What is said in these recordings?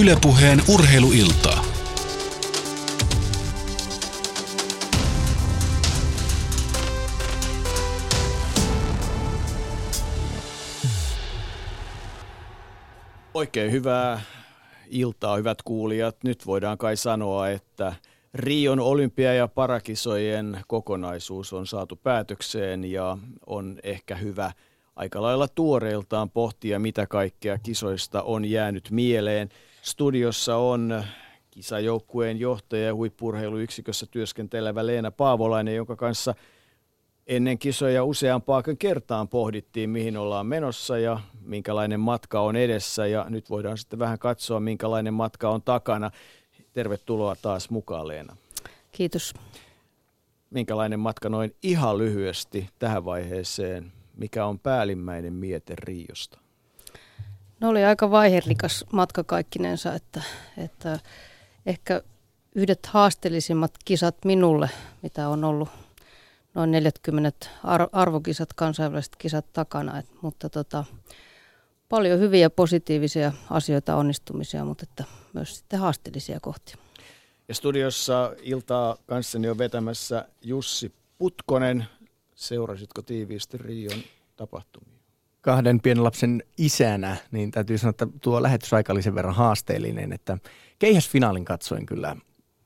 Ylepuheen urheiluiltaa. Oikein hyvää iltaa, hyvät kuulijat. Nyt voidaan kai sanoa, että Rion olympia- ja parakisojen kokonaisuus on saatu päätökseen ja on ehkä hyvä aika lailla tuoreeltaan pohtia, mitä kaikkea kisoista on jäänyt mieleen. Studiossa on kisajoukkueen johtaja ja huippurheiluyksikössä työskentelevä Leena Paavolainen, jonka kanssa ennen kisoja useampaakin kertaan pohdittiin, mihin ollaan menossa ja minkälainen matka on edessä. Ja nyt voidaan sitten vähän katsoa, minkälainen matka on takana. Tervetuloa taas mukaan, Leena. Kiitos. Minkälainen matka noin ihan lyhyesti tähän vaiheeseen? Mikä on päällimmäinen miete Riosta? No oli aika vaiherikas matka kaikkinensa, että, että ehkä yhdet haasteellisimmat kisat minulle, mitä on ollut noin 40 arvokisat, kansainväliset kisat takana, Et, mutta tota, paljon hyviä positiivisia asioita, onnistumisia, mutta että myös sitten haasteellisia kohtia. Ja studiossa iltaa kanssani on vetämässä Jussi Putkonen. Seurasitko tiiviisti Rion tapahtumia? Kahden pienen lapsen isänä, niin täytyy sanoa, että tuo lähetysaika oli sen verran haasteellinen, että keihäsfinaalin katsoin kyllä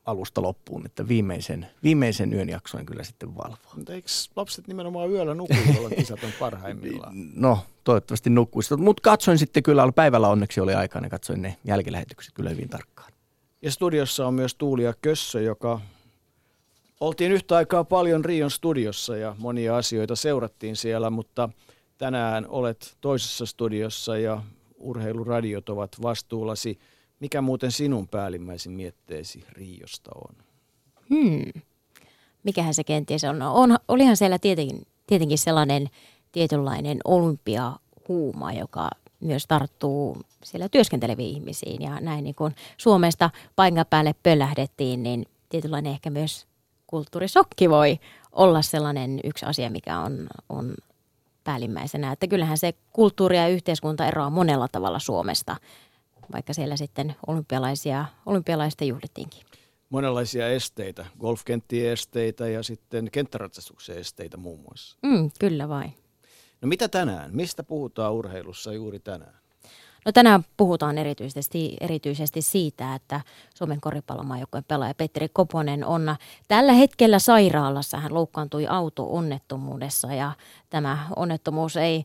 alusta loppuun, että viimeisen, viimeisen yön jaksoin kyllä sitten valvoa. Mutta eikö lapset nimenomaan yöllä nuku, jolloin kisat on parhaimmillaan? No, toivottavasti nukkuisi. Mutta katsoin sitten kyllä, päivällä onneksi oli aikaa, niin katsoin ne jälkilähetykset kyllä hyvin tarkkaan. Ja studiossa on myös Tuulia Kössö, joka oltiin yhtä aikaa paljon Rion studiossa ja monia asioita seurattiin siellä, mutta tänään olet toisessa studiossa ja urheiluradiot ovat vastuullasi. Mikä muuten sinun päällimmäisin mietteesi Riosta on? Hmm. Mikähän se kenties on? on olihan siellä tietenkin, tietenkin sellainen tietynlainen olympiahuuma, joka myös tarttuu siellä työskenteleviin ihmisiin. Ja näin niin kuin Suomesta paikan päälle pölähdettiin, niin tietynlainen ehkä myös kulttuurisokki voi olla sellainen yksi asia, mikä on, on päällimmäisenä. Että kyllähän se kulttuuri ja yhteiskunta eroaa monella tavalla Suomesta vaikka siellä sitten olympialaisia, olympialaista juhlittiinkin. Monenlaisia esteitä, golfkenttien esteitä ja sitten kenttäratsastuksen esteitä muun muassa. Mm, kyllä vain. No mitä tänään? Mistä puhutaan urheilussa juuri tänään? No tänään puhutaan erityisesti, erityisesti siitä, että Suomen koripallomaajoukkueen pelaaja Petteri Koponen on tällä hetkellä sairaalassa. Hän loukkaantui auto-onnettomuudessa ja tämä onnettomuus ei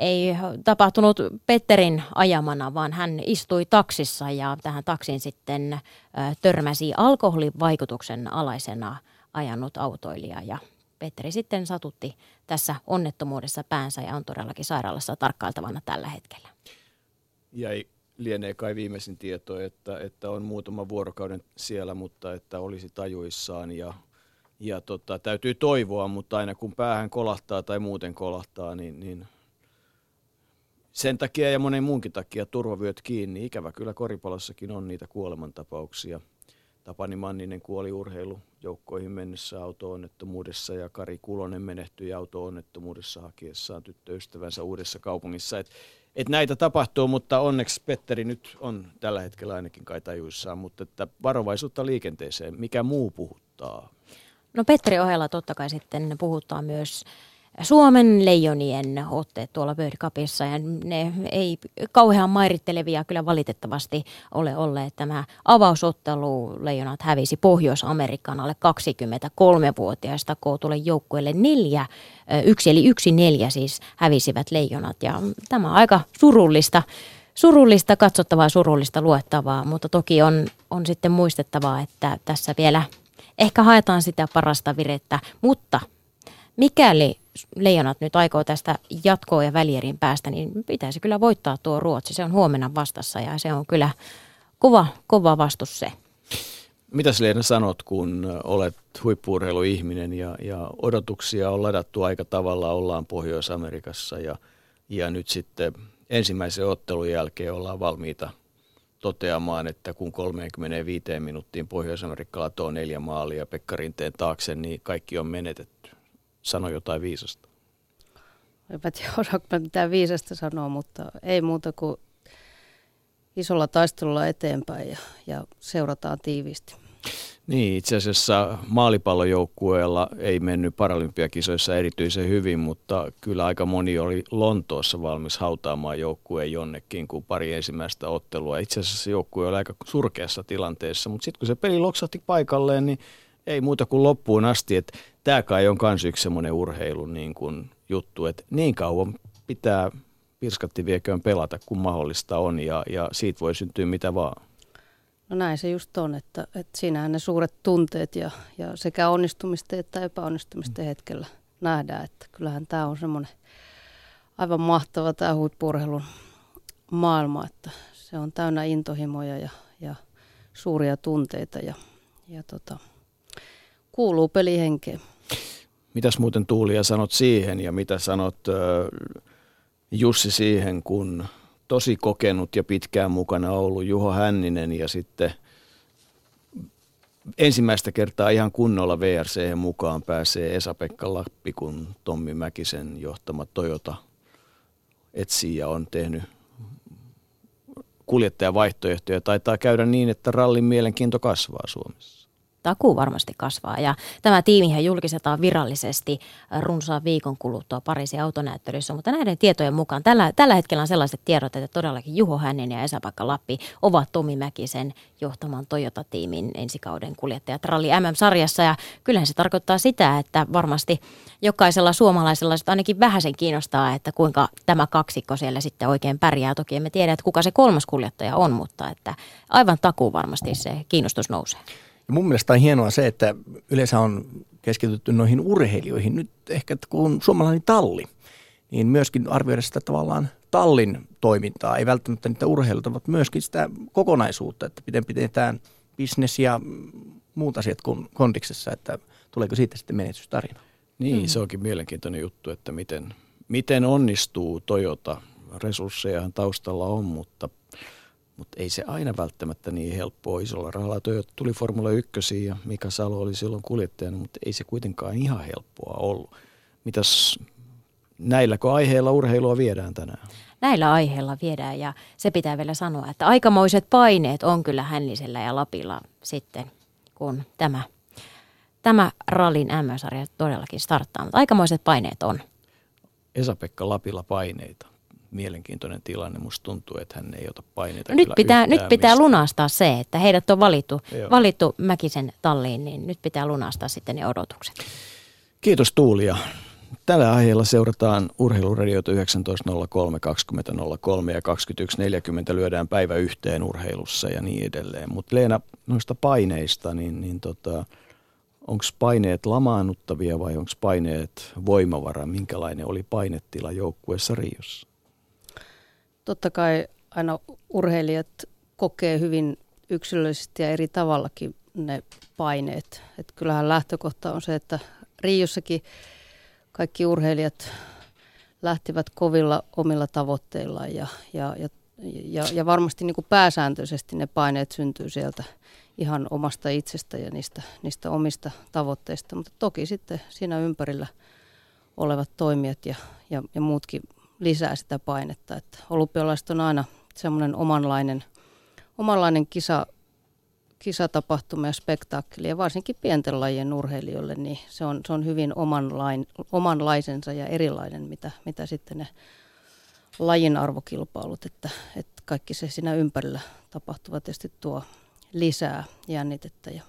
ei tapahtunut Petterin ajamana, vaan hän istui taksissa ja tähän taksiin sitten törmäsi alkoholin vaikutuksen alaisena ajanut autoilija ja Petteri sitten satutti tässä onnettomuudessa päänsä ja on todellakin sairaalassa tarkkailtavana tällä hetkellä. Ja ei lienee kai viimeisin tieto, että, että on muutama vuorokauden siellä, mutta että olisi tajuissaan ja, ja tota, täytyy toivoa, mutta aina kun päähän kolahtaa tai muuten kolahtaa, niin, niin sen takia ja monen muunkin takia turvavyöt kiinni. Ikävä kyllä koripalossakin on niitä kuolemantapauksia. Tapani Manninen kuoli urheilujoukkoihin mennessä auto-onnettomuudessa ja Kari Kulonen menehtyi auto-onnettomuudessa hakiessaan tyttöystävänsä uudessa kaupungissa. Et, et näitä tapahtuu, mutta onneksi Petteri nyt on tällä hetkellä ainakin kai tajuissaan, mutta että varovaisuutta liikenteeseen. Mikä muu puhuttaa? No Petteri ohella totta kai sitten puhuttaa myös Suomen leijonien otteet tuolla World Cupissa ja ne ei kauhean mairittelevia kyllä valitettavasti ole olleet. Tämä avausottelu leijonat hävisi Pohjois-Amerikan alle 23-vuotiaista kootulle joukkueelle neljä, yksi eli yksi neljä siis hävisivät leijonat ja tämä on aika surullista surullista katsottavaa, surullista luettavaa, mutta toki on, on sitten muistettavaa, että tässä vielä ehkä haetaan sitä parasta virettä, mutta mikäli Leijonat nyt aikoo tästä jatkoa ja välierin päästä, niin pitäisi kyllä voittaa tuo Ruotsi. Se on huomenna vastassa ja se on kyllä kova, kova vastus se. Mitäs Leena sanot, kun olet huippuurheiluihminen ja, ja odotuksia on ladattu aika tavalla, ollaan Pohjois-Amerikassa ja, ja nyt sitten ensimmäisen ottelun jälkeen ollaan valmiita toteamaan, että kun 35 minuuttiin Pohjois-Amerikka latoo neljä maalia Pekka Rinteen taakse, niin kaikki on menetetty sano jotain viisasta. Eipä tiedä, osaanko mitään viisasta sanoa, mutta ei muuta kuin isolla taistelulla eteenpäin ja, ja seurataan tiiviisti. Niin, itse asiassa maalipallojoukkueella ei mennyt paralympiakisoissa erityisen hyvin, mutta kyllä aika moni oli Lontoossa valmis hautaamaan joukkueen jonnekin, kuin pari ensimmäistä ottelua. Itse asiassa joukkue oli aika surkeassa tilanteessa, mutta sitten kun se peli loksahti paikalleen, niin ei muuta kuin loppuun asti. Että tämä kai on myös yksi semmoinen urheilun niin kuin juttu, että niin kauan pitää pirskatti vieköön pelata, kun mahdollista on, ja, ja siitä voi syntyä mitä vaan. No näin se just on, että, että siinähän ne suuret tunteet ja, ja sekä onnistumisten että epäonnistumisten hetkellä nähdään, että kyllähän tämä on semmoinen aivan mahtava tämä huippurheilun maailma, että se on täynnä intohimoja ja, ja suuria tunteita ja, ja tota, kuuluu pelihenkeen. Mitäs muuten Tuulia sanot siihen ja mitä sanot Jussi siihen, kun tosi kokenut ja pitkään mukana ollut Juho Hänninen ja sitten ensimmäistä kertaa ihan kunnolla VRC mukaan pääsee Esa-Pekka Lappi, kun Tommi Mäkisen johtama Toyota etsii ja on tehnyt kuljettajavaihtoehtoja. Taitaa käydä niin, että rallin mielenkiinto kasvaa Suomessa takuu varmasti kasvaa. Ja tämä tiimihän julkistetaan virallisesti runsaan viikon kuluttua Pariisin autonäyttelyssä, mutta näiden tietojen mukaan tällä, tällä hetkellä on sellaiset tiedot, että todellakin Juho Hänen ja Esa-Pekka Lappi ovat Tomi Mäkisen johtaman Toyota-tiimin ensikauden kuljettajat Ralli MM-sarjassa. Ja kyllähän se tarkoittaa sitä, että varmasti jokaisella suomalaisella ainakin vähän sen kiinnostaa, että kuinka tämä kaksikko siellä sitten oikein pärjää. Toki emme tiedä, että kuka se kolmas kuljettaja on, mutta että aivan takuu varmasti se kiinnostus nousee. Ja mun mielestä on hienoa se, että yleensä on keskitytty noihin urheilijoihin. Nyt ehkä kun suomalainen talli, niin myöskin arvioida sitä tavallaan tallin toimintaa, ei välttämättä niitä urheiluita, mutta myöskin sitä kokonaisuutta, että miten pidetään bisnes ja muut asiat kondiksessa, että tuleeko siitä sitten menestystarina. Niin, mm. se onkin mielenkiintoinen juttu, että miten, miten onnistuu Toyota. Resurssejahan taustalla on, mutta mutta ei se aina välttämättä niin helppoa isolla rahalla. Toyota tuli Formula 1 ja Mika Salo oli silloin kuljettajana, mutta ei se kuitenkaan ihan helppoa ollut. Mitäs näilläkö aiheilla urheilua viedään tänään? Näillä aiheilla viedään ja se pitää vielä sanoa, että aikamoiset paineet on kyllä Hännisellä ja Lapilla sitten, kun tämä, tämä rallin M-sarja todellakin starttaa. Mutta aikamoiset paineet on. Esa-Pekka Lapilla paineita mielenkiintoinen tilanne. Musta tuntuu, että hän ei ota paineita nyt pitää, nyt pitää lunastaa se, että heidät on valittu, valittu Mäkisen talliin, niin nyt pitää lunastaa sitten ne odotukset. Kiitos Tuulia. Tällä aiheella seurataan urheiluradioita 19.03, 20.03 ja 21.40 lyödään päivä yhteen urheilussa ja niin edelleen. Mutta Leena, noista paineista, niin, niin tota, onko paineet lamaannuttavia vai onko paineet voimavara? Minkälainen oli painetila joukkueessa Riossa? Totta kai aina urheilijat kokee hyvin yksilöllisesti ja eri tavallakin ne paineet. Et kyllähän lähtökohta on se, että Riiossakin kaikki urheilijat lähtivät kovilla omilla tavoitteillaan ja, ja, ja, ja, ja varmasti niin kuin pääsääntöisesti ne paineet syntyy sieltä ihan omasta itsestä ja niistä, niistä omista tavoitteista, mutta toki sitten siinä ympärillä olevat toimijat ja, ja, ja muutkin lisää sitä painetta. Että olympialaiset on aina semmoinen omanlainen, omanlainen kisa, kisatapahtuma ja spektaakkeli, ja varsinkin pienten lajien urheilijoille, niin se on, se on hyvin omanlain, omanlaisensa ja erilainen, mitä, mitä sitten ne lajin arvokilpailut, että, että kaikki se siinä ympärillä tapahtuva tietysti tuo lisää jännitettä. Ja...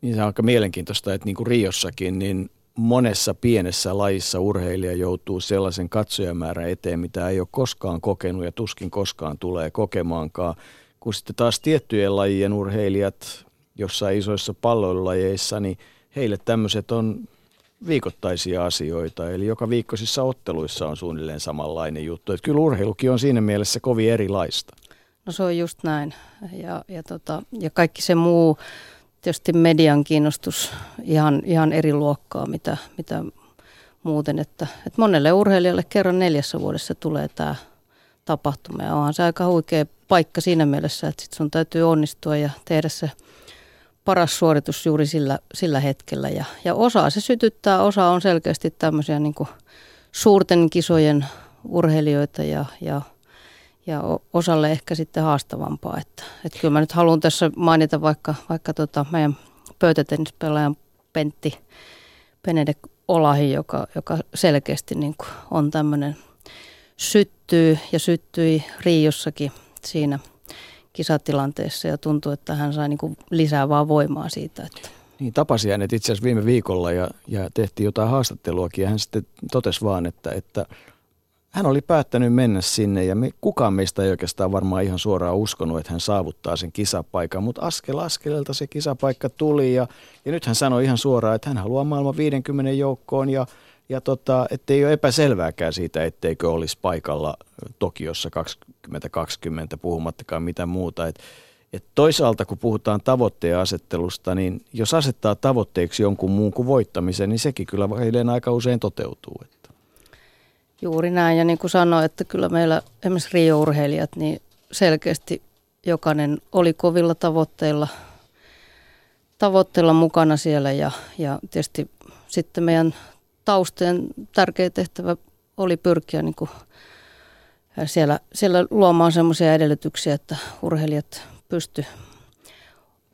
Niin se on aika mielenkiintoista, että niin kuin Riossakin, niin monessa pienessä lajissa urheilija joutuu sellaisen katsojamäärän eteen, mitä ei ole koskaan kokenut ja tuskin koskaan tulee kokemaankaan. Kun sitten taas tiettyjen lajien urheilijat jossain isoissa palloilulajeissa, niin heille tämmöiset on viikoittaisia asioita. Eli joka viikkoisissa otteluissa on suunnilleen samanlainen juttu. Että kyllä urheilukin on siinä mielessä kovin erilaista. No se on just näin. Ja, ja, tota, ja kaikki se muu tietysti median kiinnostus ihan, ihan eri luokkaa, mitä, mitä muuten. Että, että monelle urheilijalle kerran neljässä vuodessa tulee tämä tapahtuma. Ja onhan se aika huikea paikka siinä mielessä, että sit sun täytyy onnistua ja tehdä se paras suoritus juuri sillä, sillä hetkellä. Ja, ja osa se sytyttää, osa on selkeästi tämmöisiä niin suurten kisojen urheilijoita ja, ja, ja osalle ehkä sitten haastavampaa. Että, että kyllä mä nyt haluan tässä mainita vaikka, vaikka tota meidän pöytätennispelaajan Pentti Benedek Olahi, joka, joka selkeästi niin kuin on tämmöinen syttyy ja syttyi Riiossakin siinä kisatilanteessa ja tuntuu, että hän sai niin kuin lisää vaan voimaa siitä. Että. Niin, tapasi hänet itse asiassa viime viikolla ja, ja tehtiin jotain haastatteluakin ja hän sitten totesi vaan, että, että hän oli päättänyt mennä sinne ja me, kukaan meistä ei oikeastaan varmaan ihan suoraan uskonut, että hän saavuttaa sen kisapaikan, mutta askel askeleelta se kisapaikka tuli ja, ja nyt hän sanoi ihan suoraan, että hän haluaa maailman 50 joukkoon ja, ja tota, ettei ole epäselvääkään siitä, etteikö olisi paikalla Tokiossa 2020 puhumattakaan mitä muuta. Et, et toisaalta kun puhutaan tavoitteen asettelusta, niin jos asettaa tavoitteeksi jonkun muun kuin voittamisen, niin sekin kyllä aika usein toteutuu. Juuri näin, ja niin kuin sanoin, että kyllä meillä esimerkiksi Rio-urheilijat, niin selkeästi jokainen oli kovilla tavoitteilla, tavoitteilla mukana siellä, ja, ja tietysti sitten meidän taustojen tärkeä tehtävä oli pyrkiä niin kuin siellä, siellä luomaan sellaisia edellytyksiä, että urheilijat pysty,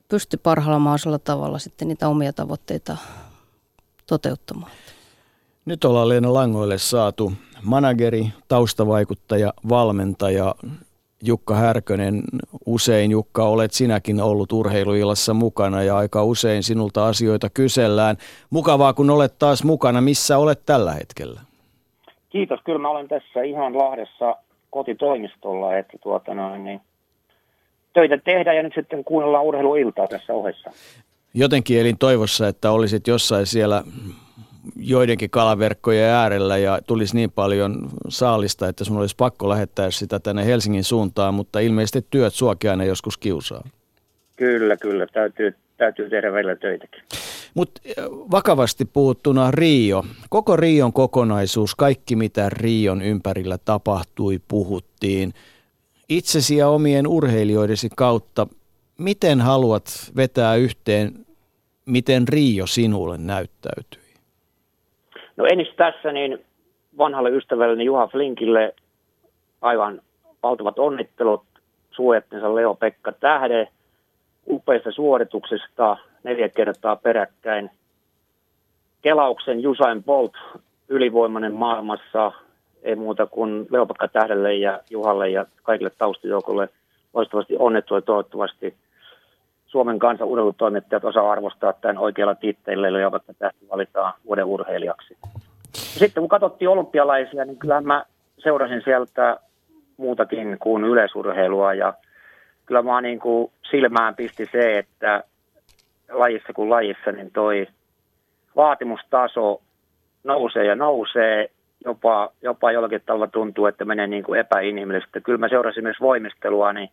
pysty parhaalla mahdollisella tavalla sitten niitä omia tavoitteita toteuttamaan. Nyt ollaan Leena Langoille saatu manageri, taustavaikuttaja, valmentaja Jukka Härkönen. Usein Jukka olet sinäkin ollut urheiluillassa mukana ja aika usein sinulta asioita kysellään. Mukavaa kun olet taas mukana. Missä olet tällä hetkellä? Kiitos. Kyllä mä olen tässä ihan Lahdessa kotitoimistolla, että tuota noin, niin töitä tehdään ja nyt sitten kuunnellaan urheiluiltaa tässä ohessa. Jotenkin elin toivossa, että olisit jossain siellä joidenkin kalaverkkojen äärellä ja tulisi niin paljon saalista, että sun olisi pakko lähettää sitä tänne Helsingin suuntaan, mutta ilmeisesti työt suokin aina joskus kiusaa. Kyllä, kyllä. Täytyy, täytyy tehdä välillä töitäkin. Mutta vakavasti puhuttuna Rio. Koko Rion kokonaisuus, kaikki mitä Rion ympärillä tapahtui, puhuttiin. Itsesi ja omien urheilijoidesi kautta, miten haluat vetää yhteen, miten Rio sinulle näyttäytyy? No ensin tässä niin vanhalle ystävälleni Juha Flinkille aivan valtavat onnittelut suojattensa Leo-Pekka Tähde upeista suorituksesta neljä kertaa peräkkäin. Kelauksen Jusain Bolt ylivoimainen maailmassa, ei muuta kuin Leopakka Tähdelle ja Juhalle ja kaikille taustajoukolle loistavasti onnettua toivottavasti Suomen kansan urheilutoimittajat osaa arvostaa tämän oikealla titteillä, Leopakka Tähti valitaan vuoden urheilijaksi. Sitten kun katsottiin olympialaisia, niin kyllähän mä seurasin sieltä muutakin kuin yleisurheilua ja kyllä mä niin kuin silmään pisti se, että lajissa kuin lajissa, niin toi vaatimustaso nousee ja nousee, jopa, jopa jollakin tavalla tuntuu, että menee niin kuin epäinhimillisesti. Kyllä mä seurasin myös voimistelua, niin,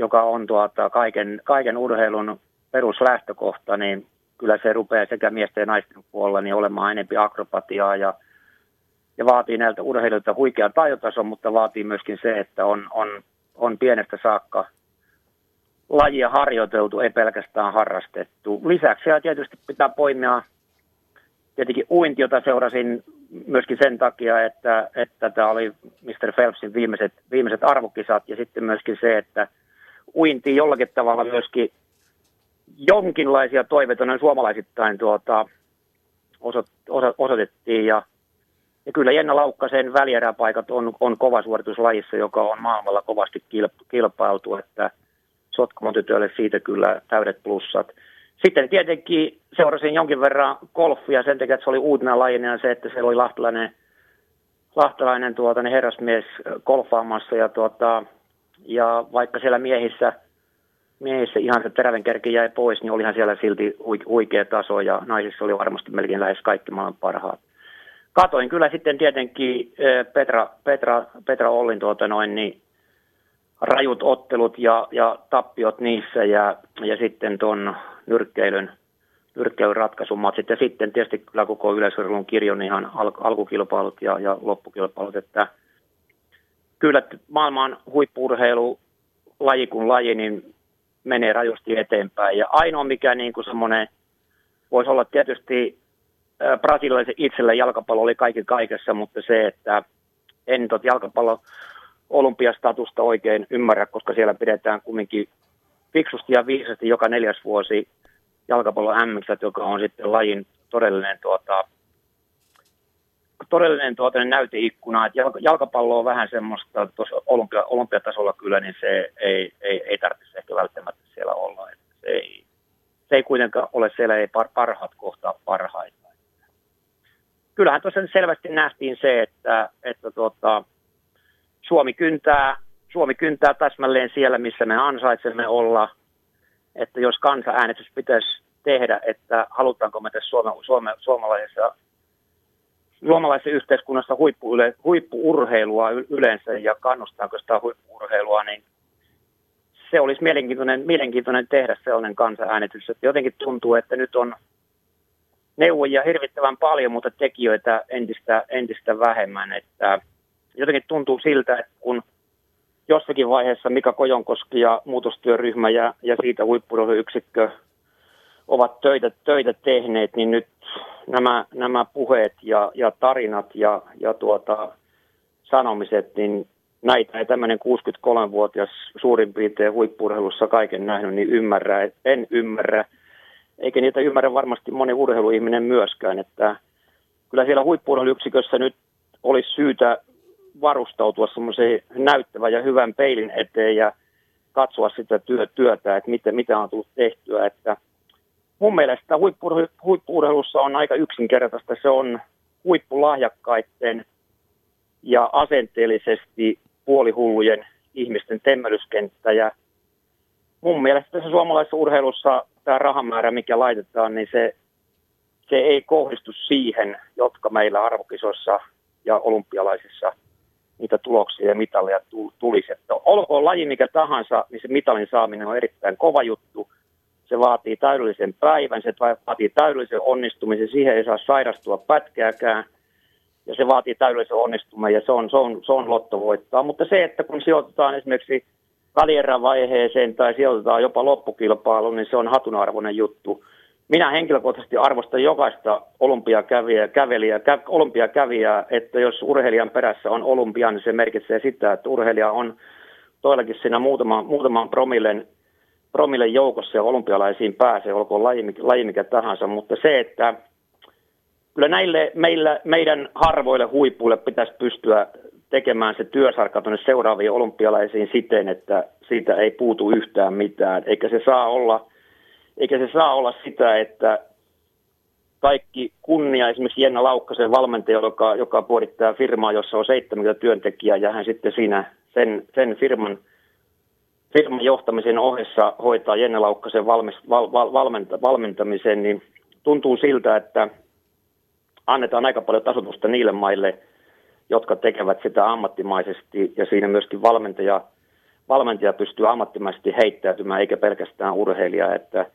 joka on tuota, kaiken, kaiken urheilun peruslähtökohta, niin kyllä se rupeaa sekä miesten ja naisten puolella niin olemaan enempi akrobatiaa ja, ja vaatii näiltä urheilijoilta huikean taitotason, mutta vaatii myöskin se, että on, on, on pienestä saakka lajia harjoiteltu, ei pelkästään harrastettu. Lisäksi tietysti pitää poimia tietenkin uinti, jota seurasin myöskin sen takia, että, että tämä oli Mr. Phelpsin viimeiset, viimeiset arvokisat ja sitten myöskin se, että uinti jollakin tavalla myöskin jonkinlaisia toiveita noin suomalaisittain tuota, oso, oso, osoitettiin ja, ja kyllä Jenna Laukkasen välieräpaikat on, on kova suoritus lajissa, joka on maailmalla kovasti kilpailtu, että sotkamotytöille siitä kyllä täydet plussat. Sitten tietenkin seurasin jonkin verran golfia sen takia, että se oli uutena lajina se, että se oli lahtelainen, lahtelainen tuota, herrasmies golfaamassa ja, tuota, ja vaikka siellä miehissä – miehissä ihan se terävän kärki jäi pois, niin olihan siellä silti huikea taso ja naisissa oli varmasti melkein lähes kaikki maailman parhaat. Katoin kyllä sitten tietenkin Petra, Petra, Petra Ollin tuota noin, niin rajut ottelut ja, ja tappiot niissä ja, ja sitten tuon nyrkkeilyn, nyrkkeilyn ratkaisumatsit ja sitten tietysti kyllä koko yleisurheilun kirjon ihan al, alkukilpailut ja, ja loppukilpailut, että kyllä maailman huippurheilu laji kuin laji, niin menee rajusti eteenpäin. Ja ainoa mikä niin kuin semmoinen, voisi olla tietysti brasilialaisen itselle jalkapallo oli kaiken kaikessa, mutta se, että en tot jalkapallo olympiastatusta oikein ymmärrä, koska siellä pidetään kumminkin fiksusti ja viisasti joka neljäs vuosi jalkapallon MX, joka on sitten lajin todellinen, tuota, todellinen tuota, näyteikkuna. Että jalkapallo on vähän semmoista, tuossa olympia, olympiatasolla kyllä, niin se ei, ei, ei tarvitse ehkä välttämättä siellä olla. Että se, ei, se ei kuitenkaan ole siellä, ei par, parhaat kohtaa parhaita. Kyllähän tuossa selvästi nähtiin se, että, että tuota, Suomi kyntää, Suomi kyntää täsmälleen siellä, missä me ansaitsemme olla. Että jos kansanäänestys pitäisi tehdä, että halutaanko me tässä Suome, Suome, suomalaisessa, suomalaisessa yhteiskunnassa huippu, huippuurheilua yleensä ja kannustaako sitä huippuurheilua, niin se olisi mielenkiintoinen, mielenkiintoinen tehdä sellainen kansanäänestys. Että jotenkin tuntuu, että nyt on neuvojia hirvittävän paljon, mutta tekijöitä entistä, entistä vähemmän. Että jotenkin tuntuu siltä, että kun jossakin vaiheessa Mika Kojonkoski ja muutostyöryhmä ja, ja siitä huippurohyyksikkö ovat töitä, töitä tehneet, niin nyt nämä, nämä puheet ja, ja tarinat ja, ja tuota, sanomiset, niin näitä ei tämmöinen 63-vuotias suurin piirtein huippurheilussa kaiken nähnyt, niin ymmärrä, en ymmärrä. Eikä niitä ymmärrä varmasti moni urheiluihminen myöskään, että kyllä siellä huippurheiluyksikössä nyt olisi syytä varustautua semmoiseen näyttävän ja hyvän peilin eteen ja katsoa sitä työ, työtä, että mitä, mitä on tullut tehtyä. Että mun mielestä huippuurheilussa on aika yksinkertaista. Se on huippulahjakkaiden ja asenteellisesti puolihullujen ihmisten temmelyskenttä. Ja mun mielestä tässä suomalaisessa urheilussa tämä rahamäärä, mikä laitetaan, niin se, se ei kohdistu siihen, jotka meillä arvokisoissa ja olympialaisissa – niitä tuloksia ja mitalleja tulisi. Että olkoon laji mikä tahansa, niin se mitalin saaminen on erittäin kova juttu. Se vaatii täydellisen päivän, se vaatii täydellisen onnistumisen, siihen ei saa sairastua pätkääkään. Ja se vaatii täydellisen onnistumisen ja se on, se on, se on lottovoittaa. Mutta se, että kun sijoitetaan esimerkiksi vaiheeseen tai sijoitetaan jopa loppukilpailuun, niin se on hatunarvoinen juttu minä henkilökohtaisesti arvostan jokaista olympiakävijää, kä, olympiakävijää, että jos urheilijan perässä on olympia, niin se merkitsee sitä, että urheilija on toillakin siinä muutama, muutaman promillen, promillen joukossa ja olympialaisiin pääsee, olkoon laji, laji mikä tahansa, mutta se, että kyllä näille meillä, meidän harvoille huipuille pitäisi pystyä tekemään se työsarka tuonne seuraaviin olympialaisiin siten, että siitä ei puutu yhtään mitään, eikä se saa olla – eikä se saa olla sitä, että kaikki kunnia esimerkiksi Jenna Laukkasen valmentaja, joka, joka puolittaa firmaa, jossa on 70 työntekijää ja hän sitten siinä sen, sen firman, firman johtamisen ohessa hoitaa Jenna Laukkasen valmis, val, val, valmenta, valmentamisen, niin tuntuu siltä, että annetaan aika paljon tasotusta niille maille, jotka tekevät sitä ammattimaisesti ja siinä myöskin valmentaja, valmentaja pystyy ammattimaisesti heittäytymään eikä pelkästään urheilija, että –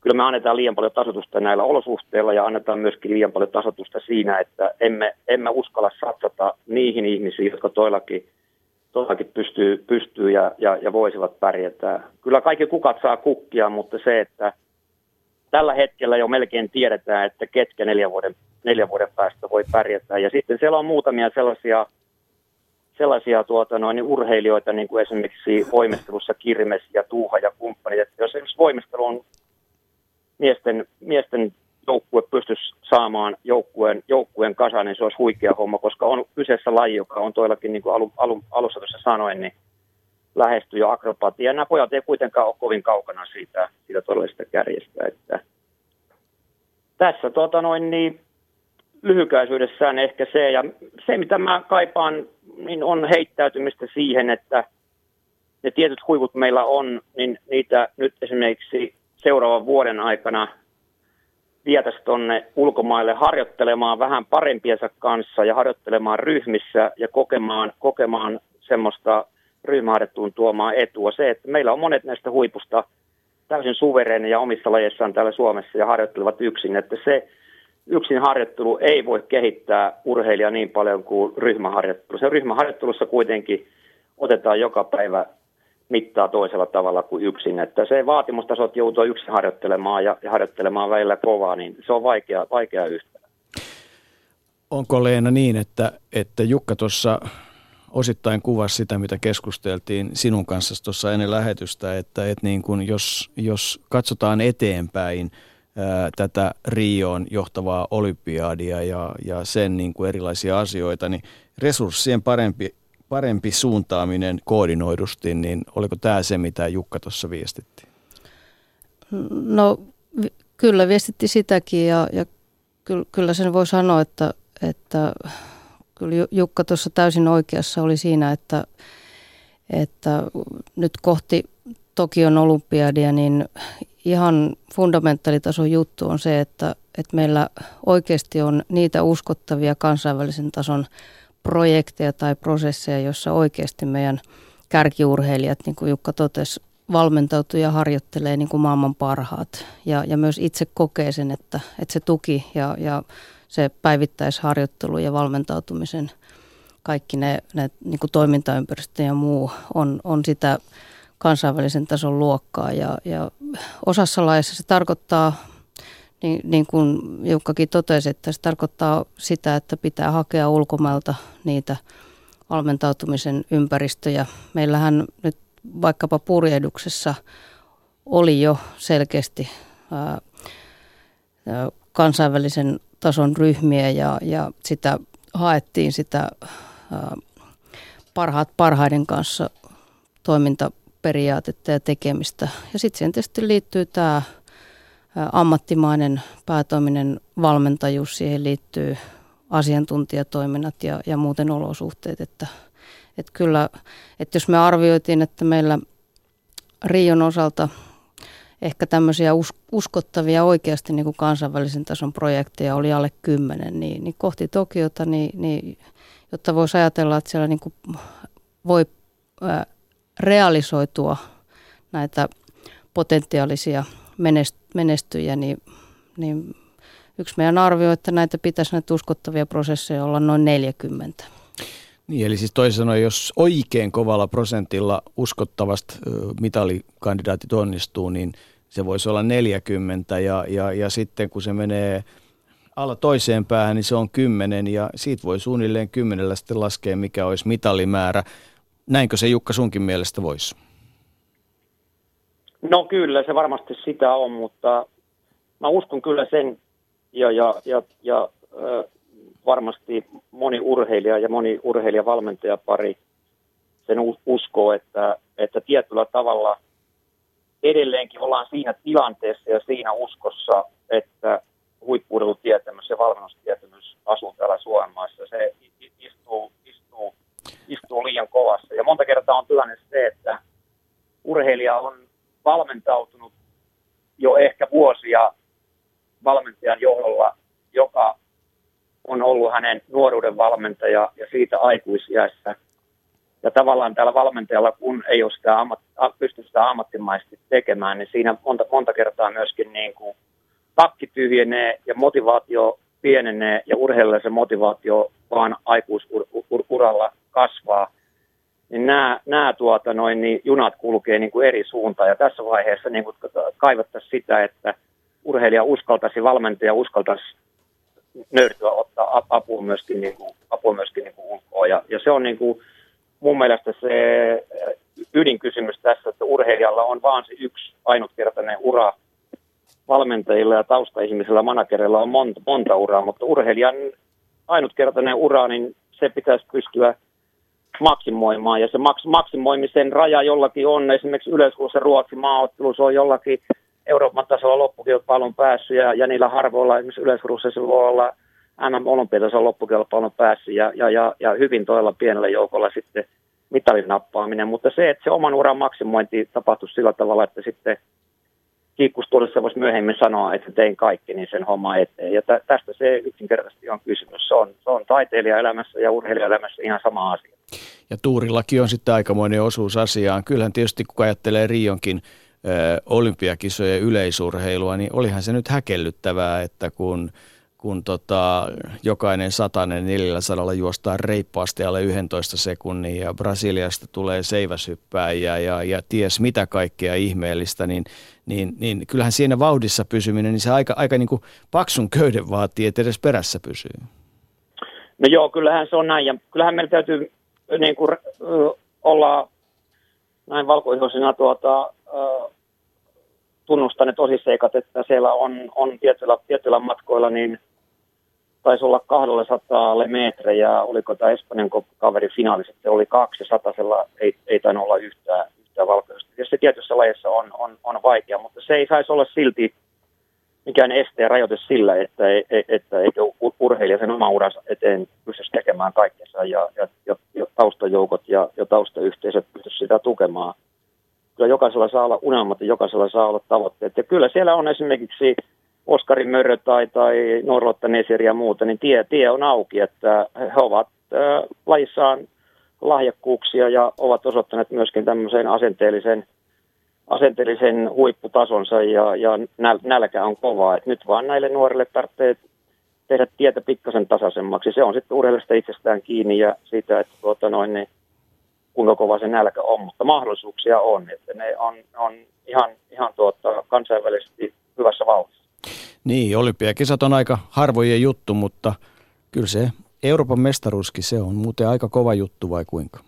kyllä me annetaan liian paljon tasotusta näillä olosuhteilla ja annetaan myöskin liian paljon tasotusta siinä, että emme, emme uskalla satsata niihin ihmisiin, jotka toillakin, toillakin pystyy, pystyy ja, ja, ja voisivat pärjätä. Kyllä kaikki kukat saa kukkia, mutta se, että tällä hetkellä jo melkein tiedetään, että ketkä neljän vuoden, neljän vuoden päästä voi pärjätä. Ja sitten siellä on muutamia sellaisia sellaisia tuota, noin, urheilijoita, niin kuin esimerkiksi voimistelussa Kirmes ja Tuuha ja kumppanit. Jos esimerkiksi voimistelu on miesten, miesten joukkue pystyisi saamaan joukkueen, joukkueen kasaan, niin se olisi huikea homma, koska on kyseessä laji, joka on toillakin, niin kuin alu, alu, alussa tuossa sanoin, niin lähestyy jo akrobaattia. Ja nämä pojat ei kuitenkaan ole kovin kaukana siitä, siitä todellisesta kärjestä. Että tässä tuota noin, niin, lyhykäisyydessään ehkä se, ja se mitä mä kaipaan, niin on heittäytymistä siihen, että ne tietyt huivut meillä on, niin niitä nyt esimerkiksi seuraavan vuoden aikana vietäisi tuonne ulkomaille harjoittelemaan vähän parempiensa kanssa ja harjoittelemaan ryhmissä ja kokemaan, kokemaan semmoista ryhmäharjoittelun tuomaa etua. Se, että meillä on monet näistä huipusta täysin suvereinen ja omissa lajeissaan täällä Suomessa ja harjoittelevat yksin, että se yksin harjoittelu ei voi kehittää urheilijaa niin paljon kuin ryhmäharjoittelu. Se ryhmäharjoittelussa kuitenkin otetaan joka päivä mittaa toisella tavalla kuin yksin. Että se vaatimustaso, että joutuu yksin harjoittelemaan ja, harjoittelemaan välillä kovaa, niin se on vaikea, vaikea yhtälö. Onko Leena niin, että, että Jukka tuossa osittain kuvasi sitä, mitä keskusteltiin sinun kanssa tuossa ennen lähetystä, että, että niin kuin jos, jos katsotaan eteenpäin tätä Rioon johtavaa olympiaadia ja, ja sen niin kuin erilaisia asioita, niin resurssien parempi, parempi suuntaaminen koordinoidusti, niin oliko tämä se, mitä Jukka tuossa viestitti? No kyllä viestitti sitäkin ja, ja kyllä, sen voi sanoa, että, että kyllä Jukka tuossa täysin oikeassa oli siinä, että, että nyt kohti Tokion olympiadia, niin ihan fundamentaalitason juttu on se, että, että meillä oikeasti on niitä uskottavia kansainvälisen tason projekteja tai prosesseja, joissa oikeasti meidän kärkiurheilijat, niin kuin Jukka totesi, valmentautuu ja harjoittelee niin kuin maailman parhaat. Ja, ja myös itse kokee sen, että, että se tuki ja, ja se päivittäisharjoittelu ja valmentautumisen kaikki ne, ne niin kuin toimintaympäristö ja muu on, on sitä kansainvälisen tason luokkaa. Ja, ja osassa laissa se tarkoittaa, niin, niin kuin Jukkakin totesi, että se tarkoittaa sitä, että pitää hakea ulkomailta niitä valmentautumisen ympäristöjä. Meillähän nyt vaikkapa purjehduksessa oli jo selkeästi ää, kansainvälisen tason ryhmiä ja, ja sitä haettiin sitä ää, parhaat parhaiden kanssa toimintaperiaatetta ja tekemistä. Ja sitten siihen tietysti liittyy tämä ammattimainen päätoiminen valmentajuus, siihen liittyy asiantuntijatoiminnat ja, ja muuten olosuhteet, että – että kyllä, että jos me arvioitiin, että meillä Rion osalta ehkä tämmöisiä uskottavia oikeasti niin kuin kansainvälisen tason projekteja oli alle kymmenen, niin, niin kohti Tokiota, niin, niin, jotta voisi ajatella, että siellä niin kuin voi realisoitua näitä potentiaalisia menestyjä, niin, niin yksi meidän arvio, että näitä pitäisi näitä uskottavia prosesseja olla noin 40. Niin, eli siis toisin sanoen, jos oikein kovalla prosentilla uskottavasti mitalikandidaatit onnistuu, niin se voisi olla 40 ja, ja, ja sitten kun se menee alla toiseen päähän, niin se on 10 ja siitä voi suunnilleen kymmenellä sitten laskea, mikä olisi mitalimäärä. Näinkö se Jukka sunkin mielestä voisi? No kyllä, se varmasti sitä on, mutta mä uskon kyllä sen ja, ja, ja, ja varmasti moni urheilija ja moni urheilijavalmentajapari sen uskoo, että, että tietyllä tavalla edelleenkin ollaan siinä tilanteessa ja siinä uskossa, että huippuurheilutietämys ja valmennustietämys asuu täällä Suomessa. Se istuu, istuu, istuu liian kovassa. Ja monta kertaa on tilanne se, että urheilija on valmentautunut jo ehkä vuosia valmentajan johdolla, joka on ollut hänen nuoruuden valmentaja ja siitä aikuisiässä. Ja tavallaan täällä valmentajalla, kun ei ole sitä ammat, pysty sitä ammattimaisesti tekemään, niin siinä monta, monta kertaa myöskin niin kuin takki tyhjenee ja motivaatio pienenee ja urheilijalle se motivaatio vaan aikuisuralla kasvaa. Niin nämä, nämä tuota noin, niin junat kulkee niin kuin eri suuntaan ja tässä vaiheessa niin kuin kaivattaisiin sitä, että urheilija uskaltaisi, valmentaja uskaltaisi nöyrtyä ottaa apua myöskin, niin kuin, apua myöskin niin kuin ulkoa. Ja, ja se on niin kuin, mun mielestä se ydinkysymys tässä, että urheilijalla on vaan se yksi ainutkertainen ura. Valmentajilla ja taustaihmisillä, managereilla on monta, monta uraa, mutta urheilijan ainutkertainen ura, niin se pitäisi pystyä maksimoimaan. Ja se maks, maksimoimisen raja jollakin on, esimerkiksi yleiskuussa Ruotsin maaottelussa on jollakin Euroopan tasolla loppukilpailun päässyt ja, ja niillä harvoilla esimerkiksi yleisruussa se voi olla mm olympiatason loppukilpailun päässyt ja, ja, ja, ja hyvin toilla pienellä joukolla sitten mitalin nappaaminen, mutta se, että se oman uran maksimointi tapahtuisi sillä tavalla, että sitten kiikkustuudessa voisi myöhemmin sanoa, että tein kaikki, niin sen homma eteen. Ja tä, tästä se yksinkertaisesti on kysymys. Se on, se on taiteilijaelämässä ja urheilijaelämässä ihan sama asia. Ja Tuurillakin on sitten aikamoinen osuus asiaan. Kyllähän tietysti kun ajattelee Rionkin olympiakisojen yleisurheilua, niin olihan se nyt häkellyttävää, että kun, kun tota, jokainen satanen 400 juostaan reippaasti alle 11 sekunnin ja Brasiliasta tulee seiväsyppääjiä ja, ja ties mitä kaikkea ihmeellistä, niin, niin, niin kyllähän siinä vauhdissa pysyminen, niin se aika, aika niin kuin paksun köyden vaatii, että edes perässä pysyy. No joo, kyllähän se on näin. Ja kyllähän meillä täytyy niin kuin, ollaan näin valkoihoisina tuota, tunnustaneet tosisseikat, että siellä on, on tietyllä, tietyllä matkoilla niin taisi olla 200 metrejä, oliko tämä Espanjan kaveri finaali sitten? Oli 200, ei, ei tainnut olla yhtään, yhtään valkoista. Ja se tietyssä lajissa on, on, on vaikea, mutta se ei saisi olla silti mikään este ja rajoite sillä, että, että eikö urheilija sen oma uransa eteen pystyisi tekemään kaikkensa ja, ja, ja, ja taustajoukot ja, ja taustayhteisöt pystyisi sitä tukemaan. Kyllä jokaisella saa olla unelmat ja jokaisella saa olla tavoitteet. Ja kyllä siellä on esimerkiksi Oskari Mörö tai, tai Norlotta Nesiri ja muuta, niin tie, tie on auki, että he ovat äh, lajissaan lahjakkuuksia ja ovat osoittaneet myöskin tämmöisen asenteellisen, asenteellisen huipputasonsa ja, ja nälkä on kovaa. Et nyt vaan näille nuorille tarvitsee tehdä tietä pikkasen tasaisemmaksi. Se on sitten urheilijasta itsestään kiinni ja siitä, että tuota noin, niin kuinka kova se nälkä on, mutta mahdollisuuksia on, että ne on, on ihan, ihan tuota, kansainvälisesti hyvässä vauhdissa. Niin, olympiakisat on aika harvojen juttu, mutta kyllä se Euroopan mestaruuskin se on muuten aika kova juttu vai kuinka?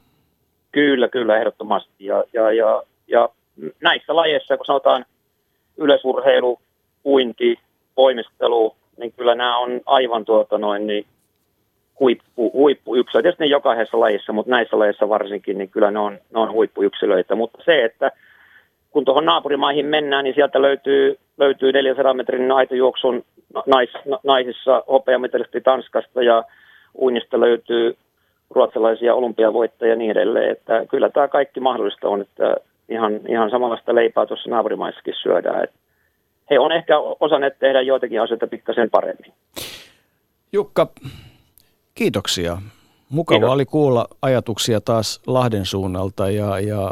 Kyllä, kyllä, ehdottomasti. Ja, ja, ja, ja näissä lajeissa, kun sanotaan yleisurheilu, puinti, voimistelu, niin kyllä nämä on aivan tuota noin, niin huippu, huippuyksilöitä. Tietysti ne jokaisessa lajissa, mutta näissä lajeissa varsinkin, niin kyllä ne on, ne on huippuyksilöitä. Mutta se, että kun tuohon naapurimaihin mennään, niin sieltä löytyy, löytyy 400 metrin aitojuoksun nais, naisissa hopeamitalisti Tanskasta ja uinnista löytyy ruotsalaisia olympiavoittajia ja niin edelleen. Että kyllä tämä kaikki mahdollista on, että ihan, ihan samanlaista leipää tuossa naapurimaissakin syödään. Että he on ehkä osanneet tehdä joitakin asioita pikkasen paremmin. Jukka, kiitoksia. Mukava Kiitos. oli kuulla ajatuksia taas Lahden suunnalta ja, ja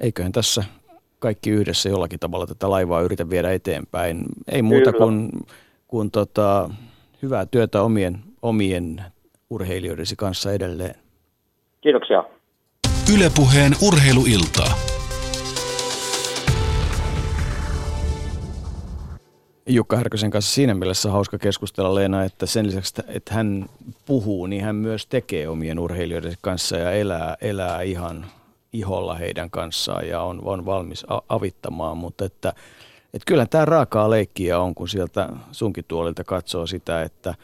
eiköhän tässä kaikki yhdessä jollakin tavalla tätä laivaa yritä viedä eteenpäin. Ei muuta Kyllä. kuin, kuin tota, hyvää työtä omien, omien urheilijoidesi kanssa edelleen. Kiitoksia. Ylepuheen urheiluiltaa. Jukka Härkösen kanssa siinä mielessä hauska keskustella Leena, että sen lisäksi, että hän puhuu, niin hän myös tekee omien urheilijoiden kanssa ja elää, elää ihan iholla heidän kanssaan ja on, on valmis avittamaan, mutta että, että kyllä tämä raakaa leikkiä on, kun sieltä sunkin tuolilta katsoo sitä, että,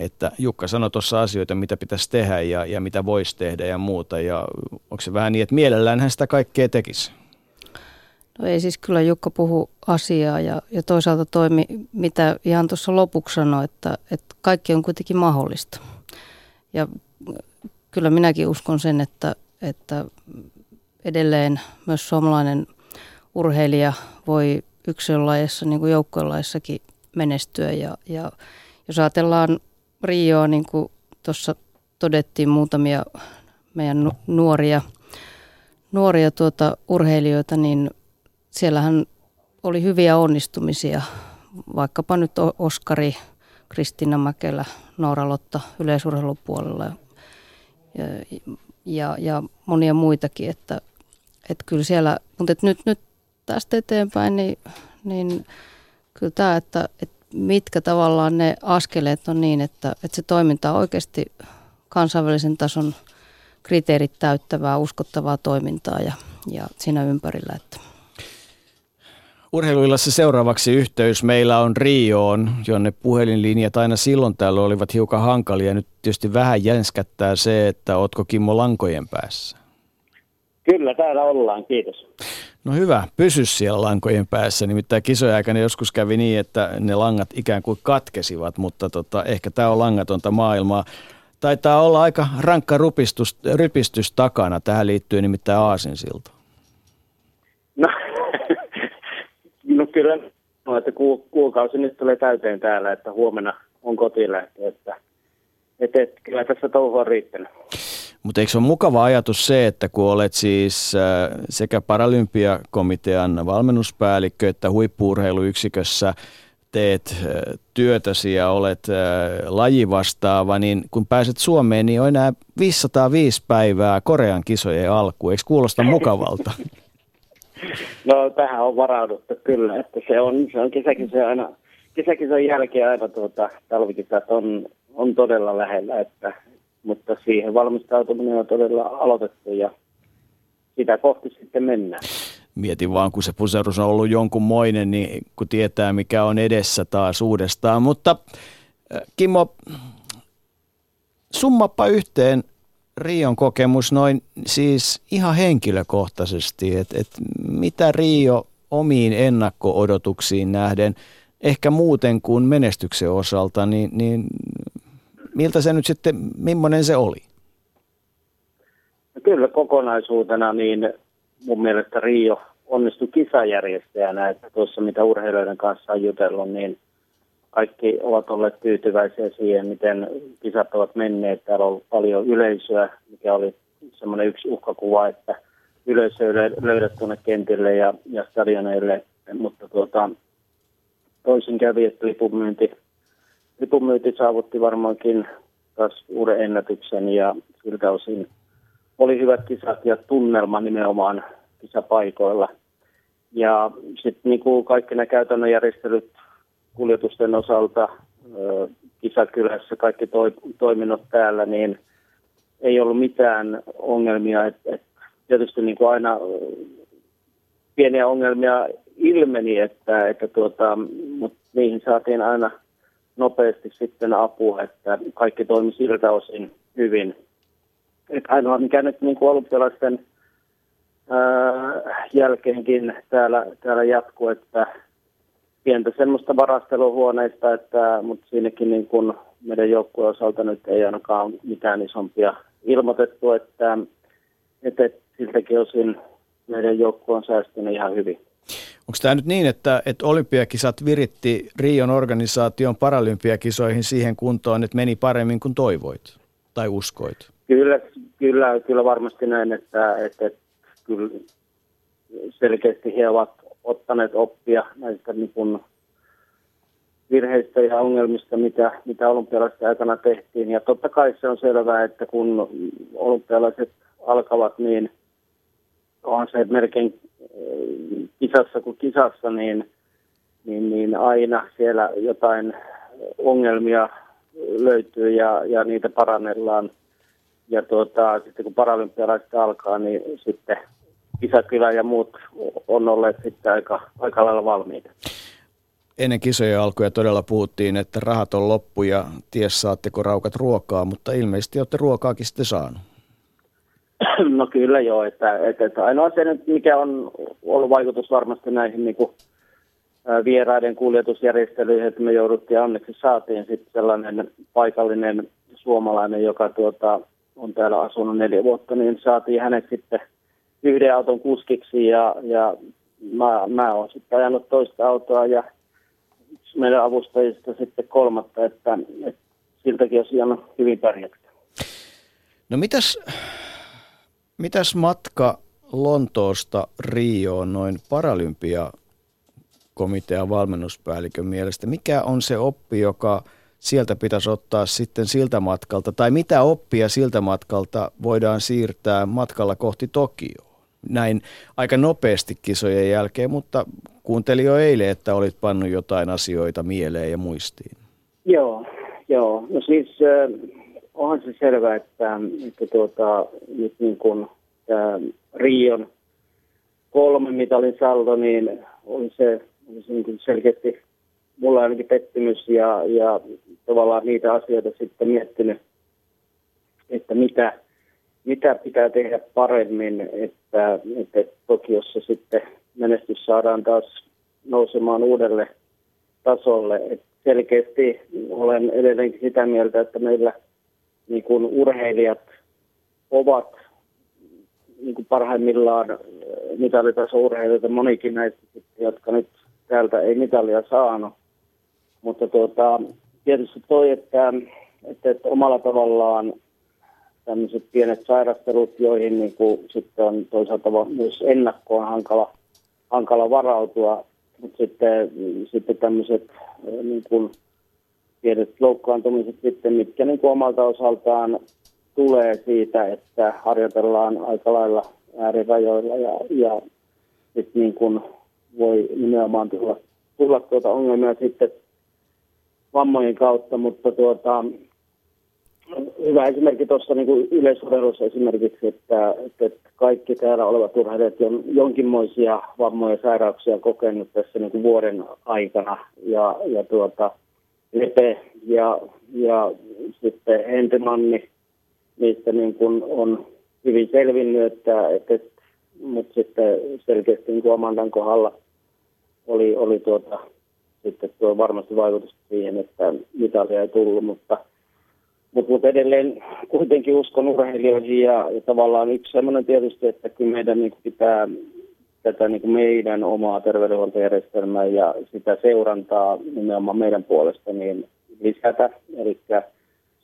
että Jukka sanoi tuossa asioita, mitä pitäisi tehdä ja, ja mitä voisi tehdä ja muuta. Ja onko se vähän niin, että mielellään hän sitä kaikkea tekisi? No ei siis kyllä Jukka puhu asiaa ja, ja toisaalta toimi, mitä ihan tuossa lopuksi sanoi, että, että kaikki on kuitenkin mahdollista. Ja kyllä minäkin uskon sen, että, että edelleen myös suomalainen urheilija voi yksilölajissa niin kuin joukkuelaissakin menestyä. Ja, ja jos ajatellaan Rioa, niin kuin tuossa todettiin muutamia meidän nuoria, nuoria tuota urheilijoita, niin siellähän oli hyviä onnistumisia. Vaikkapa nyt Oskari, Kristina Mäkelä, Noora Lotta yleisurheilupuolella ja, ja, ja monia muitakin, että että kyllä siellä, mutta et nyt, nyt tästä eteenpäin, niin, niin kyllä tämä, että, että mitkä tavallaan ne askeleet on niin, että, että se toiminta on oikeasti kansainvälisen tason kriteerit täyttävää, uskottavaa toimintaa ja, ja siinä ympärillä. Että. Urheiluillassa seuraavaksi yhteys meillä on Rioon, jonne puhelinlinjat aina silloin täällä olivat hiukan hankalia. Nyt tietysti vähän jänskättää se, että otko Kimmo lankojen päässä. Kyllä, täällä ollaan, kiitos. No hyvä, pysy siellä lankojen päässä. Nimittäin kisojen aikana joskus kävi niin, että ne langat ikään kuin katkesivat, mutta tota, ehkä tämä on langatonta maailmaa. Taitaa olla aika rankka rupistus, rypistys takana. Tähän liittyy nimittäin Aasinsilta. No, no kyllä, no, että ku, kuukausi nyt tulee täyteen täällä, että huomenna on kotiin lähtö, että, että, että kyllä tässä touhu on riittänyt. Mutta eikö se ole mukava ajatus se, että kun olet siis äh, sekä Paralympiakomitean valmennuspäällikkö että huippuurheiluyksikössä teet äh, työtäsi ja olet äh, lajivastaava, niin kun pääset Suomeen, niin on enää 505 päivää Korean kisojen alkuun. Eikö kuulosta mukavalta? No tähän on varauduttu kyllä, että se on, se on kesäkisen aina, kesäkisen jälkeen aina tuota, talvikisat on, on todella lähellä, että mutta siihen valmistautuminen on todella aloitettu ja sitä kohti sitten mennään. Mietin vaan, kun se puserus on ollut jonkunmoinen, niin kun tietää mikä on edessä taas uudestaan. Mutta Kimmo, summappa yhteen Rion kokemus noin siis ihan henkilökohtaisesti, että et mitä Rio omiin ennakko-odotuksiin nähden, ehkä muuten kuin menestyksen osalta, niin, niin miltä se nyt sitten, millainen se oli? Kyllä kokonaisuutena niin mun mielestä Rio onnistui kisajärjestäjänä, että tuossa mitä urheilijoiden kanssa on jutellut, niin kaikki ovat olleet tyytyväisiä siihen, miten kisat ovat menneet. Täällä on ollut paljon yleisöä, mikä oli semmoinen yksi uhkakuva, että yleisö ei löydä tuonne kentille ja, ja stadioneille, mutta tuota, toisin kävi, että lipunmyynti, lipunmyynti saavutti varmaankin taas uuden ennätyksen ja siltä osin oli hyvät kisat ja tunnelma nimenomaan kisapaikoilla. Ja sitten niin kuin kaikki nämä käytännön järjestelyt kuljetusten osalta, kisakylässä, kaikki toi, toiminnot täällä, niin ei ollut mitään ongelmia. Et, et tietysti niin kuin aina pieniä ongelmia ilmeni, että, että tuota, mutta niihin saatiin aina nopeasti sitten apua, että kaikki toimi siltä osin hyvin. Et ainoa, mikä nyt niin kuin olympialaisten jälkeenkin täällä, täällä jatkuu, että pientä semmoista varasteluhuoneista, että, mutta siinäkin niin kuin meidän joukkueen osalta nyt ei ainakaan mitään isompia ilmoitettu, että, että siltäkin osin meidän joukkue on säästynyt ihan hyvin. Onko tämä nyt niin, että, että olympiakisat viritti Rion organisaation paralympiakisoihin siihen kuntoon, että meni paremmin kuin toivoit tai uskoit? Kyllä, kyllä, kyllä varmasti näin, että, että, kyllä selkeästi he ovat ottaneet oppia näistä niin kuin virheistä ja ongelmista, mitä, mitä olympialaisten aikana tehtiin. Ja totta kai se on selvää, että kun olympialaiset alkavat, niin on se melkein äh, kisassa kuin kisassa, niin, niin, niin aina siellä jotain ongelmia löytyy ja, ja niitä parannellaan. Ja tuota, sitten kun paralympialaiset alkaa, niin sitten kisakylä ja muut on olleet sitten aika, aika lailla valmiita. Ennen kisojen alkuja todella puhuttiin, että rahat on loppu ja ties saatteko raukat ruokaa, mutta ilmeisesti olette ruokaakin sitten saanut. No kyllä joo, että, että, että ainoa se nyt, mikä on ollut vaikutus varmasti näihin niin kuin, vieraiden kuljetusjärjestelyihin, että me jouduttiin onneksi saatiin sitten sellainen paikallinen suomalainen, joka tuota, on täällä asunut neljä vuotta, niin saatiin hänet sitten yhden auton kuskiksi ja, ja mä, mä oon sitten ajanut toista autoa ja meidän avustajista sitten kolmatta, että, että siltäkin olisi hyvin pärjätty. No mitäs, mitäs matka Lontoosta Rioon noin paralympia komitean valmennuspäällikön mielestä? Mikä on se oppi, joka sieltä pitäisi ottaa sitten siltä matkalta, tai mitä oppia siltä matkalta voidaan siirtää matkalla kohti Tokioa? näin aika nopeasti kisojen jälkeen, mutta kuuntelin jo eilen, että olit pannut jotain asioita mieleen ja muistiin. Joo, joo. No siis äh, onhan se selvää, että, että tuota, nyt niin kuin tämä Rion kolmen mitalin saldo, niin oli se, oli se niin selkeästi mulla ainakin pettymys ja, ja tavallaan niitä asioita sitten miettinyt, että mitä, mitä pitää tehdä paremmin, että, että Tokiossa sitten menestys saadaan taas nousemaan uudelle tasolle. Et selkeästi olen edelleenkin sitä mieltä, että meillä niin kuin urheilijat ovat niin kuin parhaimmillaan mitalitaso-urheilijoita, monikin näistä, jotka nyt täältä ei mitalia saanut. Mutta tuota, tietysti toi, että, että, että omalla tavallaan tämmöiset pienet sairastelut, joihin niin kuin sitten on toisaalta myös ennakkoon hankala, hankala varautua. Mutta sitten, sitten tämmöiset niin kuin pienet loukkaantumiset sitten, mitkä niin kuin omalta osaltaan tulee siitä, että harjoitellaan aika lailla äärirajoilla ja, ja sitten niin kuin voi nimenomaan tulla, tulla tuota ongelmia sitten vammojen kautta, mutta tuota, hyvä esimerkki tuossa niin yleisurheilussa esimerkiksi, että, että kaikki täällä olevat urheilijat on jonkinmoisia vammoja ja sairauksia kokenut tässä niin kuin vuoden aikana. Ja, ja tuota, Lepe ja, ja sitten Hentemanni, niistä niin kuin on hyvin selvinnyt, että, että, mutta sitten selkeästi niin Amandan kohdalla oli, oli tuota, sitten tuo varmasti vaikutus siihen, että mitalia ei tullut, mutta – mutta mut edelleen kuitenkin uskon urheilijoihin ja, ja tavallaan yksi sellainen tietysti, että kyllä meidän niin pitää tätä niin kuin meidän omaa terveydenhuoltojärjestelmää ja sitä seurantaa nimenomaan meidän puolesta niin lisätä. Eli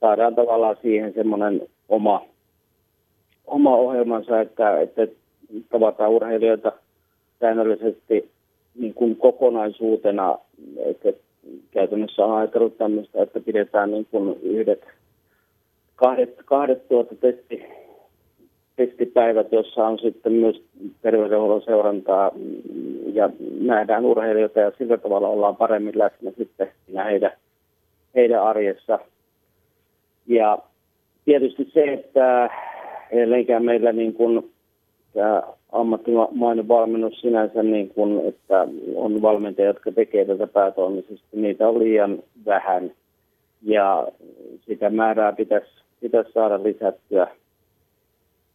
saadaan tavallaan siihen semmoinen oma, oma ohjelmansa, että, että tavataan urheilijoita säännöllisesti niin kuin kokonaisuutena, että käytännössä on ajatellut tämmöistä, että pidetään niin kuin yhdet kahdet, kahdet tuota testi, testipäivät, jossa on sitten myös terveydenhuollon seurantaa ja nähdään urheilijoita ja sillä tavalla ollaan paremmin läsnä sitten heidän, heidän arjessa. Ja tietysti se, että edelleenkään meillä niin kuin tämä ammattimainen valmennus sinänsä, niin kuin, että on valmentajia, jotka tekevät tätä päätoimisesti, niitä on liian vähän. Ja sitä määrää pitäisi pitäisi saada lisättyä,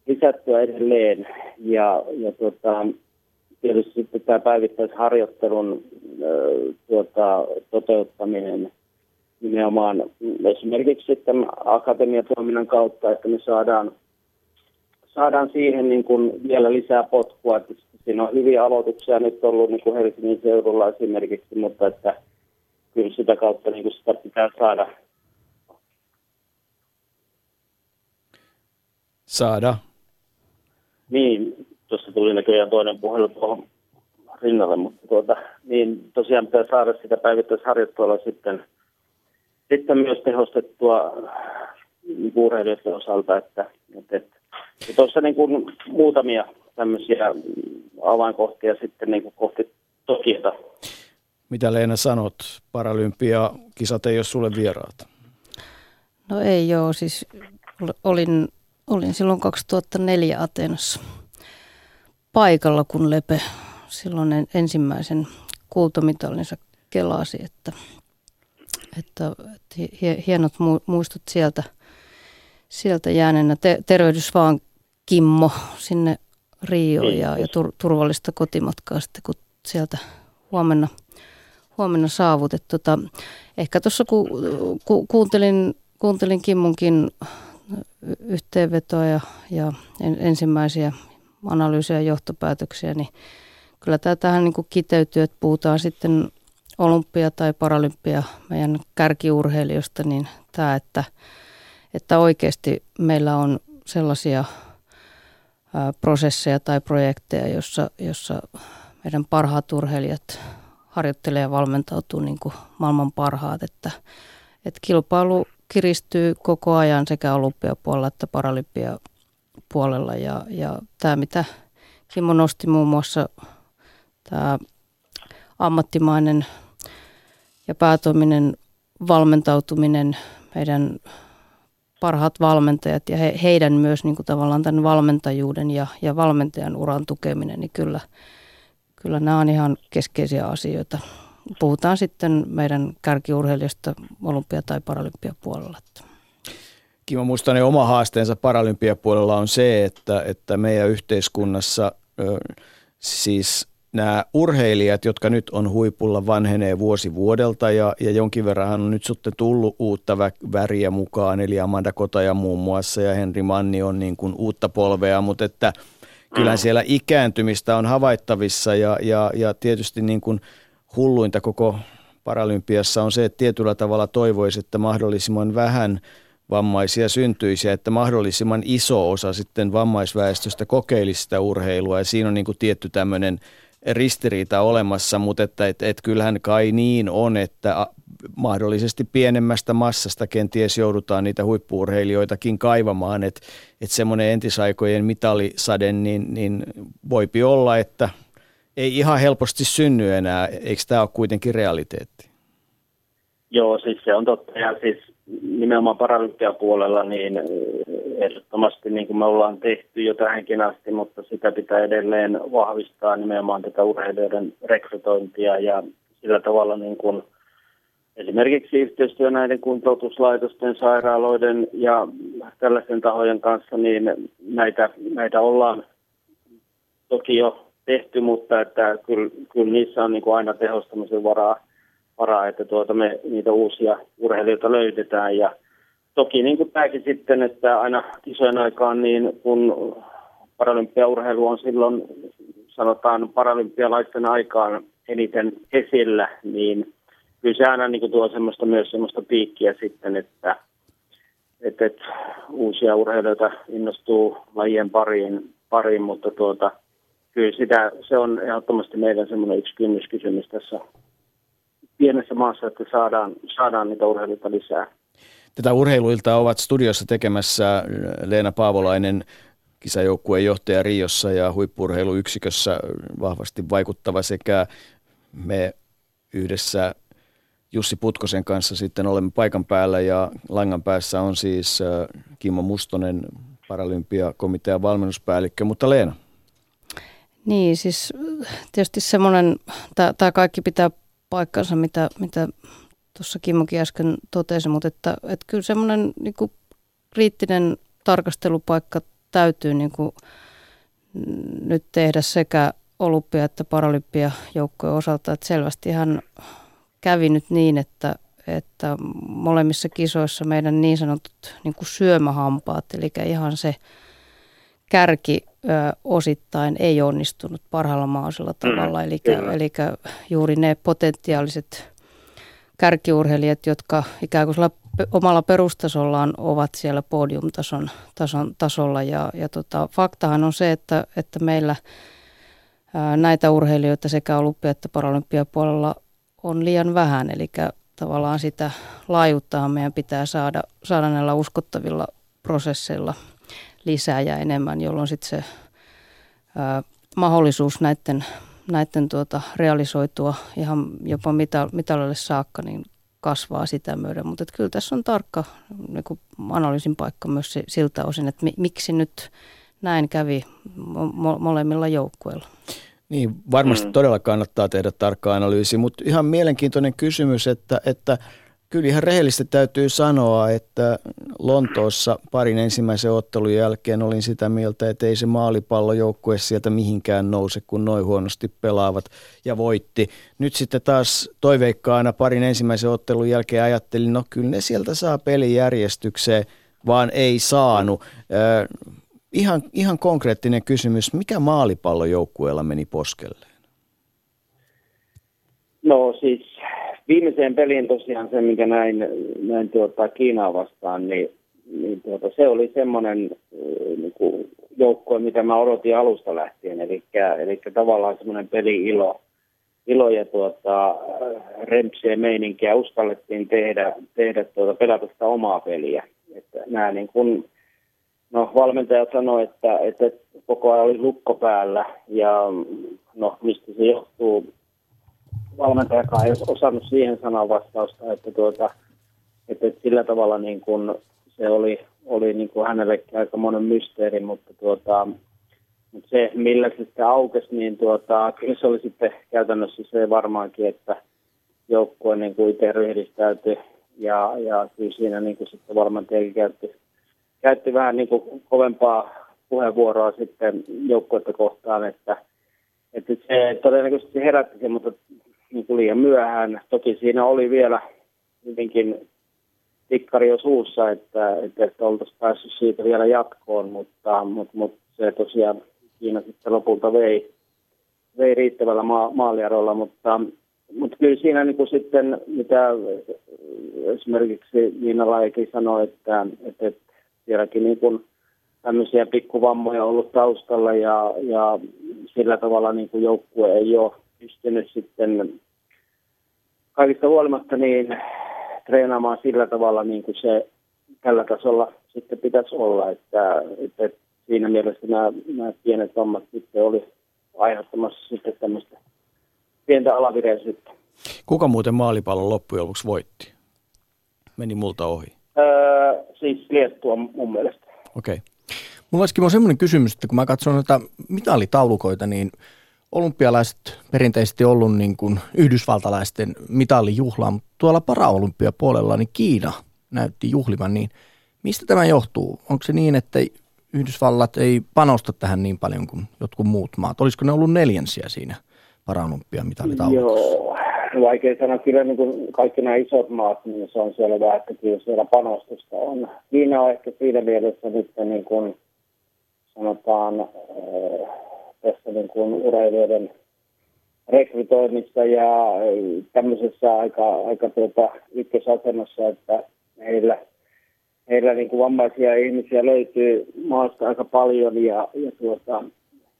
lisättyä edelleen. Ja, ja tota, tietysti sitten tämä päivittäisharjoittelun tuota, toteuttaminen nimenomaan esimerkiksi sitten akatemiatoiminnan kautta, että me saadaan, saadaan siihen niin kuin vielä lisää potkua. Siinä on hyviä aloituksia nyt ollut niin kuin Helsingin seudulla esimerkiksi, mutta että kyllä sitä kautta niin kuin sitä pitää saada saada. Niin, tuossa tuli näköjään toinen puhelu tuohon rinnalle, mutta tuota, niin tosiaan pitää saada sitä päivittäisharjoittelua sitten, sitten myös tehostettua niin urheilijoiden osalta, että, että, että ja tuossa niin kuin muutamia tämmöisiä avainkohtia sitten niin kuin kohti Tokiota. Mitä Leena sanot, Paralympia-kisat ei ole sulle vieraat? No ei joo, siis olin olin silloin 2004 Atenassa paikalla, kun Lepe silloin ensimmäisen kultamitallinsa kelasi, että, että, että hienot muistot sieltä, sieltä jääneenä. Te, tervehdys vaan Kimmo sinne Rioon ja, ja tur, turvallista kotimatkaa sitten, kun sieltä huomenna, huomenna saavut. tota, ehkä tuossa ku, ku, kuuntelin, kuuntelin Kimmonkin yhteenvetoa ja, ja ensimmäisiä analyysejä ja johtopäätöksiä, niin kyllä tämä tähän niin kuin kiteytyy, että puhutaan sitten olympia- tai paralympia meidän kärkiurheilijoista, niin tämä, että, että oikeasti meillä on sellaisia prosesseja tai projekteja, jossa, jossa meidän parhaat urheilijat harjoittelee ja valmentautuu niin kuin maailman parhaat, että, että kilpailu kiristyy koko ajan sekä olympiapuolella että paralympiapuolella. Ja, ja tämä, mitä Kimmo nosti muun muassa, tämä ammattimainen ja päätoiminen valmentautuminen, meidän parhaat valmentajat ja he, heidän myös niin kuin tavallaan tämän valmentajuuden ja, ja valmentajan uran tukeminen, niin kyllä, kyllä nämä on ihan keskeisiä asioita puhutaan sitten meidän kärkiurheilijasta olympia- tai paralympiapuolella. Kimo Mustanen oma haasteensa paralympiapuolella on se, että, että meidän yhteiskunnassa siis nämä urheilijat, jotka nyt on huipulla, vanhenee vuosi vuodelta ja, ja jonkin verran on nyt sitten tullut uutta vä- väriä mukaan, eli Amanda Kotaja muun muassa ja Henri Manni on niin kuin uutta polvea, mutta että kyllä siellä ikääntymistä on havaittavissa ja, ja, ja tietysti niin kuin – hulluinta koko Paralympiassa on se, että tietyllä tavalla toivoisi, että mahdollisimman vähän vammaisia syntyisiä, että mahdollisimman iso osa sitten vammaisväestöstä kokeilisi sitä urheilua. Ja siinä on niin kuin tietty tämmöinen ristiriita olemassa, mutta että et, et kyllähän kai niin on, että mahdollisesti pienemmästä massasta kenties joudutaan niitä huippuurheilijoitakin kaivamaan, että et semmoinen entisaikojen mitalisade, niin, niin voipi olla, että – ei ihan helposti synny enää. Eikö tämä ole kuitenkin realiteetti? Joo, siis se on totta. Ja siis nimenomaan paralympiapuolella, niin ehdottomasti niin kuin me ollaan tehty jo tähänkin asti, mutta sitä pitää edelleen vahvistaa nimenomaan tätä urheilijoiden rekrytointia ja sillä tavalla niin kuin esimerkiksi yhteistyö näiden kuntoutuslaitosten, sairaaloiden ja tällaisen tahojen kanssa, niin näitä, näitä ollaan toki jo tehty, mutta että kyllä, kyllä niissä on niin kuin aina tehostamisen varaa, varaa, että tuota me niitä uusia urheilijoita löydetään ja toki niin kuin tämäkin sitten, että aina kisojen aikaan, niin kun paralympiaurheilu on silloin, sanotaan paralympialaisten aikaan eniten esillä, niin kyllä se aina niin kuin tuo semmoista, myös semmoista piikkiä sitten, että, että, että uusia urheilijoita innostuu lajien pariin, pariin mutta tuota, kyllä sitä, se on ehdottomasti meidän semmoinen yksi kynnyskysymys tässä pienessä maassa, että saadaan, saadaan niitä urheilijoita lisää. Tätä urheiluilta ovat studiossa tekemässä Leena Paavolainen, kisajoukkueen johtaja Riossa ja huippurheiluyksikössä vahvasti vaikuttava sekä me yhdessä Jussi Putkosen kanssa sitten olemme paikan päällä ja langan päässä on siis Kimmo Mustonen, Paralympiakomitean valmennuspäällikkö, mutta Leena. Niin, siis tietysti semmoinen, tämä kaikki pitää paikkansa, mitä, mitä tuossa Kimmokin äsken totesi, mutta että, että kyllä semmoinen niin kuin kriittinen tarkastelupaikka täytyy niin kuin nyt tehdä sekä olympia- että paralympia joukkojen osalta, että selvästi hän kävi nyt niin, että, että molemmissa kisoissa meidän niin sanotut niin kuin syömähampaat, eli ihan se kärki ö, osittain ei onnistunut parhaalla mahdollisella tavalla, mm, eli, eli juuri ne potentiaaliset kärkiurheilijat, jotka ikään kuin omalla perustasollaan ovat siellä podiumtason tason, tasolla. Ja, ja tota, faktahan on se, että, että meillä ää, näitä urheilijoita sekä olympia- että paralympiapuolella on liian vähän. Eli tavallaan sitä laajuutta meidän pitää saada, saada näillä uskottavilla prosesseilla lisää ja enemmän, jolloin sitten se ää, mahdollisuus näiden näiden tuota, realisoitua ihan jopa mitä, mitalille saakka, niin kasvaa sitä myöden. Mutta kyllä tässä on tarkka niin analyysin paikka myös siltä osin, että miksi nyt näin kävi mo- molemmilla joukkueilla. Niin, varmasti mm. todella kannattaa tehdä tarkka analyysi, mutta ihan mielenkiintoinen kysymys, että, että Kyllä ihan rehellisesti täytyy sanoa, että Lontoossa parin ensimmäisen ottelun jälkeen olin sitä mieltä, että ei se maalipallojoukkue sieltä mihinkään nouse, kun noin huonosti pelaavat ja voitti. Nyt sitten taas toiveikkaana parin ensimmäisen ottelun jälkeen ajattelin, no kyllä ne sieltä saa pelijärjestykseen, vaan ei saanut. Äh, ihan, ihan konkreettinen kysymys, mikä maalipallojoukkueella meni poskelleen? No siis viimeiseen peliin tosiaan se, minkä näin, näin tuota, Kiinaa vastaan, niin, niin tuota, se oli semmoinen niin kuin mitä mä odotin alusta lähtien. Eli, eli tavallaan semmoinen peli-ilo ilo ja tuota, rempsiä meininkiä uskallettiin tehdä, tehdä tuota, pelata sitä omaa peliä. Että nämä niin kun, no, valmentajat sanoivat, että, että koko ajan oli lukko päällä ja no, mistä se johtuu, valmentajakaan ei osannut siihen sanan vastausta, että, tuota, että, sillä tavalla niin kuin se oli, oli niin kuin hänellekin aika monen mysteeri, mutta tuota, mutta se, millä se sitten aukesi, niin tuota, kyllä se oli sitten käytännössä se varmaankin, että joukkue niin kuin itse ryhdistäytyi ja, ja kyllä siinä niin kuin sitten valmentajakin käytti, käytti vähän niin kuin kovempaa puheenvuoroa sitten joukkuetta kohtaan, että, että se todennäköisesti herätti sen, mutta niin kuin liian myöhään. Toki siinä oli vielä hyvinkin tikkari jo suussa, että, että, että oltaisiin päässyt siitä vielä jatkoon, mutta, mutta, mutta se tosiaan Kiina sitten lopulta vei, vei riittävällä ma- maaliarolla, mutta, mutta kyllä siinä niin kuin sitten, mitä esimerkiksi Viina Laiki sanoi, että, että, että sielläkin niin kuin tämmöisiä pikkuvammoja ollut taustalla ja, ja sillä tavalla niin kuin joukkue ei ole pystynyt sitten kaikista huolimatta niin treenaamaan sillä tavalla niin kuin se tällä tasolla sitten pitäisi olla, että, että siinä mielessä nämä, nämä pienet vammat sitten oli aiheuttamassa sitten tämmöistä pientä alavireisyyttä. Kuka muuten maalipallon loppujen lopuksi voitti? meni multa ohi? Öö, siis Liettua mun mielestä. Okei. Okay. Mulla olisikin semmoinen kysymys, että kun mä katson noita mitallitaulukoita, niin olympialaiset perinteisesti ollut niin kuin yhdysvaltalaisten mitallijuhla, mutta tuolla paraolympiapuolella niin Kiina näytti juhlivan, niin mistä tämä johtuu? Onko se niin, että Yhdysvallat ei panosta tähän niin paljon kuin jotkut muut maat? Olisiko ne ollut neljänsiä siinä paraolympiamitallitaulukossa? Joo, vaikea sanoa. Kyllä niin kuin kaikki nämä isot maat, niin se on selvää, että kyllä siellä panostusta on. Kiina on ehkä siinä mielessä nyt niin kuin sanotaan äh, tässä niin kuin urheilijoiden rekrytoinnissa ja tämmöisessä aika, aika tuota, ykkösasennossa, että heillä, heillä niin kuin vammaisia ihmisiä löytyy maasta aika paljon ja, ja tuota,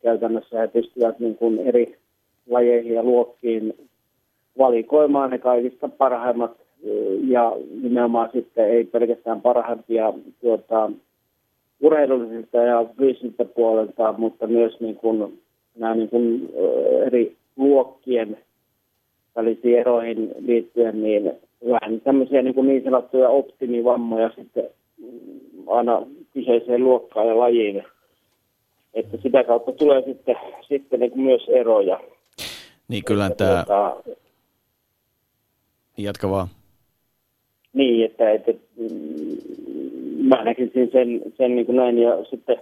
käytännössä he pystyvät niin kuin eri lajeihin ja luokkiin valikoimaan ne kaikista parhaimmat ja nimenomaan sitten ei pelkästään parhaimpia tuota, urheilullisilta ja fyysisiltä puolelta, mutta myös niin kuin, nämä niin kuin, eri luokkien välisiin eroihin liittyen, niin vähän tämmöisiä niin, kuin niin sanottuja optimivammoja sitten aina kyseiseen luokkaan ja lajiin. Että sitä kautta tulee sitten, sitten niin kuin myös eroja. Niin kyllä tämä... Tuota, Jatka vaan. Niin, että, että mä näkisin sen, sen niin kuin näin. Ja sitten,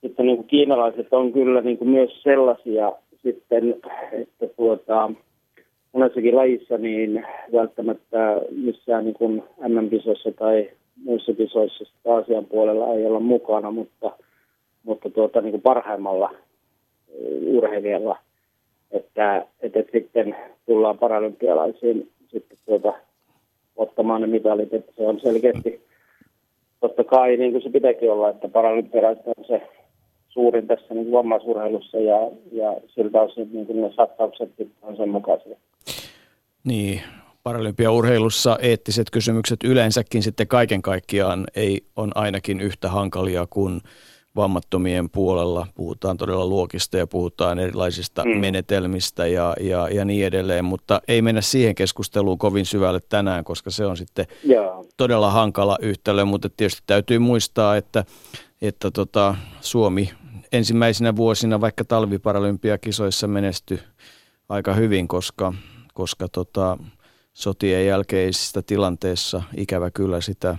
sitten niin kuin kiinalaiset on kyllä niin kuin myös sellaisia sitten, että tuota, monessakin lajissa niin välttämättä missään niin kuin MM-kisoissa tai muissa kisoissa Aasian puolella ei olla mukana, mutta, mutta tuota, niin kuin parhaimmalla urheilijalla, että, että sitten tullaan paralympialaisiin sitten tuota, ottamaan ne mitalit, että se on selkeästi totta kai niin kuin se pitääkin olla, että paralympialaiset on se suurin tässä niin vammaisurheilussa ja, ja siltä osin niin kuin ne satsaukset on sen mukaisia. Niin, paralympiaurheilussa eettiset kysymykset yleensäkin sitten kaiken kaikkiaan ei on ainakin yhtä hankalia kuin vammattomien puolella. Puhutaan todella luokista ja puhutaan erilaisista mm. menetelmistä ja, ja, ja niin edelleen, mutta ei mennä siihen keskusteluun kovin syvälle tänään, koska se on sitten Jaa. todella hankala yhtälö, mutta tietysti täytyy muistaa, että, että tota, Suomi ensimmäisinä vuosina vaikka talviparalympiakisoissa menestyi aika hyvin, koska, koska tota, sotien jälkeisistä tilanteessa ikävä kyllä sitä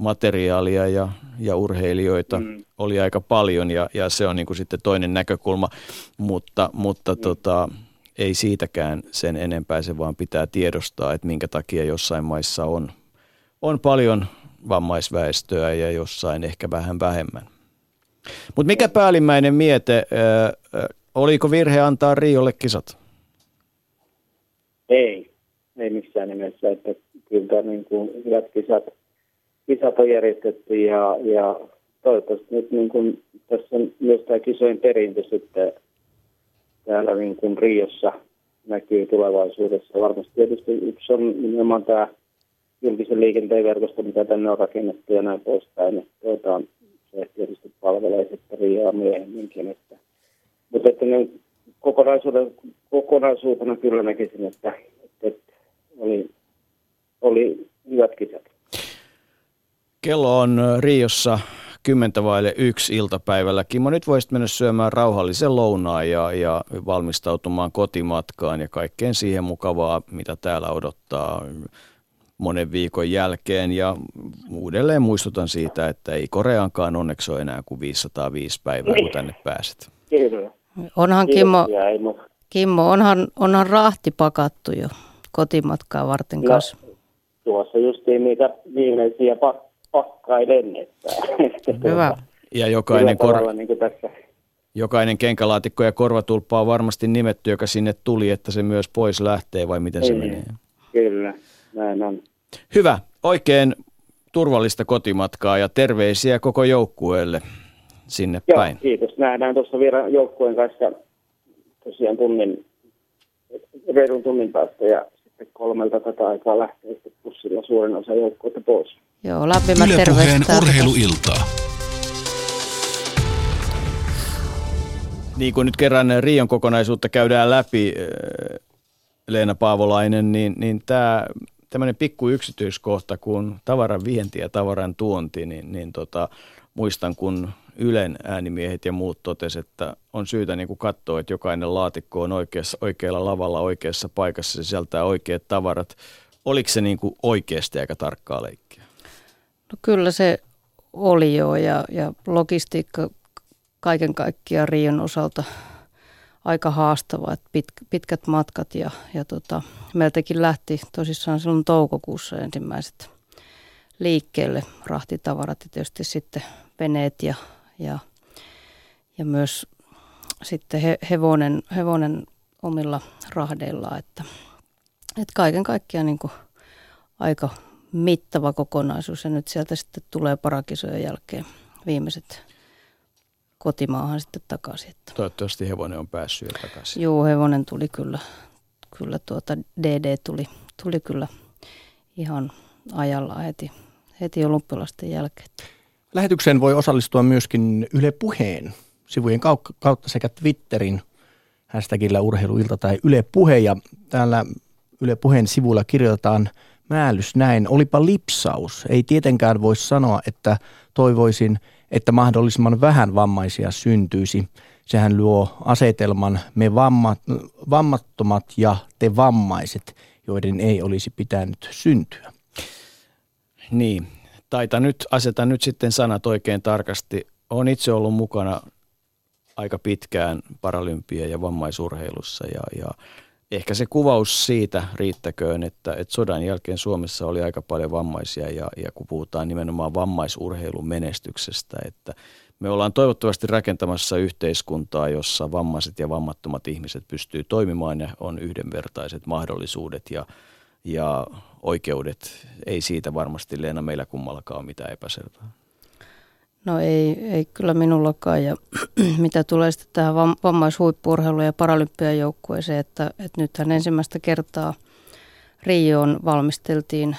materiaalia ja, ja urheilijoita mm. oli aika paljon ja, ja se on niin kuin sitten toinen näkökulma, mutta, mutta mm. tota, ei siitäkään sen enempää, se vaan pitää tiedostaa, että minkä takia jossain maissa on, on paljon vammaisväestöä ja jossain ehkä vähän vähemmän. Mutta mikä päällimmäinen miete, äh, oliko virhe antaa Riolle kisat? Ei, ei missään nimessä, että kyllä niin kuin hyvät kisat – kisat on järjestetty ja, ja toivottavasti nyt niin kuin, tässä on myös tämä kisojen perintö sitten täällä niin kuin Riossa näkyy tulevaisuudessa. Varmasti tietysti yksi on nimenomaan tämä julkisen liikenteen verkosto, mitä tänne on rakennettu ja näin poispäin. Että tuota, se tietysti palvelee sitten Rioa myöhemminkin. Että, mutta että ne kokonaisuuden, kokonaisuutena kyllä näkisin, että, että oli, oli hyvät kisat. Kello on Riossa kymmentä vaille yksi iltapäivällä. Kimmo, nyt voisit mennä syömään rauhallisen lounaan ja, ja valmistautumaan kotimatkaan ja kaikkeen siihen mukavaa, mitä täällä odottaa monen viikon jälkeen. Ja uudelleen muistutan siitä, että ei Koreankaan onneksi ole enää kuin 505 päivää, kun tänne pääset. Onhan Kimmo, Kimmo onhan, onhan rahti pakattu jo kotimatkaa varten no, kanssa. Tuossa justiin niitä viimeisiä pakkoja pakkaiden. Että, Hyvä. Ja jokainen, kor... niin tässä. jokainen kenkälaatikko ja korvatulppa on varmasti nimetty, joka sinne tuli, että se myös pois lähtee vai miten Ei, se menee? Kyllä, näin on. Hyvä. Oikein turvallista kotimatkaa ja terveisiä koko joukkueelle sinne Joo, päin. kiitos. Nähdään tuossa vielä joukkueen kanssa tosiaan tunnin, reilun tunnin päästä ja sitten kolmelta tätä aikaa lähtee sitten bussilla suurin osa joukkueita pois. Joo, lämpimät Yle urheiluiltaa. Niin kuin nyt kerran Rion kokonaisuutta käydään läpi, eh, Leena Paavolainen, niin, niin tämä tämmöinen pikku yksityiskohta, kun tavaran vienti ja tavaran tuonti, niin, niin tota, muistan, kun Ylen äänimiehet ja muut totesivat, että on syytä niin kuin katsoa, että jokainen laatikko on oikeassa, oikealla lavalla oikeassa paikassa, sisältää oikeat tavarat. Oliko se niin kuin oikeasti aika tarkkaa leikkiä? No kyllä se oli jo ja, ja logistiikka kaiken kaikkiaan Rion osalta aika haastava, että pit, pitkät matkat ja, ja tota, meiltäkin lähti tosissaan silloin toukokuussa ensimmäiset liikkeelle rahtitavarat ja tietysti sitten veneet ja, ja, ja myös sitten he, hevonen, hevonen omilla rahdeilla, että, että kaiken kaikkiaan niin kuin aika mittava kokonaisuus ja nyt sieltä sitten tulee parakisojen jälkeen viimeiset kotimaahan sitten takaisin. Että. Toivottavasti hevonen on päässyt jo takaisin. Joo, hevonen tuli kyllä, kyllä tuota DD tuli, tuli kyllä ihan ajalla heti, heti olympialaisten jälkeen. Lähetykseen voi osallistua myöskin Yle Puheen sivujen kautta sekä Twitterin hashtagillä urheiluilta tai Yle Puhe. Ja täällä Yle Puheen sivuilla kirjoitetaan määllys näin. Olipa lipsaus. Ei tietenkään voi sanoa, että toivoisin, että mahdollisimman vähän vammaisia syntyisi. Sehän luo asetelman me vammat, vammattomat ja te vammaiset, joiden ei olisi pitänyt syntyä. Niin, taita nyt, aseta nyt sitten sanat oikein tarkasti. Olen itse ollut mukana aika pitkään paralympia ja vammaisurheilussa ja, ja ehkä se kuvaus siitä riittäköön, että, että sodan jälkeen Suomessa oli aika paljon vammaisia ja, ja kun puhutaan nimenomaan vammaisurheilun menestyksestä, että me ollaan toivottavasti rakentamassa yhteiskuntaa, jossa vammaiset ja vammattomat ihmiset pystyy toimimaan ja on yhdenvertaiset mahdollisuudet ja, ja oikeudet. Ei siitä varmasti Leena meillä kummallakaan ole mitään epäselvää. No ei, ei kyllä minullakaan. Ja mitä tulee sitten tähän vammaishuippurheiluun ja paralympiajoukkueeseen, että, että nythän ensimmäistä kertaa Rioon valmisteltiin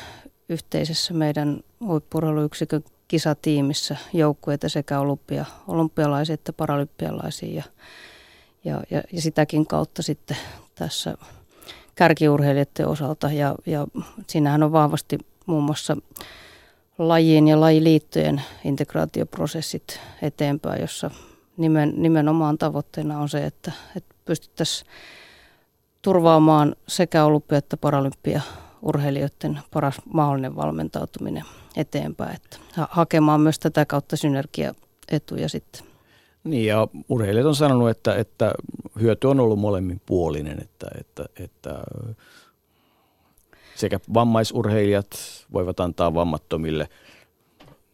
yhteisessä meidän huippurheiluyksikön kisatiimissä joukkueita sekä olympia, olympialaisia että paralympialaisia. Ja, ja, ja, ja sitäkin kautta sitten tässä kärkiurheilijoiden osalta. Ja, ja siinähän on vahvasti muun muassa lajien ja lajiliittojen integraatioprosessit eteenpäin, jossa nimen, nimenomaan tavoitteena on se, että, että pystyttäisiin turvaamaan sekä olympia- että paralympia urheilijoiden paras mahdollinen valmentautuminen eteenpäin, että hakemaan myös tätä kautta synergiaetuja sitten. Niin ja urheilijat on sanonut, että, että hyöty on ollut molemmin puolinen, että, että, että sekä vammaisurheilijat voivat antaa vammattomille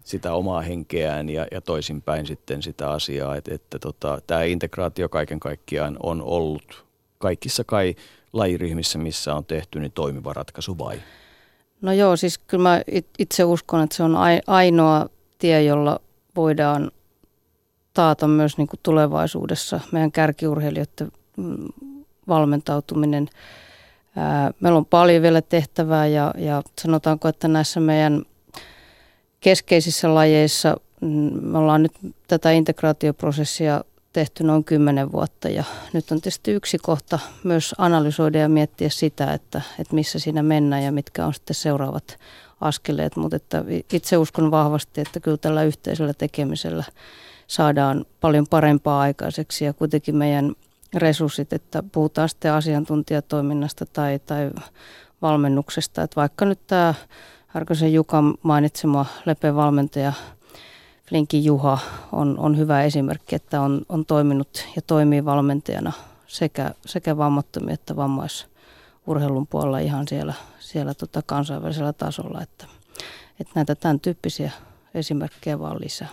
sitä omaa henkeään ja, ja toisinpäin sitten sitä asiaa, että, että tota, tämä integraatio kaiken kaikkiaan on ollut kaikissa kai lajiryhmissä, missä on tehty, niin toimiva ratkaisu vai? No joo, siis kyllä mä itse uskon, että se on ainoa tie, jolla voidaan taata myös niin kuin tulevaisuudessa meidän kärkiurheilijoiden mm, Meillä on paljon vielä tehtävää ja, ja sanotaanko, että näissä meidän keskeisissä lajeissa mm, me ollaan nyt tätä integraatioprosessia tehty noin kymmenen vuotta ja nyt on tietysti yksi kohta myös analysoida ja miettiä sitä, että, että missä siinä mennään ja mitkä on sitten seuraavat askeleet, mutta että itse uskon vahvasti, että kyllä tällä yhteisellä tekemisellä saadaan paljon parempaa aikaiseksi ja kuitenkin meidän resurssit, että puhutaan sitten asiantuntijatoiminnasta tai, tai valmennuksesta. Että vaikka nyt tämä Härkösen Jukan mainitsema Lepe-valmentaja Flinkin Juha on, on hyvä esimerkki, että on, on toiminut ja toimii valmentajana sekä, sekä vammattomia että vammaisurheilun puolella ihan siellä, siellä tota kansainvälisellä tasolla, että, että näitä tämän tyyppisiä esimerkkejä vaan lisää.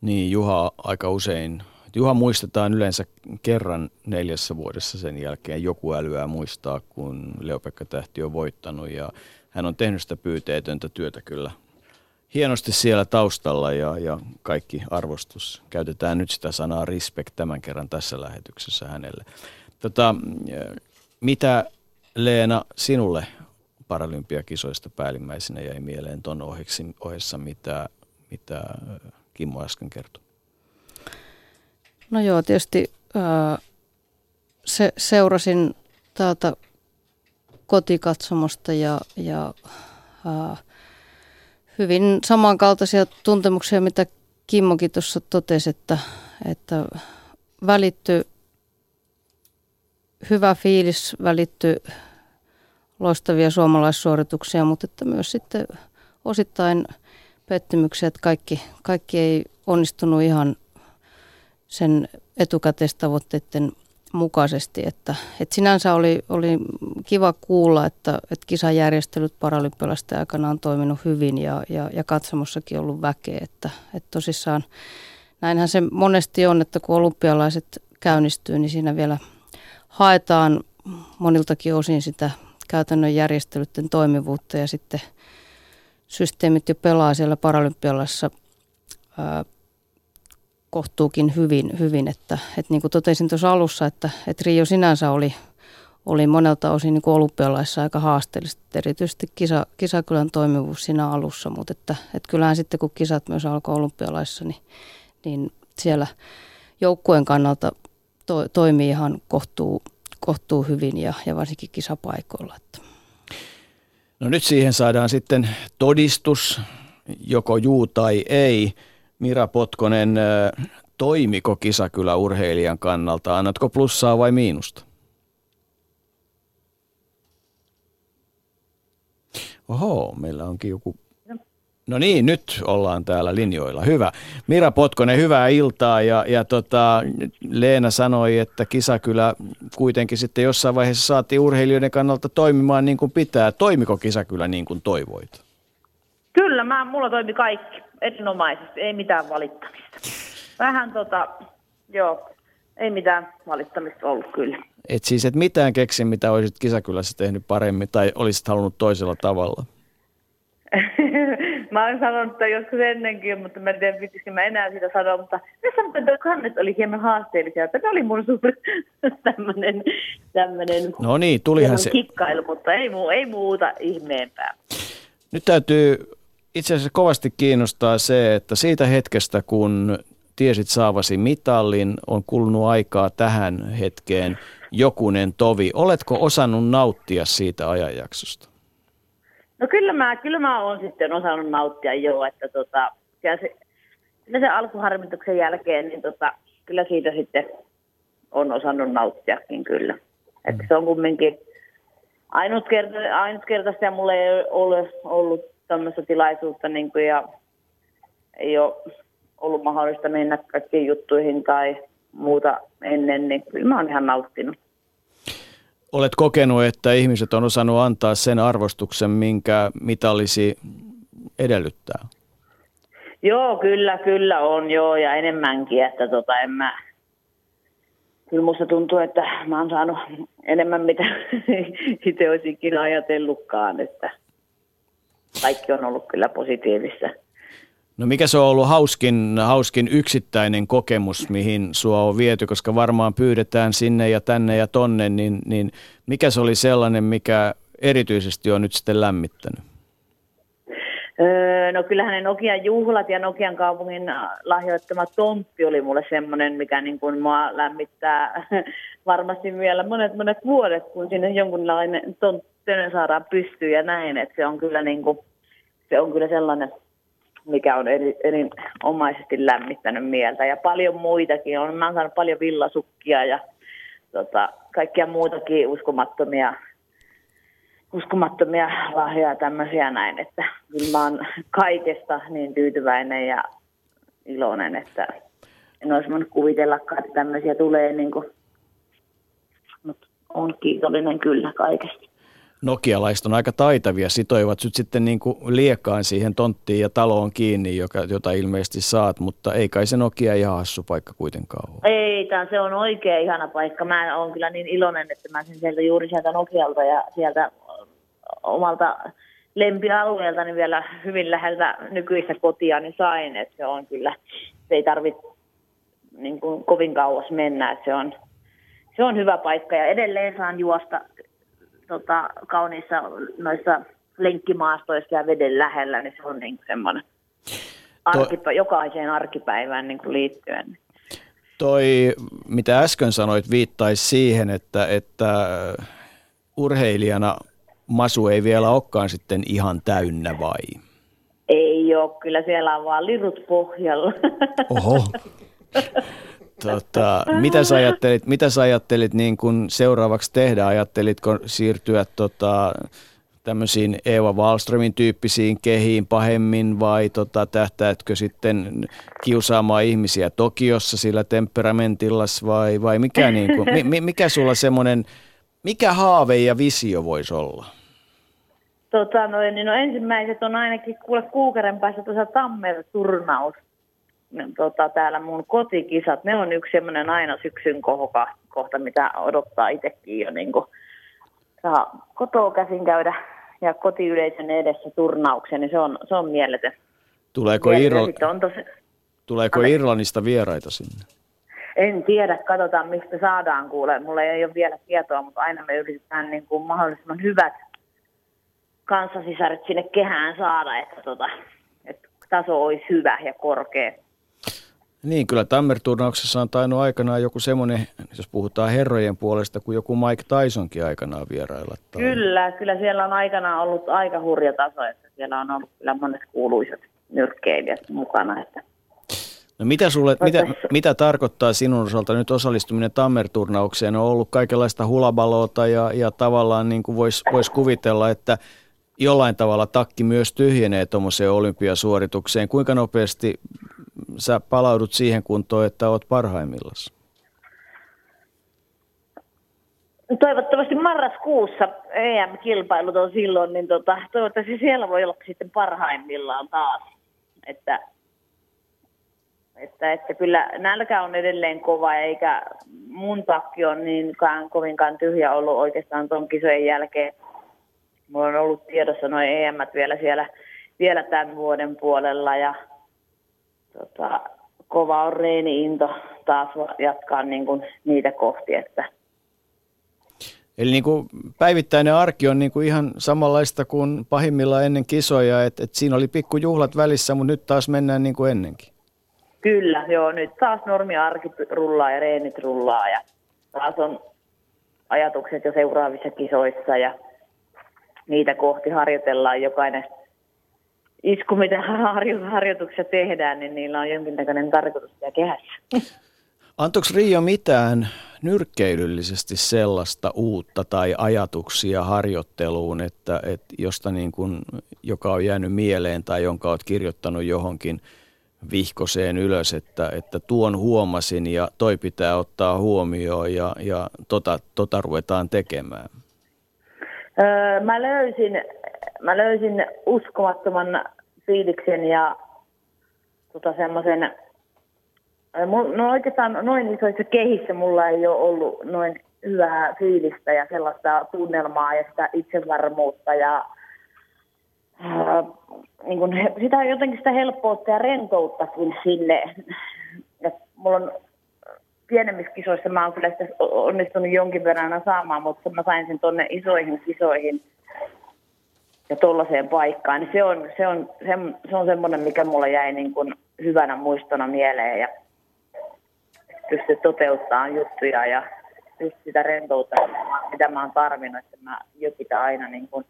Niin, Juha aika usein Juha muistetaan yleensä kerran neljässä vuodessa sen jälkeen. Joku älyää muistaa, kun Leopekka Tähti on voittanut ja hän on tehnyt sitä pyyteetöntä työtä kyllä hienosti siellä taustalla ja, ja kaikki arvostus. Käytetään nyt sitä sanaa respect tämän kerran tässä lähetyksessä hänelle. Tota, mitä Leena sinulle paralympiakisoista päällimmäisenä jäi mieleen tuon ohessa, mitä, mitä Kimmo äsken kertoi? No joo, tietysti ää, se, seurasin täältä kotikatsomosta ja, ja ää, hyvin samankaltaisia tuntemuksia, mitä Kimmokin tuossa totesi, että, että välitty hyvä fiilis, välitty loistavia suomalaissuorituksia, mutta että myös sitten osittain pettymyksiä, että kaikki, kaikki ei onnistunut ihan sen etukäteistavoitteiden mukaisesti. Että, että sinänsä oli, oli kiva kuulla, että, että kisajärjestelyt paralympialaisten aikana on toiminut hyvin ja, ja, ja katsomossakin ollut väkeä. Että, että tosissaan näinhän se monesti on, että kun olympialaiset käynnistyy, niin siinä vielä haetaan moniltakin osin sitä käytännön järjestelyiden toimivuutta ja sitten systeemit jo pelaa siellä paralympialassa kohtuukin hyvin, hyvin että, että niin kuin totesin tuossa alussa, että, että Rio sinänsä oli, oli monelta osin niin olympialaissa aika haasteellista, erityisesti kisa, kisakylän toimivuus siinä alussa, mutta että, että kyllähän sitten kun kisat myös alkoi olympialaissa, niin, niin siellä joukkueen kannalta to, toimii ihan kohtuu, kohtuu hyvin ja, ja varsinkin kisapaikoilla. Että. No nyt siihen saadaan sitten todistus, joko juu tai ei. Mira Potkonen, toimiko kisakylä urheilijan kannalta? Annatko plussaa vai miinusta? Oho, meillä onkin joku No niin, nyt ollaan täällä linjoilla. Hyvä. Mira Potkonen, hyvää iltaa. Ja, ja tota, Leena sanoi, että kisakylä kuitenkin sitten jossain vaiheessa saatiin urheilijoiden kannalta toimimaan niin kuin pitää. Toimiko kisakylä niin kuin toivoit? Kyllä, mä, mulla toimi kaikki erinomaisesti, ei mitään valittamista. Vähän tota, joo, ei mitään valittamista ollut kyllä. Et siis et mitään keksi, mitä olisit kisakylässä tehnyt paremmin tai olisit halunnut toisella tavalla? mä oon sanonut että joskus ennenkin, mutta mä en tiedä, pitäisikö mä enää sitä sanoa, mutta ne sanovat, että kannet oli hieman haasteellisia, että ne oli mun suuri tämmöinen, tämmöinen no niin, tulihan se. kikkailu, mutta ei, muu, ei muuta ihmeempää. Nyt täytyy itse asiassa kovasti kiinnostaa se, että siitä hetkestä, kun tiesit saavasi mitallin, on kulunut aikaa tähän hetkeen jokunen tovi. Oletko osannut nauttia siitä ajanjaksosta? No kyllä mä, kyllä mä oon sitten osannut nauttia jo, että tota, kyllä se alkuharmituksen jälkeen, niin tota, kyllä siitä sitten on osannut nauttiakin kyllä. Että se on kumminkin ainutkerta, ainutkertaista ja mulla ei ole ollut tämmöistä tilaisuutta niin kuin, ja ei ole ollut mahdollista mennä kaikkiin juttuihin tai muuta ennen, niin kyllä mä oon ihan nauttinut. Olet kokenut, että ihmiset on osannut antaa sen arvostuksen, minkä mitallisi edellyttää? Joo, kyllä, kyllä on joo ja enemmänkin, että tota en mä, kyllä musta tuntuu, että mä oon saanut enemmän mitä itse olisinkin ajatellutkaan, että kaikki on ollut kyllä positiivista. No mikä se on ollut hauskin, hauskin yksittäinen kokemus, mihin sua on viety, koska varmaan pyydetään sinne ja tänne ja tonne, niin, niin mikä se oli sellainen, mikä erityisesti on nyt sitten lämmittänyt? Öö, no kyllähän ne Nokian juhlat ja Nokian kaupungin lahjoittama tontti oli mulle semmoinen, mikä niin kuin mua lämmittää varmasti vielä monet monet vuodet, kun sinne jonkunlainen tontti saadaan pystyyn ja näin, että se on kyllä niin kuin, se on kyllä sellainen mikä on eri, erinomaisesti lämmittänyt mieltä. Ja paljon muitakin on. Mä oon saanut paljon villasukkia ja tota, kaikkia muutakin uskomattomia, uskomattomia lahjoja tämmöisiä näin. Että kyllä mä oon kaikesta niin tyytyväinen ja iloinen, että en olisi voinut kuvitellakaan, että tämmöisiä tulee. Niin kuin, on kiitollinen kyllä kaikesta nokialaiset on aika taitavia, sitoivat nyt sitten niin kuin liekaan siihen tonttiin ja taloon kiinni, joka, jota ilmeisesti saat, mutta ei kai se Nokia ihan hassu paikka kuitenkaan ole. Ei, tämä se on oikein ihana paikka. Mä olen kyllä niin iloinen, että mä sen sieltä juuri sieltä Nokialta ja sieltä omalta lempialueelta niin vielä hyvin läheltä nykyistä kotia niin sain, että se on kyllä, se ei tarvitse niin kuin kovin kauas mennä, että se on, se on hyvä paikka ja edelleen saan juosta tota, kauniissa noissa lenkkimaastoissa ja veden lähellä, niin se on niin semmoinen arkipä, jokaiseen arkipäivään niin kuin liittyen. Toi, mitä äsken sanoit, viittaisi siihen, että, että urheilijana masu ei vielä olekaan sitten ihan täynnä vai? Ei ole, kyllä siellä on vaan lirut pohjalla. Oho. Tota, mitä sä ajattelit, mitä sä ajattelit niin kun seuraavaksi tehdä? Ajattelitko siirtyä tota, tämmöisiin Eeva Wallströmin tyyppisiin kehiin pahemmin vai tota, tähtäätkö sitten kiusaamaan ihmisiä Tokiossa sillä temperamentillas vai, vai mikä, niin kuin, mi, mikä sulla semmoinen, mikä haave ja visio voisi olla? Tota, no, niin no ensimmäiset on ainakin kuule kuukauden päästä tuossa Tammer-turnaus. Tota, täällä mun kotikisat, ne on yksi semmoinen aina syksyn kohka, kohta, mitä odottaa itsekin jo niin kuin, saa kotoa käsin käydä ja kotiyleisön edessä turnauksen, niin se on, se on mieletön. Tuleeko, Irl- on tosi... Tuleeko Irlannista vieraita sinne? En tiedä, katsotaan mistä saadaan kuule. Mulla ei ole vielä tietoa, mutta aina me yritetään niin kuin mahdollisimman hyvät kanssasisaret sinne kehään saada, että, tota, että taso olisi hyvä ja korkea. Niin, kyllä Tammer-turnauksessa on tainnut aikanaan joku semmoinen, jos puhutaan herrojen puolesta, kuin joku Mike Tysonkin aikanaan vierailla. Tai... Kyllä, kyllä siellä on aikanaan ollut aika hurja taso, että siellä on ollut kyllä monet kuuluisat nyrkkeilijät mukana. Että... No mitä, sulle, mitä, mitä tarkoittaa sinun osalta nyt osallistuminen Tammer-turnaukseen? On ollut kaikenlaista hulabalota ja, ja tavallaan niin kuin voisi vois kuvitella, että jollain tavalla takki myös tyhjenee tuommoiseen olympiasuoritukseen. Kuinka nopeasti sä palaudut siihen kuntoon, että oot parhaimmillaan? Toivottavasti marraskuussa EM-kilpailut on silloin, niin tota, toivottavasti siellä voi olla sitten parhaimmillaan taas. Että, että, että kyllä nälkä on edelleen kova, eikä mun takki on niinkään kovinkaan tyhjä ollut oikeastaan tuon kisojen jälkeen. Mulla on ollut tiedossa noin EM vielä siellä vielä tämän vuoden puolella ja tota, kova on reeni-into taas jatkaa niin kuin niitä kohti. Että. Eli niin kuin päivittäinen arki on niin kuin ihan samanlaista kuin pahimmillaan ennen kisoja, että, että siinä oli pikkujuhlat välissä, mutta nyt taas mennään niin kuin ennenkin. Kyllä, joo, nyt taas arki rullaa ja reenit rullaa ja taas on ajatukset jo seuraavissa kisoissa ja niitä kohti harjoitellaan jokainen isku, mitä harjoituksessa tehdään, niin niillä on jonkinnäköinen tarkoitus ja kehässä. Antoiko Rio mitään nyrkkeilyllisesti sellaista uutta tai ajatuksia harjoitteluun, että, että josta niin kuin, joka on jäänyt mieleen tai jonka olet kirjoittanut johonkin vihkoseen ylös, että, että tuon huomasin ja toi pitää ottaa huomioon ja, ja tota, tota ruvetaan tekemään? Öö, mä löysin mä löysin uskomattoman fiiliksen ja tota semmoisen, no oikeastaan noin isoissa kehissä mulla ei ole ollut noin hyvää fiilistä ja sellaista tunnelmaa ja sitä itsevarmuutta ja ää, niin kun, sitä jotenkin sitä helppoutta ja rentouttakin sinne. Ja mulla on pienemmissä kisoissa mä oon kyllä sitä onnistunut jonkin verran saamaan, mutta mä sain sen tonne isoihin kisoihin – ja tuollaiseen paikkaan, niin se on, se on, se, se on semmoinen, mikä mulla jäi niin kuin hyvänä muistona mieleen ja pysty toteuttamaan juttuja ja just sitä rentoutta, mitä mä oon tarvinnut, että mä jokita aina niin kuin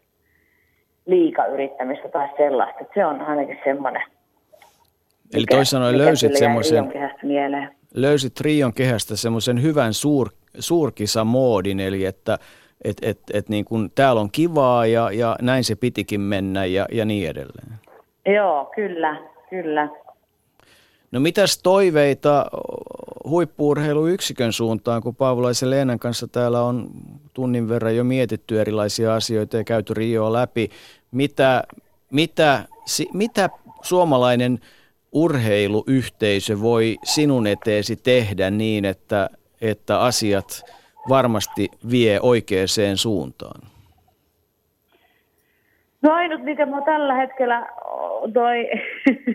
yrittämistä tai sellaista. Se on ainakin semmoinen. Eli toisin sanoen löysit semmoisen, löysit Rion kehästä semmoisen hyvän suur, suurkisamoodin, eli että että et, et niin kun, täällä on kivaa ja, ja näin se pitikin mennä ja, ja niin edelleen. Joo, kyllä, kyllä. No mitäs toiveita huippuurheiluyksikön suuntaan, kun Paavolaisen Leenan kanssa täällä on tunnin verran jo mietitty erilaisia asioita ja käyty Rioa läpi. Mitä, mitä, mitä suomalainen urheiluyhteisö voi sinun eteesi tehdä niin, että, että asiat – varmasti vie oikeaan suuntaan? No ainut, mikä mä tällä hetkellä toi,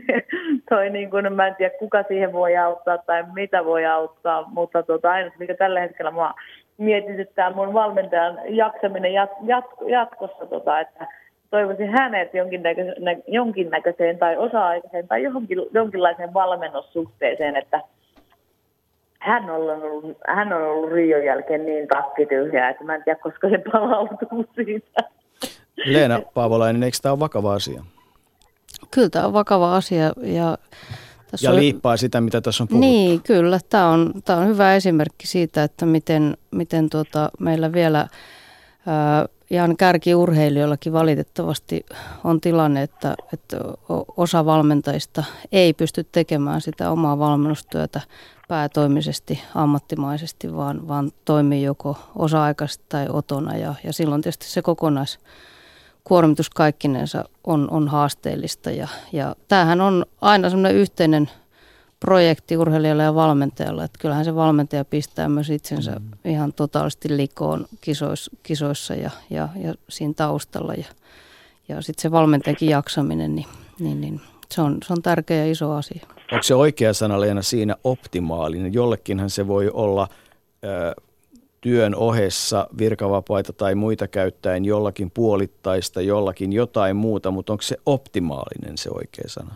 toi niin kuin, mä en tiedä kuka siihen voi auttaa tai mitä voi auttaa, mutta tota, ainut, mikä tällä hetkellä mä mietityttää mun valmentajan jaksaminen jat, jat, jatkossa, tota, että toivoisin hänet jonkinnäköiseen, jonkinnäköiseen tai osa-aikaiseen tai johonkin, jonkinlaiseen valmennussuhteeseen, että – hän on ollut, hän on ollut Rion jälkeen niin takkityhjä, että mä en tiedä, koska se palautuu siitä. Leena Paavolainen, eikö tämä ole vakava asia? Kyllä tämä on vakava asia ja tässä ja on, liippaa sitä, mitä tässä on puhuttu. Niin, kyllä. Tämä on, tämä on hyvä esimerkki siitä, että miten, miten tuota, meillä vielä ää, ihan kärkiurheilijoillakin valitettavasti on tilanne, että, että osa valmentajista ei pysty tekemään sitä omaa valmennustyötä päätoimisesti, ammattimaisesti, vaan, vaan toimii joko osa-aikaisesti tai otona. Ja, ja silloin tietysti se kokonaiskuormitus kaikkinensa on, on haasteellista. Ja, ja tämähän on aina semmoinen yhteinen projekti urheilijalle ja valmentajalle. Että kyllähän se valmentaja pistää myös itsensä mm. ihan totaalisesti likoon kisoissa, kisoissa ja, ja, ja siinä taustalla. Ja, ja sitten se valmentajakin jaksaminen, niin, niin, niin se, on, se on tärkeä ja iso asia. Onko se oikea sana Leena siinä optimaalinen? Jollekinhan se voi olla ö, työn ohessa virkavapaita tai muita käyttäen jollakin puolittaista, jollakin jotain muuta, mutta onko se optimaalinen se oikea sana?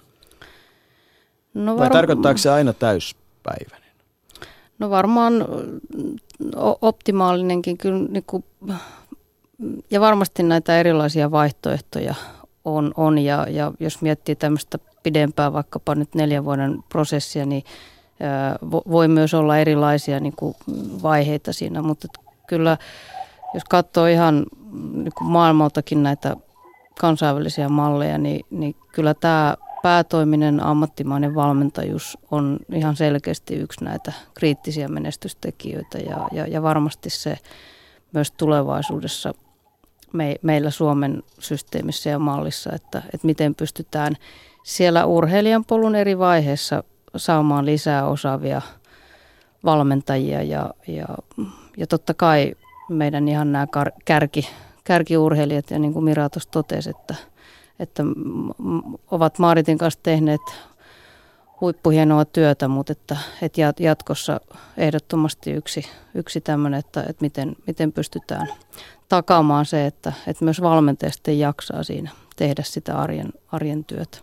No var... Vai tarkoittaako se aina täyspäiväinen? No varmaan optimaalinenkin kyllä, niin kuin, ja varmasti näitä erilaisia vaihtoehtoja on, on ja, ja jos miettii tämmöistä pidempää, vaikkapa nyt neljän vuoden prosessia, niin voi myös olla erilaisia niin kuin vaiheita siinä, mutta kyllä jos katsoo ihan niin kuin maailmaltakin näitä kansainvälisiä malleja, niin, niin kyllä tämä päätoiminen ammattimainen valmentajuus on ihan selkeästi yksi näitä kriittisiä menestystekijöitä ja, ja, ja varmasti se myös tulevaisuudessa me, meillä Suomen systeemissä ja mallissa, että, että miten pystytään siellä urheilijan polun eri vaiheissa saamaan lisää osaavia valmentajia ja, ja, ja totta kai meidän ihan nämä kärki, kärkiurheilijat ja niin kuin Mira tuossa totesi, että – että ovat Maaritin kanssa tehneet huippuhienoa työtä, mutta että, että jatkossa ehdottomasti yksi, yksi tämmöinen, että, että miten, miten pystytään takaamaan se, että, että myös valmentaja jaksaa siinä tehdä sitä arjen, arjen työtä.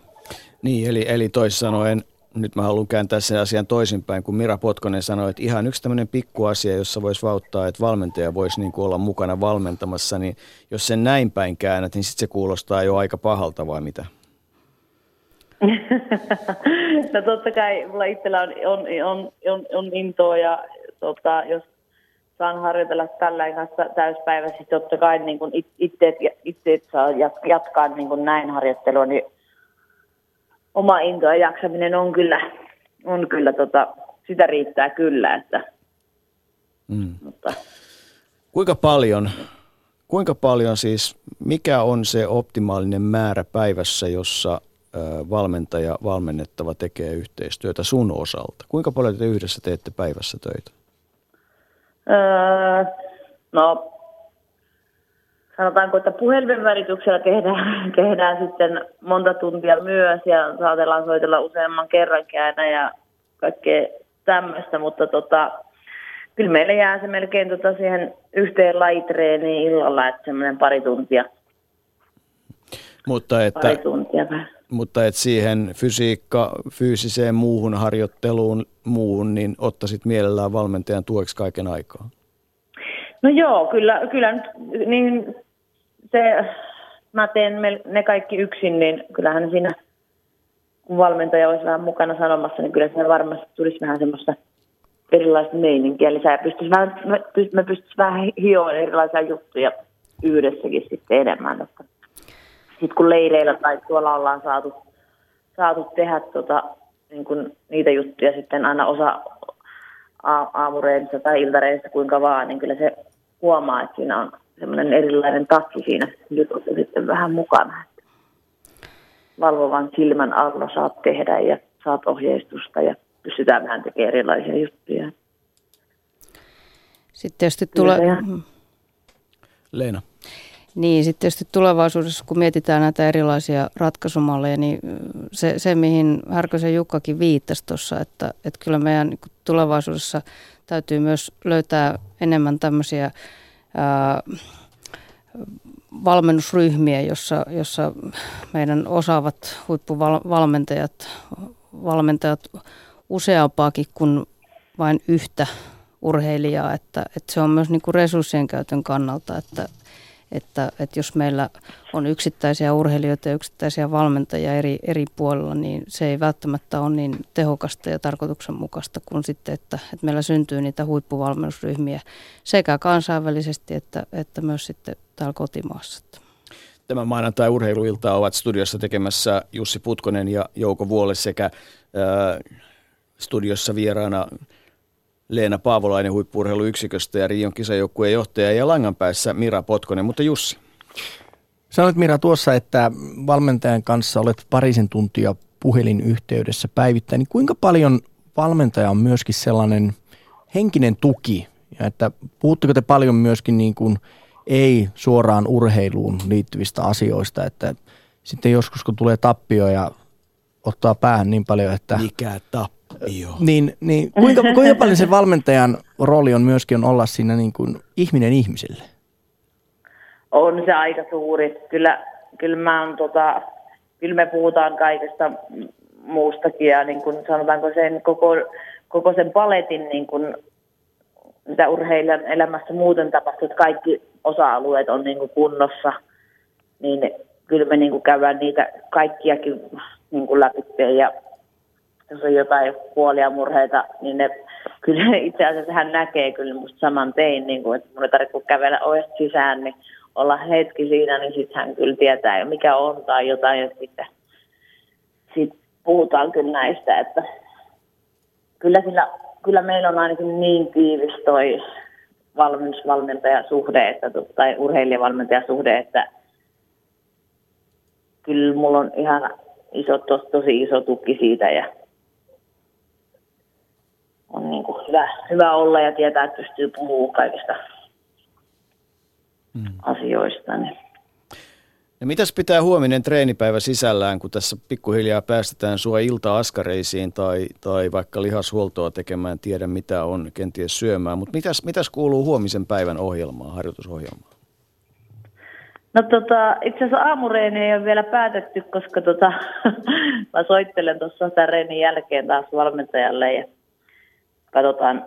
Niin, eli, eli toisin sanoen nyt mä haluan kääntää sen asian toisinpäin, kun Mira Potkonen sanoi, että ihan yksi tämmöinen pikkuasia, jossa voisi vauttaa, että valmentaja voisi niin olla mukana valmentamassa, niin jos sen näin päin käännät, niin sitten se kuulostaa jo aika pahalta vai mitä? no totta kai mulla itsellä on, on, on, on, on intoa ja tota, jos saan harjoitella tällä kanssa täyspäiväisesti, totta kai niin kun itse, itse saa jatkaa niin kun näin harjoittelua, niin oma into ja jaksaminen on kyllä, on kyllä tota, sitä riittää kyllä. Että, mm. mutta. Kuinka paljon, kuinka paljon siis, mikä on se optimaalinen määrä päivässä, jossa valmentaja, valmennettava tekee yhteistyötä sun osalta? Kuinka paljon te yhdessä teette päivässä töitä? Öö, no sanotaanko, että puhelimen välityksellä tehdään, tehdään sitten monta tuntia myös ja saatellaan soitella useamman kerran käänä ja kaikkea tämmöistä, mutta tota, kyllä meillä jää se melkein tota siihen yhteen lajitreeniin illalla, että semmoinen pari tuntia. Mutta että, pari tuntia mutta että siihen fysiikka, fyysiseen muuhun harjoitteluun muuhun, niin ottaisit mielellään valmentajan tueksi kaiken aikaa? No joo, kyllä, kyllä nyt niin se, mä teen ne kaikki yksin, niin kyllähän siinä, kun valmentaja olisi vähän mukana sanomassa, niin kyllä siinä varmasti tulisi vähän semmoista erilaista meininkiä lisää. Ja pystyisi vähän, me pystyisi vähän hioon erilaisia juttuja yhdessäkin sitten enemmän. Sitten kun leireillä tai tuolla ollaan saatu, saatu tehdä tota, niin kun niitä juttuja sitten aina osa aamureissa tai iltareissa kuinka vaan, niin kyllä se huomaa, että siinä on semmoinen erilainen tatsi siinä jutussa sitten vähän mukana. Valvovan silmän alla saat tehdä ja saat ohjeistusta ja pystytään vähän tekemään erilaisia juttuja. Sitten tietysti tulee... Leena. Niin, sitten tietysti tulevaisuudessa, kun mietitään näitä erilaisia ratkaisumalleja, niin se, se mihin Härkösen Jukkakin viittasi tuossa, että, että kyllä meidän niin tulevaisuudessa täytyy myös löytää enemmän tämmöisiä valmennusryhmiä, jossa, jossa meidän osaavat huippuvalmentajat valmentajat useampaakin kuin vain yhtä urheilijaa, että, että se on myös niin kuin resurssien käytön kannalta, että, että, että jos meillä on yksittäisiä urheilijoita ja yksittäisiä valmentajia eri, eri puolilla, niin se ei välttämättä ole niin tehokasta ja tarkoituksenmukaista kuin sitten, että, että meillä syntyy niitä huippuvalmennusryhmiä sekä kansainvälisesti että, että myös sitten täällä kotimaassa. Tämä maanantai urheiluilta ovat studiossa tekemässä Jussi Putkonen ja Jouko Vuole sekä ää, studiossa vieraana Leena Paavolainen huippurheiluyksiköstä ja Rion kisajoukkueen johtaja ja langan päässä Mira Potkonen. Mutta Jussi. Sanoit Mira tuossa, että valmentajan kanssa olet parisen tuntia puhelinyhteydessä päivittäin. Niin kuinka paljon valmentaja on myöskin sellainen henkinen tuki? Ja että puhutteko te paljon myöskin niin kuin ei suoraan urheiluun liittyvistä asioista, että sitten joskus kun tulee tappio ja ottaa päähän niin paljon, että... Mikä tappio? Niin, niin kuinka, kuinka paljon se valmentajan rooli on myöskin olla siinä niin kuin ihminen ihmiselle? On se aika suuri. Kyllä, kyllä, mä on, tota, kyllä me puhutaan kaikesta muustakin ja niin kuin sanotaanko sen koko, koko sen paletin niin kuin, mitä urheilijan elämässä muuten tapahtuu, että kaikki osa-alueet on niin kuin kunnossa, niin kyllä me niin kuin käydään niitä kaikkiakin niin kuin läpi ja jos on jotain puolia murheita, niin ne kyllä itse asiassa hän näkee kyllä musta saman tein, niin kuin, että mun ei tarvitse kävellä ovesta sisään, niin olla hetki siinä, niin sitten hän kyllä tietää jo mikä on tai jotain, ja sitten sit puhutaan kyllä näistä, että kyllä, sillä, kyllä meillä on ainakin niin tiivis toi valmennusvalmentajasuhde että, tai urheilijavalmentajasuhde, että kyllä mulla on ihan iso, tos, tosi iso tukki siitä ja on niin kuin hyvä, hyvä olla ja tietää, että pystyy puhumaan kaikista mm. asioista. Niin. Ja mitäs pitää huominen treenipäivä sisällään, kun tässä pikkuhiljaa päästetään sua ilta-askareisiin tai, tai vaikka lihashuoltoa tekemään, tiedä mitä on kenties syömään. Mutta mitäs, mitäs kuuluu huomisen päivän ohjelmaan, harjoitusohjelmaan? No tota, itse asiassa aamureeni ei ole vielä päätetty, koska tota, mä soittelen tuossa tämän reenin jälkeen taas valmentajalle ja katsotaan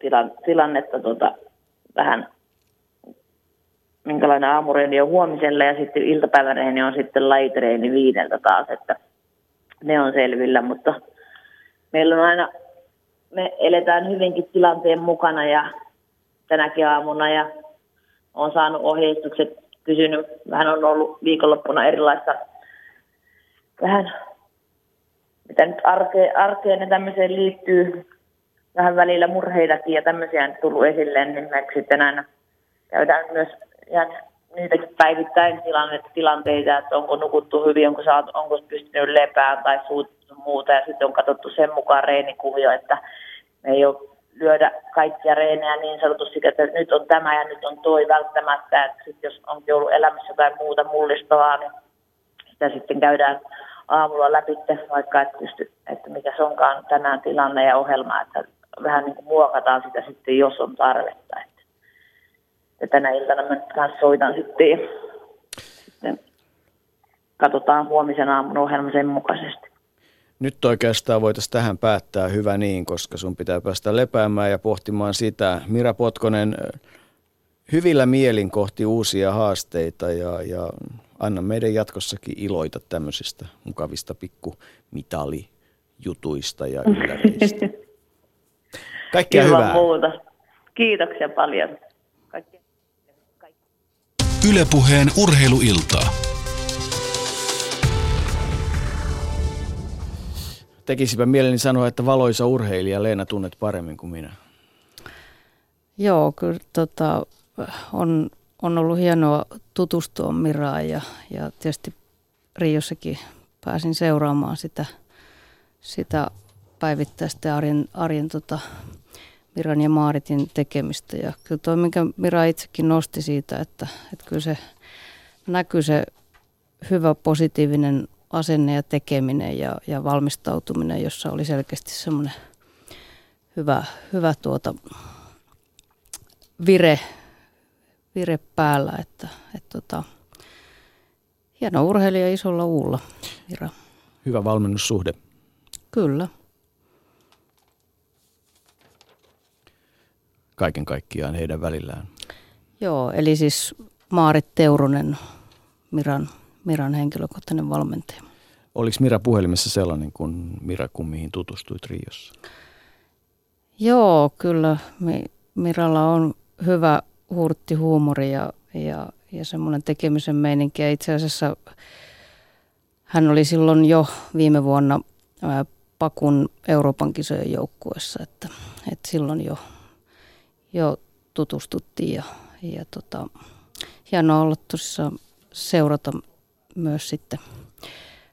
tilan, tilannetta tota, vähän minkälainen aamureeni on huomiselle ja sitten iltapäiväreeni on sitten laitreeni viideltä taas, että ne on selvillä, mutta meillä on aina, me eletään hyvinkin tilanteen mukana ja tänäkin aamuna ja on saanut ohjeistukset, kysynyt, vähän on ollut viikonloppuna erilaista vähän, mitä nyt arkeen, arkeen ja tämmöiseen liittyy, vähän välillä murheitakin ja tämmöisiä on tullut esille, niin me sitten aina käydään myös ja niitäkin päivittäin tilanne, tilanteita, että onko nukuttu hyvin, onko, saat, onko pystynyt lepään tai muuta. Ja sitten on katsottu sen mukaan reenikuvio, että me ei ole lyödä kaikkia reenejä niin sanotusti, että nyt on tämä ja nyt on toi välttämättä. Että sit jos on ollut elämässä jotain muuta mullistavaa, niin sitä sitten käydään aamulla läpi, vaikka et pysty, että mikä se onkaan tänään tilanne ja ohjelma, että vähän niin kuin muokataan sitä sitten, jos on tarvetta. Ja tänä iltana mä kanssa soitan sitten ja sitten katsotaan huomisen aamun ohjelma sen mukaisesti. Nyt oikeastaan voitaisiin tähän päättää hyvä niin, koska sun pitää päästä lepäämään ja pohtimaan sitä. Mira Potkonen, hyvillä mielin kohti uusia haasteita ja, ja anna meidän jatkossakin iloita tämmöisistä mukavista pikkumitalijutuista ja ylläreistä. Kaikkea Ilman hyvää. muuta. Kiitoksia paljon. Ylepuheen urheiluiltaa. Tekisipä mieleni sanoa, että valoisa urheilija Leena tunnet paremmin kuin minä. Joo, kyllä tota, on, on ollut hienoa tutustua Miraan ja, ja tietysti Riossakin pääsin seuraamaan sitä, sitä päivittäistä arjen, arjen tota, Miran ja Maaritin tekemistä. Ja kyllä tuo, minkä Mira itsekin nosti siitä, että, että kyllä se näkyy se hyvä positiivinen asenne ja tekeminen ja, ja valmistautuminen, jossa oli selkeästi semmoinen hyvä, hyvä tuota vire, vire päällä, että, että tota, hieno urheilija isolla uulla, Mira. Hyvä valmennussuhde. Kyllä. Kaiken kaikkiaan heidän välillään. Joo, eli siis Maarit Teuronen, Miran, Miran henkilökohtainen valmentaja. Oliko Mira puhelimessa sellainen kuin Mira, kun mihin tutustuit Riossa? Joo, kyllä. Miralla on hyvä hurtti huumori ja, ja, ja semmoinen tekemisen meininki. Ja itse asiassa hän oli silloin jo viime vuonna Pakun Euroopan kisojen joukkueessa, että, että silloin jo, jo tutustuttiin ja, ja tota, hienoa olla tosissaan seurata myös sitten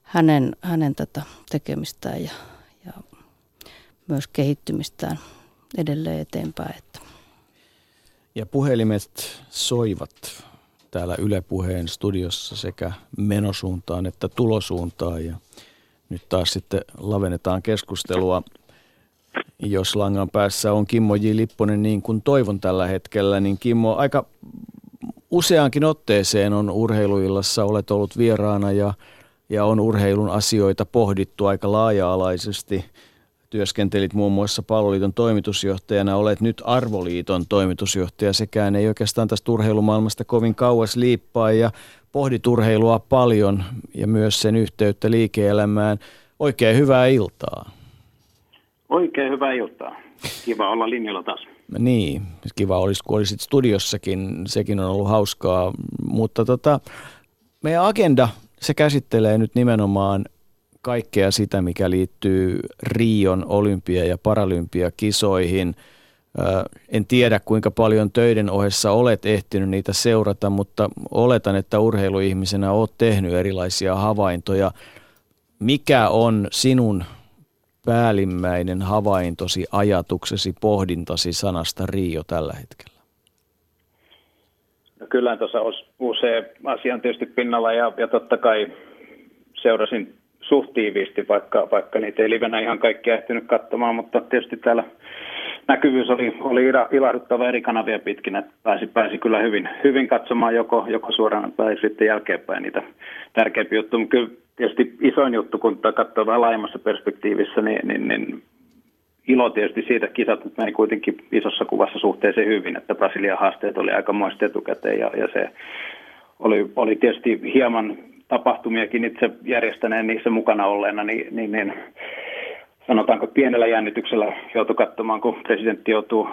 hänen, hänen tätä tekemistään ja, ja myös kehittymistään edelleen eteenpäin. Että. Ja puhelimet soivat täällä Yle Puheen studiossa sekä menosuuntaan että tulosuuntaan ja nyt taas sitten lavennetaan keskustelua. Jos langan päässä on Kimmo J. Lipponen niin kuin toivon tällä hetkellä, niin Kimmo aika useankin otteeseen on urheiluillassa, olet ollut vieraana ja, ja on urheilun asioita pohdittu aika laaja-alaisesti. Työskentelit muun muassa Palloliiton toimitusjohtajana, olet nyt Arvoliiton toimitusjohtaja. Sekään ei oikeastaan tästä urheilumaailmasta kovin kauas liippaa ja pohdit urheilua paljon ja myös sen yhteyttä liike-elämään. Oikein hyvää iltaa. Oikein hyvää iltaa. Kiva olla linjalla taas. Niin, kiva olisi, kun olisit studiossakin, sekin on ollut hauskaa, mutta tota, meidän agenda, se käsittelee nyt nimenomaan kaikkea sitä, mikä liittyy Rion olympia- ja paralympiakisoihin. En tiedä, kuinka paljon töiden ohessa olet ehtinyt niitä seurata, mutta oletan, että urheiluihmisenä olet tehnyt erilaisia havaintoja. Mikä on sinun päällimmäinen havaintosi, ajatuksesi, pohdintasi sanasta Rio tällä hetkellä? No kyllä tuossa usea asian tietysti pinnalla ja, ja totta kai seurasin suht tiiviisti, vaikka, vaikka niitä ei livenä ihan kaikkia ehtinyt katsomaan, mutta tietysti täällä näkyvyys oli, oli ilahduttava eri kanavia pitkin, että pääsi, pääsi kyllä hyvin, hyvin katsomaan joko, joko suoraan tai sitten jälkeenpäin niitä tärkeimpiä juttuja. Kyllä tietysti isoin juttu, kun katsoo vähän laajemmassa perspektiivissä, niin, niin, niin ilo tietysti siitä kisat, että meni kuitenkin isossa kuvassa suhteeseen hyvin, että Brasilian haasteet oli aika moista etukäteen ja, ja se oli, oli tietysti hieman tapahtumiakin itse järjestäneen niissä mukana olleena, niin, niin, niin sanotaanko pienellä jännityksellä joutui katsomaan, kun presidentti joutuu,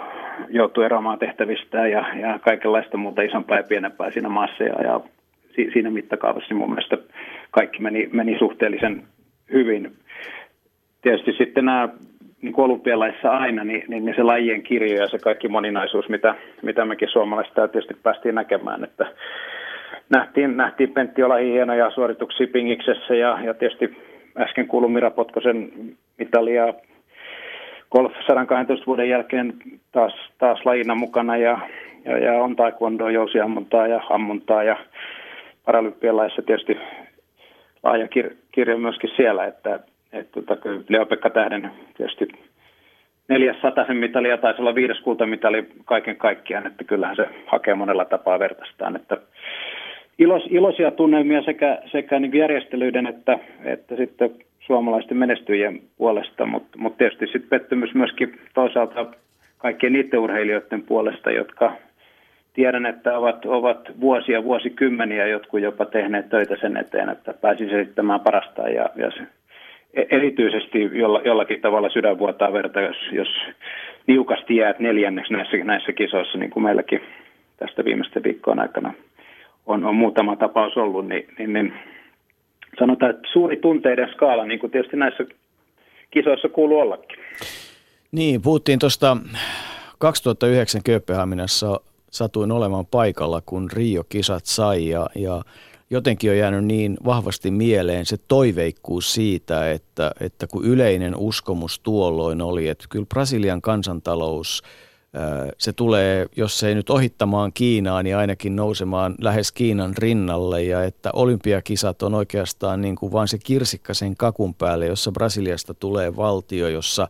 joutuu eroamaan tehtävistään ja, ja kaikenlaista muuta isompaa ja pienempää siinä maassa. Ja, ja siinä mittakaavassa niin mun mielestä kaikki meni, meni suhteellisen hyvin. Tietysti sitten nämä niin olympialaissa aina, niin, niin, niin se lajien kirjo ja se kaikki moninaisuus, mitä, mitä mekin suomalaiset tietysti päästiin näkemään, että nähtiin, nähtiin Pentti Olahin hienoja suorituksia Pingiksessä ja, ja tietysti äsken kuului Mira Potkosen mitalia golf 112 vuoden jälkeen taas, taas lajina mukana ja, ja, ja on taekwondo, jousiammuntaa ja ammuntaa ja paralympialaissa tietysti laaja kir- kirjo myöskin siellä, että, että tota, Leo-Pekka Tähden tietysti neljäs sataisen mitalia taisi olla viides kultamitali kaiken kaikkiaan, että kyllähän se hakee monella tapaa vertaistaan, että ilos, iloisia tunnelmia sekä, sekä niin järjestelyiden että, että sitten suomalaisten menestyjien puolesta, mutta mut tietysti sitten pettymys myöskin toisaalta kaikkien niiden urheilijoiden puolesta, jotka tiedän, että ovat, ovat vuosia, vuosikymmeniä jotkut jopa tehneet töitä sen eteen, että pääsisi esittämään parasta ja, ja se, e, erityisesti jolla, jollakin tavalla sydän vuotaa verta, jos, jos niukasti jäät neljänneksi näissä, näissä kisoissa, niin kuin meilläkin tästä viimeisten viikkojen aikana on, on muutama tapaus ollut, niin, niin, niin sanotaan, että suuri tunteiden skaala, niin kuin tietysti näissä kisoissa kuuluu ollakin. Niin, puhuttiin tuosta 2009 Kööpenhaminassa satuin olemaan paikalla, kun Rio-kisat sai ja, ja jotenkin on jäänyt niin vahvasti mieleen se toiveikkuus siitä, että, että kun yleinen uskomus tuolloin oli, että kyllä Brasilian kansantalous – se tulee, jos ei nyt ohittamaan Kiinaa, niin ainakin nousemaan lähes Kiinan rinnalle ja että olympiakisat on oikeastaan niin kuin vain se kirsikka sen kakun päälle, jossa Brasiliasta tulee valtio, jossa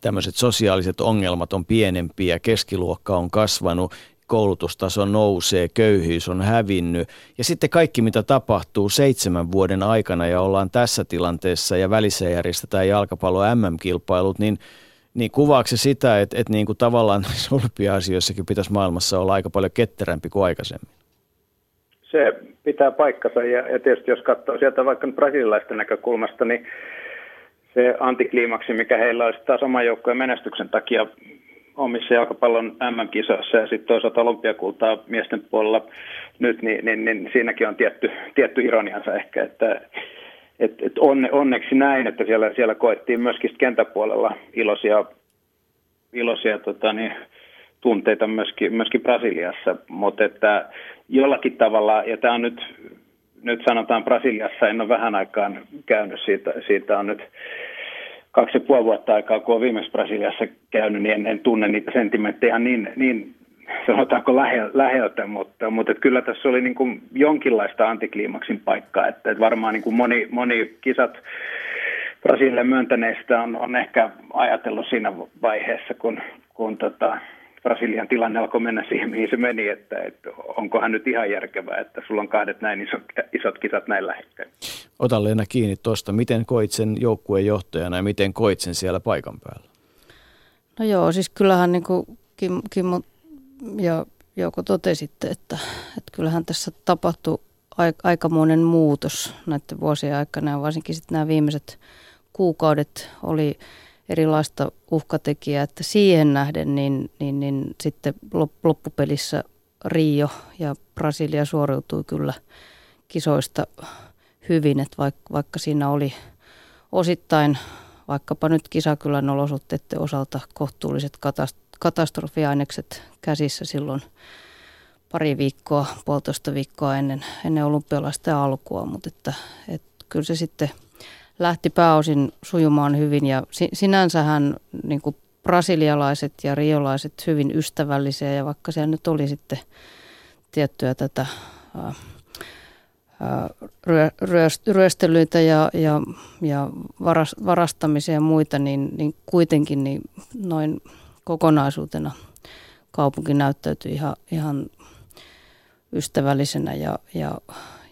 tämmöiset sosiaaliset ongelmat on pienempiä, keskiluokka on kasvanut, koulutustaso nousee, köyhyys on hävinnyt ja sitten kaikki mitä tapahtuu seitsemän vuoden aikana ja ollaan tässä tilanteessa ja välissä järjestetään jalkapallo MM-kilpailut, niin – niin kuvaako se sitä, että, että niin kuin tavallaan olympia-asioissakin pitäisi maailmassa olla aika paljon ketterämpi kuin aikaisemmin? Se pitää paikkansa ja, ja tietysti jos katsoo sieltä vaikka brasililaisten näkökulmasta, niin se antikliimaksi, mikä heillä olisi taas oman joukkojen menestyksen takia omissa jalkapallon MM-kisoissa ja sitten toisaalta olympiakultaa miesten puolella nyt, niin, niin, niin siinäkin on tietty, tietty ironiansa ehkä, että et, et onne, onneksi näin, että siellä, siellä koettiin myöskin kentäpuolella iloisia, iloisia tota, niin, tunteita myöskin, myöskin Brasiliassa, mutta että jollakin tavalla, ja tämä on nyt, nyt sanotaan Brasiliassa, en ole vähän aikaan käynyt, siitä, siitä on nyt kaksi ja puoli vuotta aikaa, kun olen viimeksi Brasiliassa käynyt, niin en, en tunne niitä sentimenttejä niin, niin sanotaanko lähe, läheltä, mutta, mutta että kyllä tässä oli niin kuin jonkinlaista antikliimaksin paikkaa, että, että varmaan niin kuin moni, moni kisat Brasilialle myöntäneistä on, on ehkä ajatellut siinä vaiheessa, kun, kun tota, Brasilian tilanne alkoi mennä siihen, mihin se meni, että, että onkohan nyt ihan järkevää, että sulla on kahdet näin isot, isot kisat näin lähekkäin. Ota Leena kiinni tuosta. Miten koit sen joukkueen johtajana ja miten koit sen siellä paikan päällä? No joo, siis kyllähän niin kuin Kim, Kimmo ja Jouko totesitte, että, että kyllähän tässä tapahtui aikamoinen muutos näiden vuosien aikana ja varsinkin sitten nämä viimeiset kuukaudet oli erilaista uhkatekijää, että siihen nähden niin, niin, niin sitten loppupelissä Rio ja Brasilia suoriutui kyllä kisoista hyvin, että vaikka, vaikka siinä oli osittain vaikkapa nyt kisakylän olosuhteiden osalta kohtuulliset katastrofiainekset käsissä silloin pari viikkoa, puolitoista viikkoa ennen, ennen olympialaisten alkua, mutta että, että kyllä se sitten – lähti pääosin sujumaan hyvin ja sinänsähän niin kuin brasilialaiset ja riolaiset hyvin ystävällisiä ja vaikka siellä nyt oli sitten tiettyä tätä ryöstelyitä ja, ja, ja varastamisia ja muita, niin, niin kuitenkin niin noin kokonaisuutena kaupunki näyttäytyi ihan, ihan ystävällisenä ja, ja,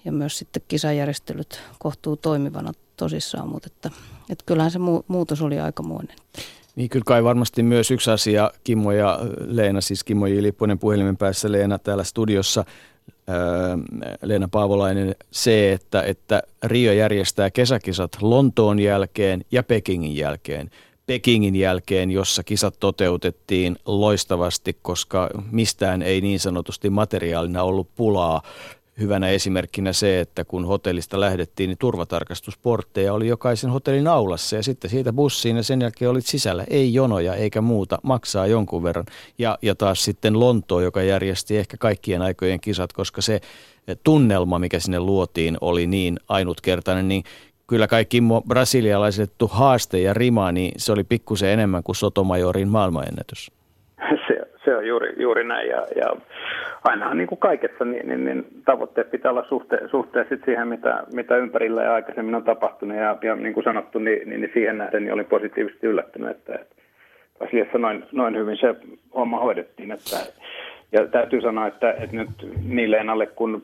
ja myös sitten kisajärjestelyt kohtuu toimivana tosissaan, mutta että, että kyllähän se muutos oli aikamoinen. Niin kyllä kai varmasti myös yksi asia, Kimmo ja Leena, siis Kimmo J. Lipponen puhelimen päässä, Leena täällä studiossa, öö, Leena Paavolainen, se, että, että Rio järjestää kesäkisat Lontoon jälkeen ja Pekingin jälkeen. Pekingin jälkeen, jossa kisat toteutettiin loistavasti, koska mistään ei niin sanotusti materiaalina ollut pulaa hyvänä esimerkkinä se, että kun hotellista lähdettiin, niin turvatarkastusportteja oli jokaisen hotellin aulassa ja sitten siitä bussiin ja sen jälkeen olit sisällä. Ei jonoja eikä muuta, maksaa jonkun verran. Ja, ja taas sitten Lontoa, joka järjesti ehkä kaikkien aikojen kisat, koska se tunnelma, mikä sinne luotiin, oli niin ainutkertainen, niin kyllä kaikki brasilialaiset haaste ja rima, niin se oli pikkusen enemmän kuin Sotomajorin maailmanennätys. Se, se on juuri, juuri näin ja, ja ainahan niin kuin kaikessa niin, niin, niin tavoitteet pitää olla suhte, suhteessa siihen, mitä, mitä ympärillä ja aikaisemmin on tapahtunut. Ja, ja niin kuin sanottu, niin, niin, niin siihen nähden niin olin positiivisesti yllättynyt, että, että asiassa noin, noin hyvin se homma hoidettiin. Että, ja täytyy sanoa, että, että nyt niin Leenalle kuin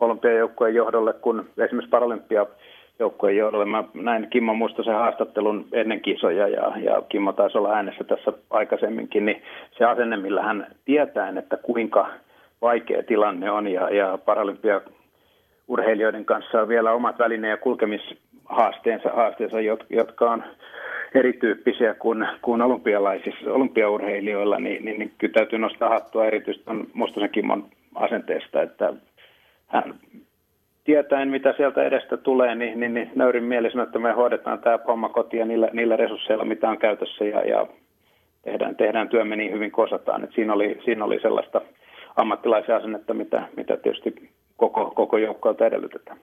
olympiajoukkojen johdolle, kun esimerkiksi Paralympia joukkojen johdolle. Mä näin Kimmo Mustosen haastattelun ennen kisoja ja, ja Kimmo taisi olla äänessä tässä aikaisemminkin, niin se asenne, millä hän tietää, että kuinka vaikea tilanne on ja, ja paralympia urheilijoiden kanssa on vielä omat väline- ja kulkemishaasteensa, haasteensa, jotka on erityyppisiä kuin, kuin olympialaisissa, olympiaurheilijoilla, niin, niin, niin kyllä täytyy nostaa hattua erityisesti Mustosen Kimmon asenteesta, että hän tietäen, mitä sieltä edestä tulee, niin, niin, niin nöyrin mielisenä, että me hoidetaan tämä homma kotiin niillä, niillä resursseilla, mitä on käytössä ja, ja tehdään, tehdään työmme niin hyvin kuin osataan. Et siinä, oli, siinä oli sellaista ammattilaisen asennetta, mitä, mitä tietysti koko, koko joukkoilta edellytetään.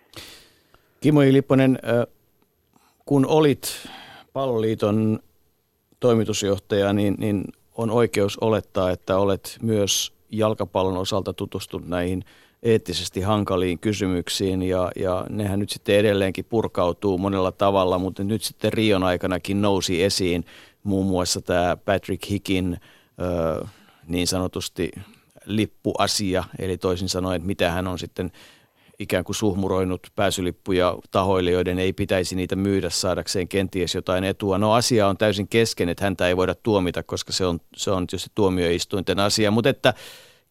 Kimo Ilipponen, kun olit palloliiton toimitusjohtaja, niin, niin on oikeus olettaa, että olet myös jalkapallon osalta tutustunut näihin eettisesti hankaliin kysymyksiin ja, ja nehän nyt sitten edelleenkin purkautuu monella tavalla, mutta nyt sitten Rion aikanakin nousi esiin muun muassa tämä Patrick Hickin ö, niin sanotusti lippuasia, eli toisin sanoen, mitä hän on sitten ikään kuin suhmuroinut pääsylippuja tahoille, joiden ei pitäisi niitä myydä saadakseen kenties jotain etua. No asia on täysin kesken, että häntä ei voida tuomita, koska se on, se on tietysti tuomioistuinten asia. Mutta että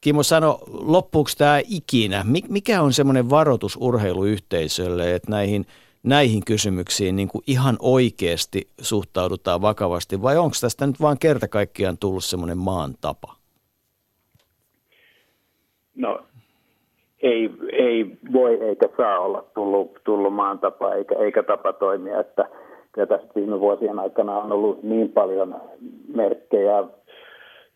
Kimo sano, loppuuko tämä ikinä? Mikä on semmoinen varoitus urheiluyhteisölle, että näihin, näihin kysymyksiin niin kuin ihan oikeasti suhtaudutaan vakavasti vai onko tästä nyt vaan kerta kaikkiaan tullut semmoinen maan tapa? No ei, ei voi eikä saa olla tullut, tullut maan tapa eikä, eikä tapa toimia, että kyllä tässä viime vuosien aikana on ollut niin paljon merkkejä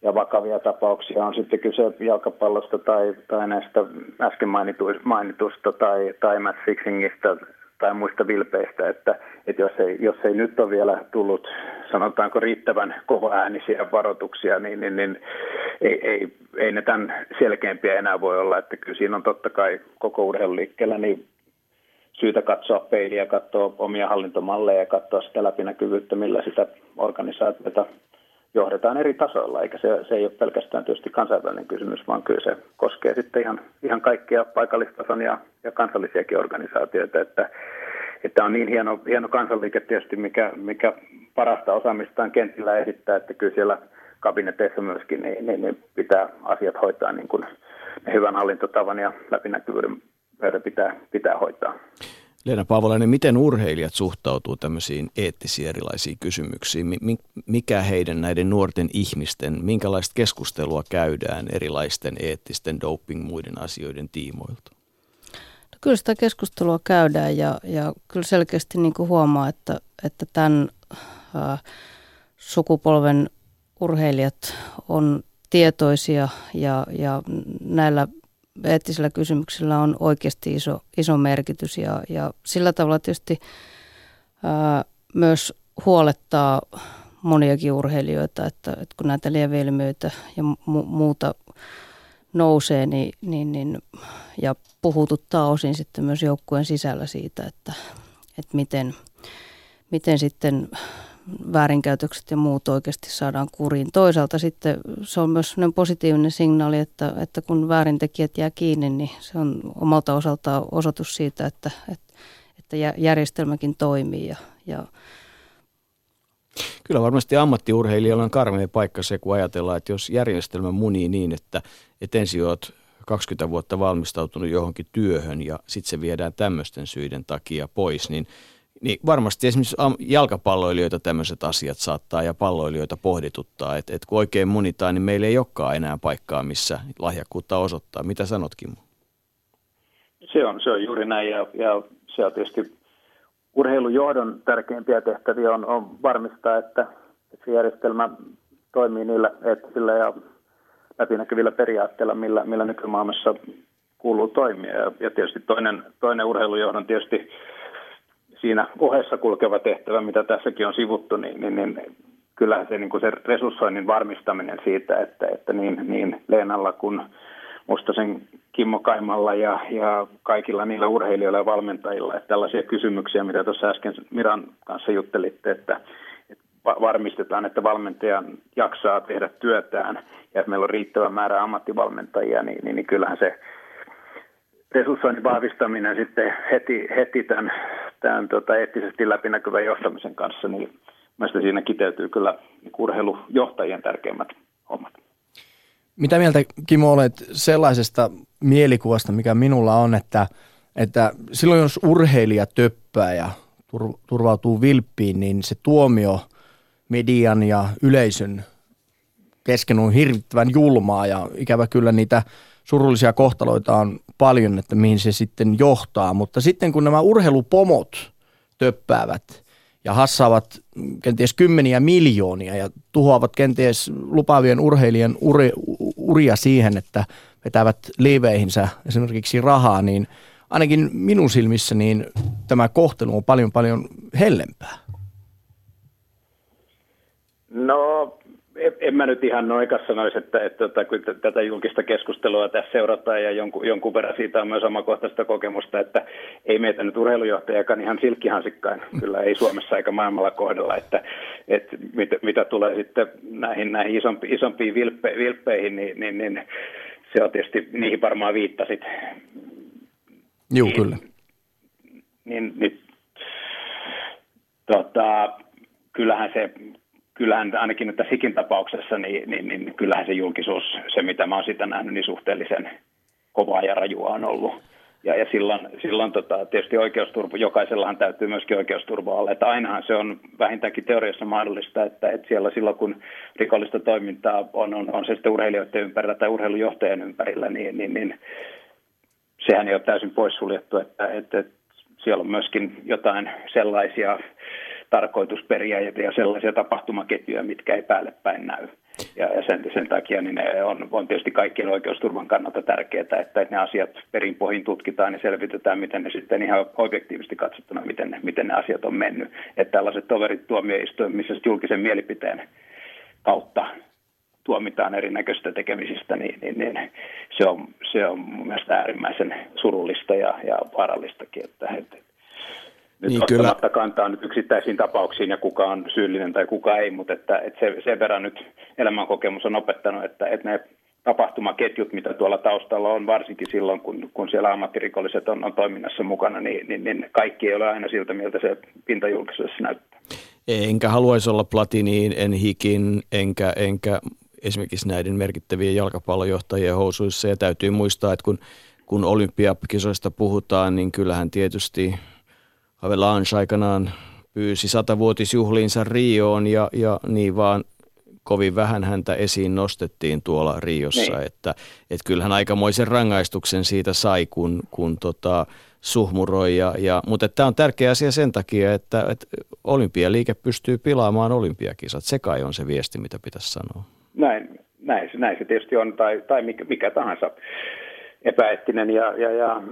ja vakavia tapauksia. On sitten kyse jalkapallosta tai, tai näistä äsken mainituista, mainitusta tai, tai match fixingistä tai muista vilpeistä, että, että jos, ei, jos ei nyt ole vielä tullut, sanotaanko riittävän kovaäänisiä varoituksia, niin, niin, niin ei, ei, ei ne tämän selkeämpiä enää voi olla, että kyllä siinä on totta kai koko urheiluliikkeellä niin syytä katsoa peiliä, katsoa omia hallintomalleja ja katsoa sitä läpinäkyvyyttä, millä sitä organisaatiota johdetaan eri tasoilla, eikä se, se ei ole pelkästään tietysti kansainvälinen kysymys, vaan kyllä se koskee sitten ihan, ihan kaikkia paikallistason ja, ja kansallisiakin organisaatioita, että, että on niin hieno, hieno kansanliike tietysti, mikä, mikä parasta osaamistaan kentillä esittää, että kyllä siellä kabineteissa myöskin niin, niin, niin pitää asiat hoitaa niin kuin ne hyvän hallintotavan ja läpinäkyvyyden pitää, pitää hoitaa. Leena Paavolainen, miten urheilijat suhtautuu tämmöisiin eettisiin erilaisiin kysymyksiin? Mikä heidän näiden nuorten ihmisten, minkälaista keskustelua käydään erilaisten eettisten doping muiden asioiden tiimoilta? No kyllä sitä keskustelua käydään ja, ja kyllä selkeästi niin kuin huomaa, että, että tämän äh, sukupolven urheilijat on tietoisia ja, ja näillä eettisillä kysymyksillä on oikeasti iso, iso merkitys ja, ja sillä tavalla tietysti ää, myös huolettaa moniakin urheilijoita, että, että kun näitä lieveilmiöitä ja mu- muuta nousee niin, niin, niin, ja puhututtaa osin sitten myös joukkueen sisällä siitä, että, että miten, miten sitten väärinkäytökset ja muut oikeasti saadaan kuriin. Toisaalta sitten se on myös positiivinen signaali, että, että kun väärintekijät jää kiinni, niin se on omalta osaltaan osoitus siitä, että, että, järjestelmäkin toimii. Ja, ja Kyllä varmasti ammattiurheilijalla on karmea paikka se, kun ajatellaan, että jos järjestelmä munii niin, että, että ensin olet 20 vuotta valmistautunut johonkin työhön ja sitten se viedään tämmöisten syiden takia pois, niin – niin varmasti esimerkiksi jalkapalloilijoita tämmöiset asiat saattaa ja palloilijoita pohdituttaa, että et kun oikein munitaan, niin meillä ei olekaan enää paikkaa, missä lahjakkuutta osoittaa. Mitä sanot Kimmo? Se on, se on juuri näin ja, ja se on tietysti urheilujohdon tärkeimpiä tehtäviä on, on varmistaa, että, että se järjestelmä toimii niillä eettisillä ja läpinäkyvillä periaatteilla, millä, millä nykymaailmassa kuuluu toimia. Ja, ja tietysti toinen, toinen urheilujohdon tietysti siinä ohessa kulkeva tehtävä, mitä tässäkin on sivuttu, niin, niin, niin kyllähän se, niin kuin se resurssoinnin varmistaminen siitä, että, että niin, niin Leenalla kuin Mustasen Kimmo Kaimalla ja, ja kaikilla niillä urheilijoilla ja valmentajilla, että tällaisia kysymyksiä, mitä tuossa äsken Miran kanssa juttelitte, että, että varmistetaan, että valmentaja jaksaa tehdä työtään ja että meillä on riittävä määrä ammattivalmentajia, niin, niin, niin kyllähän se resurssoinnin vahvistaminen sitten heti, heti tämän, tämän tota, eettisesti läpinäkyvän johtamisen kanssa, niin mielestäni siinä kiteytyy kyllä urheilujohtajien tärkeimmät hommat. Mitä mieltä Kimo olet sellaisesta mielikuvasta, mikä minulla on, että, että silloin jos urheilija töppää ja turvautuu vilppiin, niin se tuomio median ja yleisön kesken on hirvittävän julmaa ja ikävä kyllä niitä surullisia kohtaloita on paljon, että mihin se sitten johtaa. Mutta sitten kun nämä urheilupomot töppäävät ja hassaavat kenties kymmeniä miljoonia ja tuhoavat kenties lupaavien urheilijan uri, uria siihen, että vetävät liiveihinsä esimerkiksi rahaa, niin ainakin minun silmissä niin tämä kohtelu on paljon paljon hellempää. No en mä nyt ihan noin sanoisi, että, että, että kun tätä julkista keskustelua tässä seurataan ja jonkun, jonkun verran siitä on myös omakohtaista kokemusta, että ei meitä nyt urheilujohtajakaan ihan silkkihansikkain, kyllä ei Suomessa eikä maailmalla kohdella, että, että mitä, mitä tulee sitten näihin, näihin isompi, isompiin vilppe, vilppeihin, niin, niin, niin se on tietysti, niihin varmaan viittasit Joo, niin, kyllä. Niin, niin tota, kyllähän se, kyllähän ainakin nyt tässä Hikin tapauksessa, niin, niin, niin kyllähän se julkisuus, se mitä mä oon sitä nähnyt, niin suhteellisen kovaa ja rajua on ollut. Ja, ja silloin, silloin tota, tietysti oikeusturva, jokaisellahan täytyy myöskin oikeusturva olla. Että ainahan se on vähintäänkin teoriassa mahdollista, että, että siellä silloin kun rikollista toimintaa on, on, on se sitten urheilijoiden ympärillä tai urheilujohtajan ympärillä, niin, niin, niin sehän ei ole täysin poissuljettu, että, että, että siellä on myöskin jotain sellaisia tarkoitusperiä ja sellaisia tapahtumaketjuja, mitkä ei päälle päin näy. Ja sen, sen takia niin ne on, on tietysti kaikkien oikeusturvan kannalta tärkeää, että, että ne asiat perinpohjin tutkitaan ja selvitetään, miten ne sitten ihan objektiivisesti katsottuna, miten ne, miten ne asiat on mennyt. Että tällaiset toverit tuomioistuimissa julkisen mielipiteen kautta tuomitaan erinäköistä tekemisistä, niin, niin, niin se, on, se on mun mielestä äärimmäisen surullista ja, ja vaarallistakin. Että, että nyt niin, kyllä. kantaa nyt yksittäisiin tapauksiin ja kuka on syyllinen tai kuka ei, mutta että, että se, sen verran nyt elämänkokemus on opettanut, että, että ne tapahtumaketjut, mitä tuolla taustalla on, varsinkin silloin, kun, kun siellä ammattirikolliset on, on toiminnassa mukana, niin, niin, niin kaikki ei ole aina siltä, miltä se pintajulkisuudessa näyttää. Enkä haluaisi olla Platiniin, en Hikin, enkä, enkä esimerkiksi näiden merkittävien jalkapallojohtajien housuissa. Ja täytyy muistaa, että kun, kun olympiakisoista puhutaan, niin kyllähän tietysti Havelange aikanaan pyysi satavuotisjuhliinsa Rioon ja, ja niin vaan kovin vähän häntä esiin nostettiin tuolla Riossa, niin. että, että kyllähän aikamoisen rangaistuksen siitä sai, kun, kun tota, suhmuroi. Ja, ja, mutta tämä on tärkeä asia sen takia, että, että olympialiike pystyy pilaamaan olympiakisat. Se kai on se viesti, mitä pitäisi sanoa. Näin, näin, näin se tietysti on, tai, tai mikä, mikä tahansa epäeettinen ja, ja, ja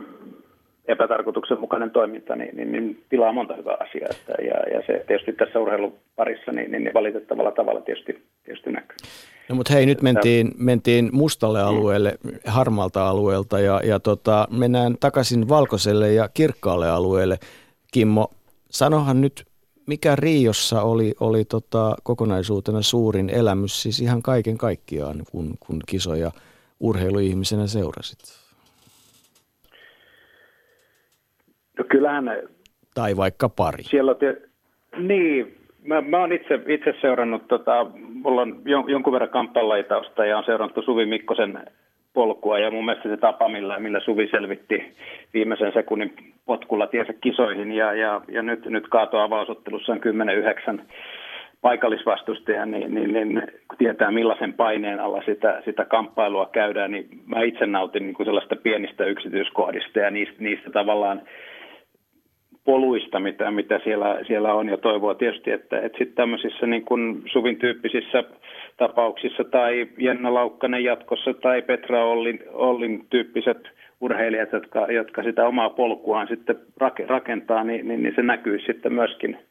epätarkoituksenmukainen toiminta, niin, niin, niin pilaa monta hyvää asiaa. Että, ja, ja se tietysti tässä urheiluparissa niin, niin valitettavalla tavalla tietysti, tietysti näkyy. No mutta hei, nyt mentiin, mentiin mustalle alueelle, harmaalta alueelta ja, ja tota, mennään takaisin valkoiselle ja kirkkaalle alueelle. Kimmo, sanohan nyt, mikä Riossa oli, oli tota, kokonaisuutena suurin elämys, siis ihan kaiken kaikkiaan, kun, kun kisoja urheiluihmisenä seurasit? No kyllähän... Tai vaikka pari. Siellä te, niin, mä, mä oon itse, itse seurannut, tota, mulla on jonkun verran kamppalajitausta ja on seurannut Suvi Mikkosen polkua ja mun mielestä se tapa, millä, millä Suvi selvitti viimeisen sekunnin potkulla tiensä kisoihin ja, ja, ja nyt, nyt kaato avausottelussa on 10-9 paikallisvastustaja, niin, niin, niin kun tietää millaisen paineen alla sitä, sitä kamppailua käydään, niin mä itse nautin niin kuin sellaista pienistä yksityiskohdista ja niistä, niistä tavallaan poluista, mitä, mitä siellä, siellä on, ja toivoa tietysti, että, että sitten tämmöisissä niin kuin Suvin tyyppisissä tapauksissa tai Jenna Laukkanen jatkossa tai Petra Ollin, Ollin tyyppiset urheilijat, jotka, jotka sitä omaa polkuaan sitten rakentaa, niin, niin, niin se näkyy sitten myöskin –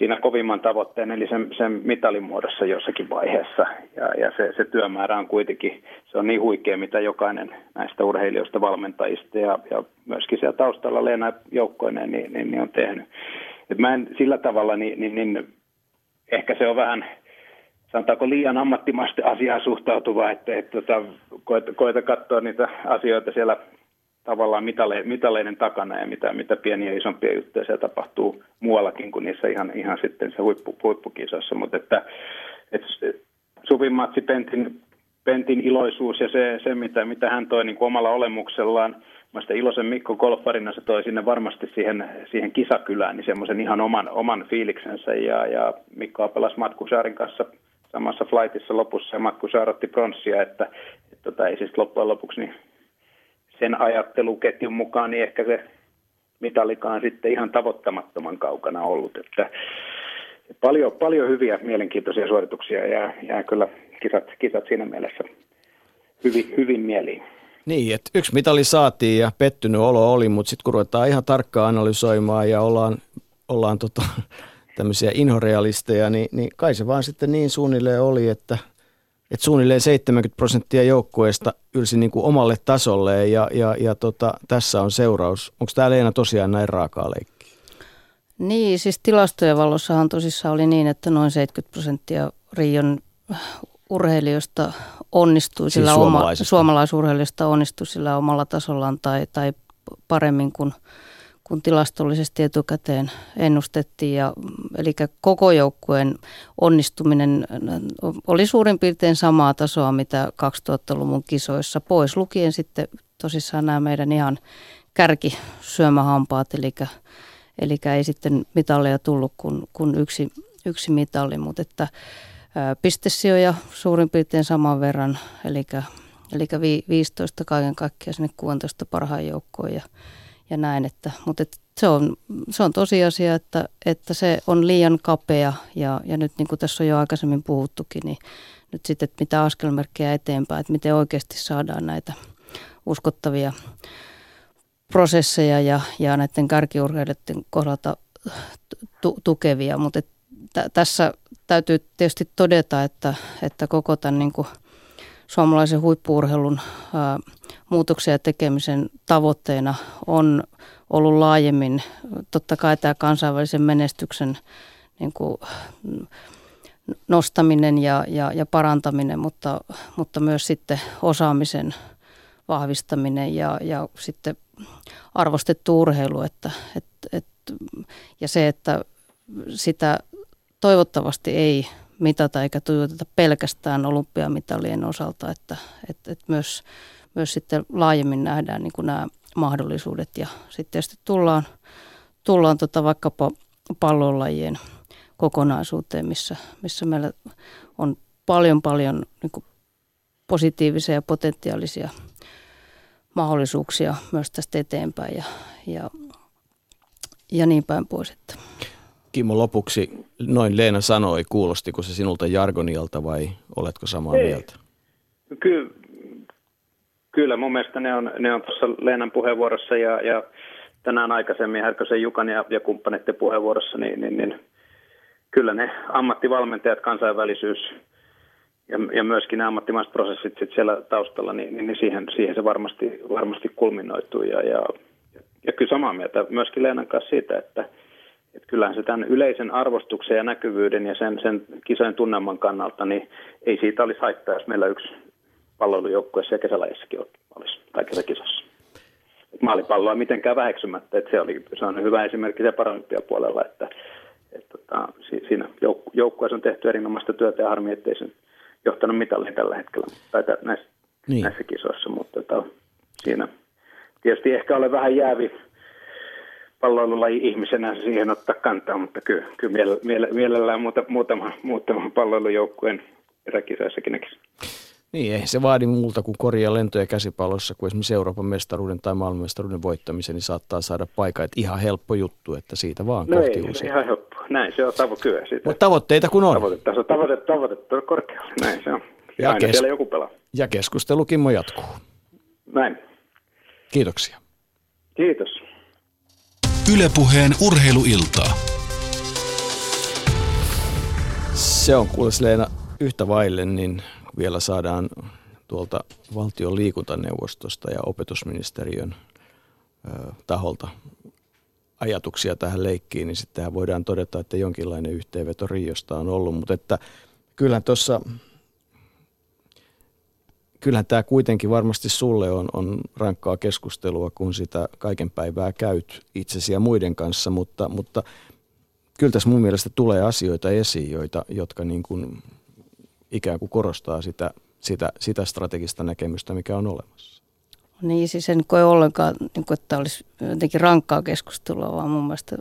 siinä kovimman tavoitteen, eli sen, sen mitalin muodossa jossakin vaiheessa. Ja, ja se, se työmäärä on kuitenkin, se on niin huikea, mitä jokainen näistä urheilijoista, valmentajista ja, ja myöskin siellä taustalla Leena joukkoineen niin, niin, niin on tehnyt. Et mä en sillä tavalla, niin, niin, niin ehkä se on vähän, sanotaanko liian ammattimaisesti asiaan suhtautuva, että, että tota, koeta, koeta katsoa niitä asioita siellä tavallaan mitale, mitaleiden takana ja mitä, mitä pieniä ja isompia juttuja siellä tapahtuu muuallakin kuin niissä ihan, ihan sitten se huippu, huippukisossa. Mutta että, että Suvin Matsi Pentin, Pentin iloisuus ja se, se mitä, mitä hän toi niin kuin omalla olemuksellaan, Mielestäni Ilosen Mikko golfarina se toi sinne varmasti siihen, siihen kisakylään niin semmoisen ihan oman, oman fiiliksensä ja, ja Mikko pelasi Matku Saarin kanssa samassa flightissa lopussa ja Matku Saar otti pronssia, että, että tota, ei siis loppujen lopuksi niin sen ajatteluketjun mukaan, niin ehkä se mitalikaan sitten ihan tavoittamattoman kaukana ollut. Että paljon, paljon hyviä, mielenkiintoisia suorituksia ja jää kyllä kisat, kisat siinä mielessä hyvin, hyvin mieliin. Niin, että yksi mitali saatiin ja pettynyt olo oli, mutta sitten kun ruvetaan ihan tarkkaan analysoimaan ja ollaan, ollaan tota, tämmöisiä inhorealisteja, niin, niin kai se vaan sitten niin suunnilleen oli, että – että suunnilleen 70 prosenttia joukkueesta ylsi niin kuin omalle tasolle ja, ja, ja tota, tässä on seuraus. Onko tämä Leena tosiaan näin raakaa leikki? Niin, siis tilastojen valossahan tosissaan oli niin, että noin 70 prosenttia Rion urheilijoista onnistui siis sillä oma, suomalaisurheilijoista onnistui sillä omalla tasollaan tai, tai paremmin kuin, kun tilastollisesti etukäteen ennustettiin. Ja, eli koko joukkueen onnistuminen oli suurin piirtein samaa tasoa, mitä 2000-luvun kisoissa, pois lukien sitten tosissaan nämä meidän ihan kärki syömähampaat, eli, eli ei sitten mitalleja tullut kuin, kuin yksi, yksi mitalli, mutta että pistesijoja suurin piirtein saman verran, eli, eli 15 kaiken kaikkiaan sinne 16 parhaan joukkoon ja, ja näin, että, mutta et se, on, se on tosiasia, että, että se on liian kapea ja, ja nyt niin kuin tässä on jo aikaisemmin puhuttukin, niin nyt sitten, että mitä askelmerkkejä eteenpäin, että miten oikeasti saadaan näitä uskottavia prosesseja ja, ja näiden kärkiurheilijoiden kohdalta tu, tukevia, mutta t- tässä täytyy tietysti todeta, että, että koko tämän niin kuin suomalaisen huippuurheilun ää, muutoksen ja tekemisen tavoitteena on ollut laajemmin totta kai tämä kansainvälisen menestyksen niin kuin, nostaminen ja, ja, ja parantaminen, mutta, mutta myös sitten osaamisen vahvistaminen ja, ja sitten arvostettu urheilu. Että, et, et, ja se, että sitä toivottavasti ei mitata eikä tuijoteta pelkästään olympiamitalien osalta, että, että, että myös, myös sitten laajemmin nähdään niin kuin nämä mahdollisuudet ja sitten tietysti tullaan, tullaan tota vaikkapa pallonlajien kokonaisuuteen, missä, missä meillä on paljon paljon niin kuin positiivisia ja potentiaalisia mahdollisuuksia myös tästä eteenpäin ja, ja, ja niin päin pois. Että. Kimmo lopuksi, noin Leena sanoi, kuulostiko se sinulta jargonilta vai oletko samaa Ei. mieltä? Ky- kyllä, mun mielestä ne on, ne on tuossa Leenan puheenvuorossa ja, ja tänään aikaisemmin Härkösen Jukan ja, ja kumppaneiden puheenvuorossa, niin, niin, niin kyllä ne ammattivalmentajat, kansainvälisyys ja, ja myöskin nämä ammattimaiset prosessit sit siellä taustalla, niin, niin, niin siihen, siihen se varmasti, varmasti kulminoituu. Ja, ja, ja kyllä samaa mieltä myöskin Leenan kanssa siitä, että – että kyllähän se tämän yleisen arvostuksen ja näkyvyyden ja sen, sen kisojen tunnelman kannalta, niin ei siitä olisi haittaa, jos meillä yksi palloilujoukkueessa ja kesälajissakin olisi, tai kesäkisossa. Maalipalloa mitenkään väheksymättä, että se, oli, se on hyvä esimerkki se puolella, että, että tota, siinä jouk- joukkueessa on tehty erinomaista työtä ja harmi, ettei sen johtanut mitalliin tällä hetkellä tai näissä, niin. näissä kisoissa, mutta tota, siinä tietysti ehkä ole vähän jäävi palloilulaji ihmisenä siihen ottaa kantaa, mutta kyllä, kyllä mielellään muuta, muutama, muutama palloilujoukkueen eräkisoissakin näkisi. Niin, ei se vaadi multa kuin korjaa lentoja käsipallossa, kun esimerkiksi Euroopan mestaruuden tai maailmanmestaruuden voittamisen, niin saattaa saada paikka. Että ihan helppo juttu, että siitä vaan no kohti ei, uusia. ihan helppo. Näin se on tavo kyllä. Mutta tavoitteita kun on. Tavoitetaso, tavoite, tavoite on korkealla. Näin se on. Ja, Aina kes- joku pelaa. Ja keskustelu Kimmo jatkuu. Näin. Kiitoksia. Kiitos. Ylepuheen urheiluiltaa. Se on Leena yhtä vaille, niin vielä saadaan tuolta valtion liikuntaneuvostosta ja opetusministeriön taholta ajatuksia tähän leikkiin, niin sitten voidaan todeta, että jonkinlainen yhteenveto Riosta on ollut, mutta että kyllähän tuossa kyllähän tämä kuitenkin varmasti sulle on, on rankkaa keskustelua, kun sitä kaiken päivää käyt itsesi ja muiden kanssa, mutta, mutta kyllä tässä mun mielestä tulee asioita esiin, joita, jotka niin kuin ikään kuin korostaa sitä, sitä, sitä strategista näkemystä, mikä on olemassa. Niin, siis en koe ollenkaan, niin kuin, että olisi jotenkin rankkaa keskustelua, vaan mun mielestä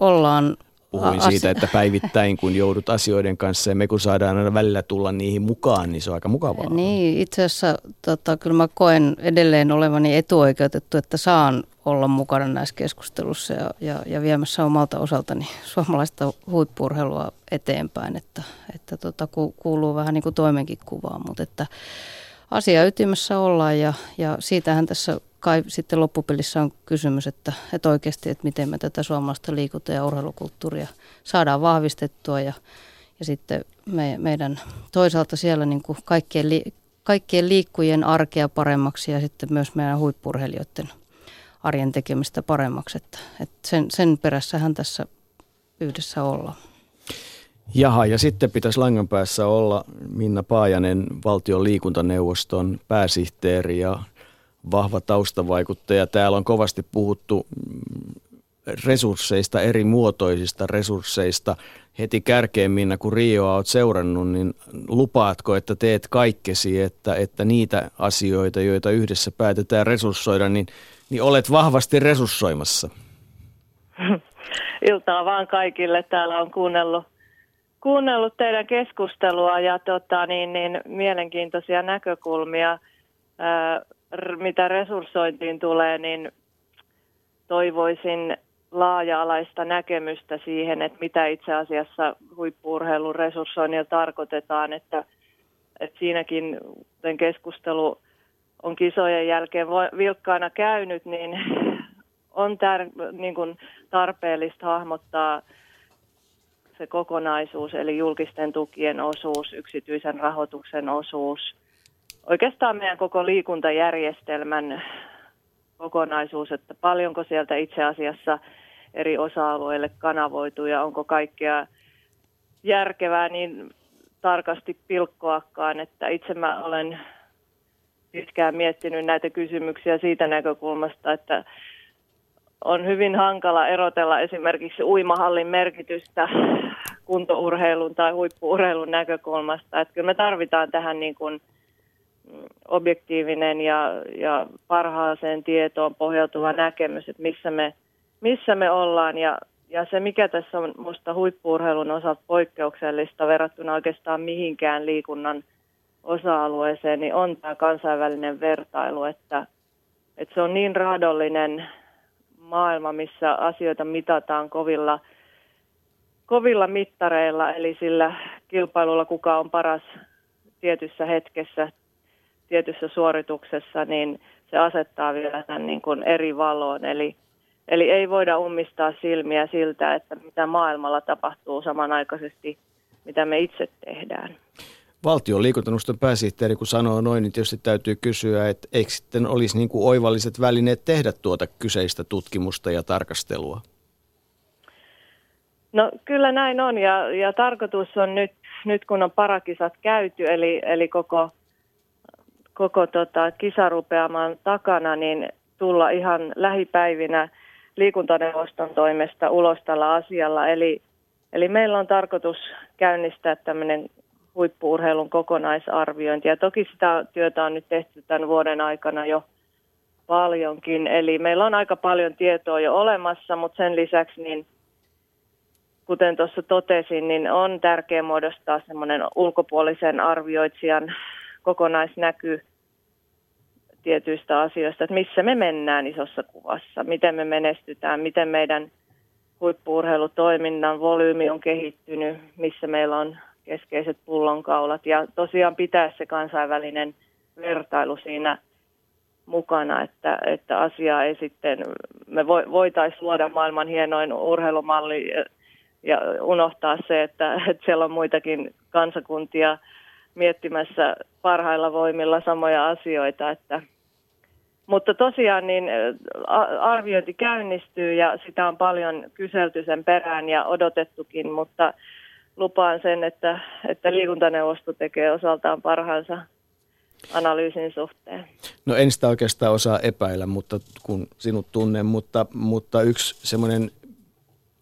ollaan Puhuin asia. siitä, että päivittäin kun joudut asioiden kanssa ja me kun saadaan aina välillä tulla niihin mukaan, niin se on aika mukavaa. Niin, itse asiassa tota, kyllä mä koen edelleen olevani etuoikeutettu, että saan olla mukana näissä keskustelussa ja, ja, ja viemässä omalta osaltani suomalaista huippurheilua eteenpäin, että, että tota, kuuluu vähän niin kuin toimenkin kuvaan, mutta että asia ytimessä ollaan ja, ja siitähän tässä kai sitten loppupelissä on kysymys, että, että oikeasti, että miten me tätä suomalaista liikunta- ja urheilukulttuuria saadaan vahvistettua ja, ja sitten me, meidän toisaalta siellä niin kuin kaikkien, li, kaikkien liikkujien arkea paremmaksi ja sitten myös meidän huippurheilijoiden arjen tekemistä paremmaksi. Että, että sen, sen perässähän tässä yhdessä ollaan. Jaha, ja sitten pitäisi langan päässä olla Minna Paajanen, valtion liikuntaneuvoston pääsihteeri ja vahva taustavaikuttaja. Täällä on kovasti puhuttu mm, resursseista, eri muotoisista resursseista. Heti kärkeen Minna, kun Rioa olet seurannut, niin lupaatko, että teet kaikkesi, että, että niitä asioita, joita yhdessä päätetään resurssoida, niin, niin olet vahvasti resurssoimassa? Iltaa vaan kaikille. Täällä on kuunnellut, kuunnellut teidän keskustelua ja tota, niin, niin, mielenkiintoisia näkökulmia. Ää, mitä resurssointiin tulee, niin toivoisin laaja-alaista näkemystä siihen, että mitä itse asiassa huippuurheilun resurssoinnilla tarkoitetaan, että, että siinäkin, kuten keskustelu on kisojen jälkeen vilkkaana käynyt, niin on tär, niin kuin tarpeellista hahmottaa se kokonaisuus, eli julkisten tukien osuus, yksityisen rahoituksen osuus, oikeastaan meidän koko liikuntajärjestelmän kokonaisuus, että paljonko sieltä itse asiassa eri osa-alueille kanavoituu ja onko kaikkea järkevää niin tarkasti pilkkoakaan, että itse mä olen pitkään miettinyt näitä kysymyksiä siitä näkökulmasta, että on hyvin hankala erotella esimerkiksi uimahallin merkitystä kuntourheilun tai huippuurheilun näkökulmasta. Että kyllä me tarvitaan tähän niin kuin objektiivinen ja, ja parhaaseen tietoon pohjautuva näkemys, että missä me, missä me ollaan. Ja, ja se, mikä tässä on minusta huippuurheilun osalta poikkeuksellista verrattuna oikeastaan mihinkään liikunnan osa-alueeseen, niin on tämä kansainvälinen vertailu, että, että se on niin raadollinen maailma, missä asioita mitataan kovilla, kovilla mittareilla, eli sillä kilpailulla, kuka on paras tietyssä hetkessä tietyssä suorituksessa, niin se asettaa vielä tämän niin kuin eri valoon. Eli, eli ei voida ummistaa silmiä siltä, että mitä maailmalla tapahtuu samanaikaisesti, mitä me itse tehdään. Valtion liikuntanuston pääsihteeri, kun sanoo noin, niin tietysti täytyy kysyä, että eikö sitten olisi niin kuin oivalliset välineet tehdä tuota kyseistä tutkimusta ja tarkastelua? No kyllä näin on ja, ja tarkoitus on nyt, nyt kun on parakisat käyty, eli, eli koko koko tota, kisarupeaman takana, niin tulla ihan lähipäivinä liikuntaneuvoston toimesta ulos tällä asialla. Eli, eli meillä on tarkoitus käynnistää tämmöinen huippuurheilun kokonaisarviointi. Ja toki sitä työtä on nyt tehty tämän vuoden aikana jo paljonkin. Eli meillä on aika paljon tietoa jo olemassa, mutta sen lisäksi niin kuten tuossa totesin, niin on tärkeää muodostaa semmoinen ulkopuolisen arvioitsijan kokonaisnäky tietyistä asioista, että missä me mennään isossa kuvassa, miten me menestytään, miten meidän huippuurheilutoiminnan volyymi on kehittynyt, missä meillä on keskeiset pullonkaulat. Ja tosiaan pitää se kansainvälinen vertailu siinä mukana, että, että asiaa ei sitten, me voitaisiin luoda maailman hienoin urheilumalli ja, ja unohtaa se, että, että siellä on muitakin kansakuntia miettimässä parhailla voimilla samoja asioita, että. Mutta tosiaan niin arviointi käynnistyy ja sitä on paljon kyselty sen perään ja odotettukin, mutta lupaan sen, että, että liikuntaneuvosto tekee osaltaan parhaansa analyysin suhteen. No en sitä oikeastaan osaa epäillä, mutta kun sinut tunnen, mutta, mutta yksi semmoinen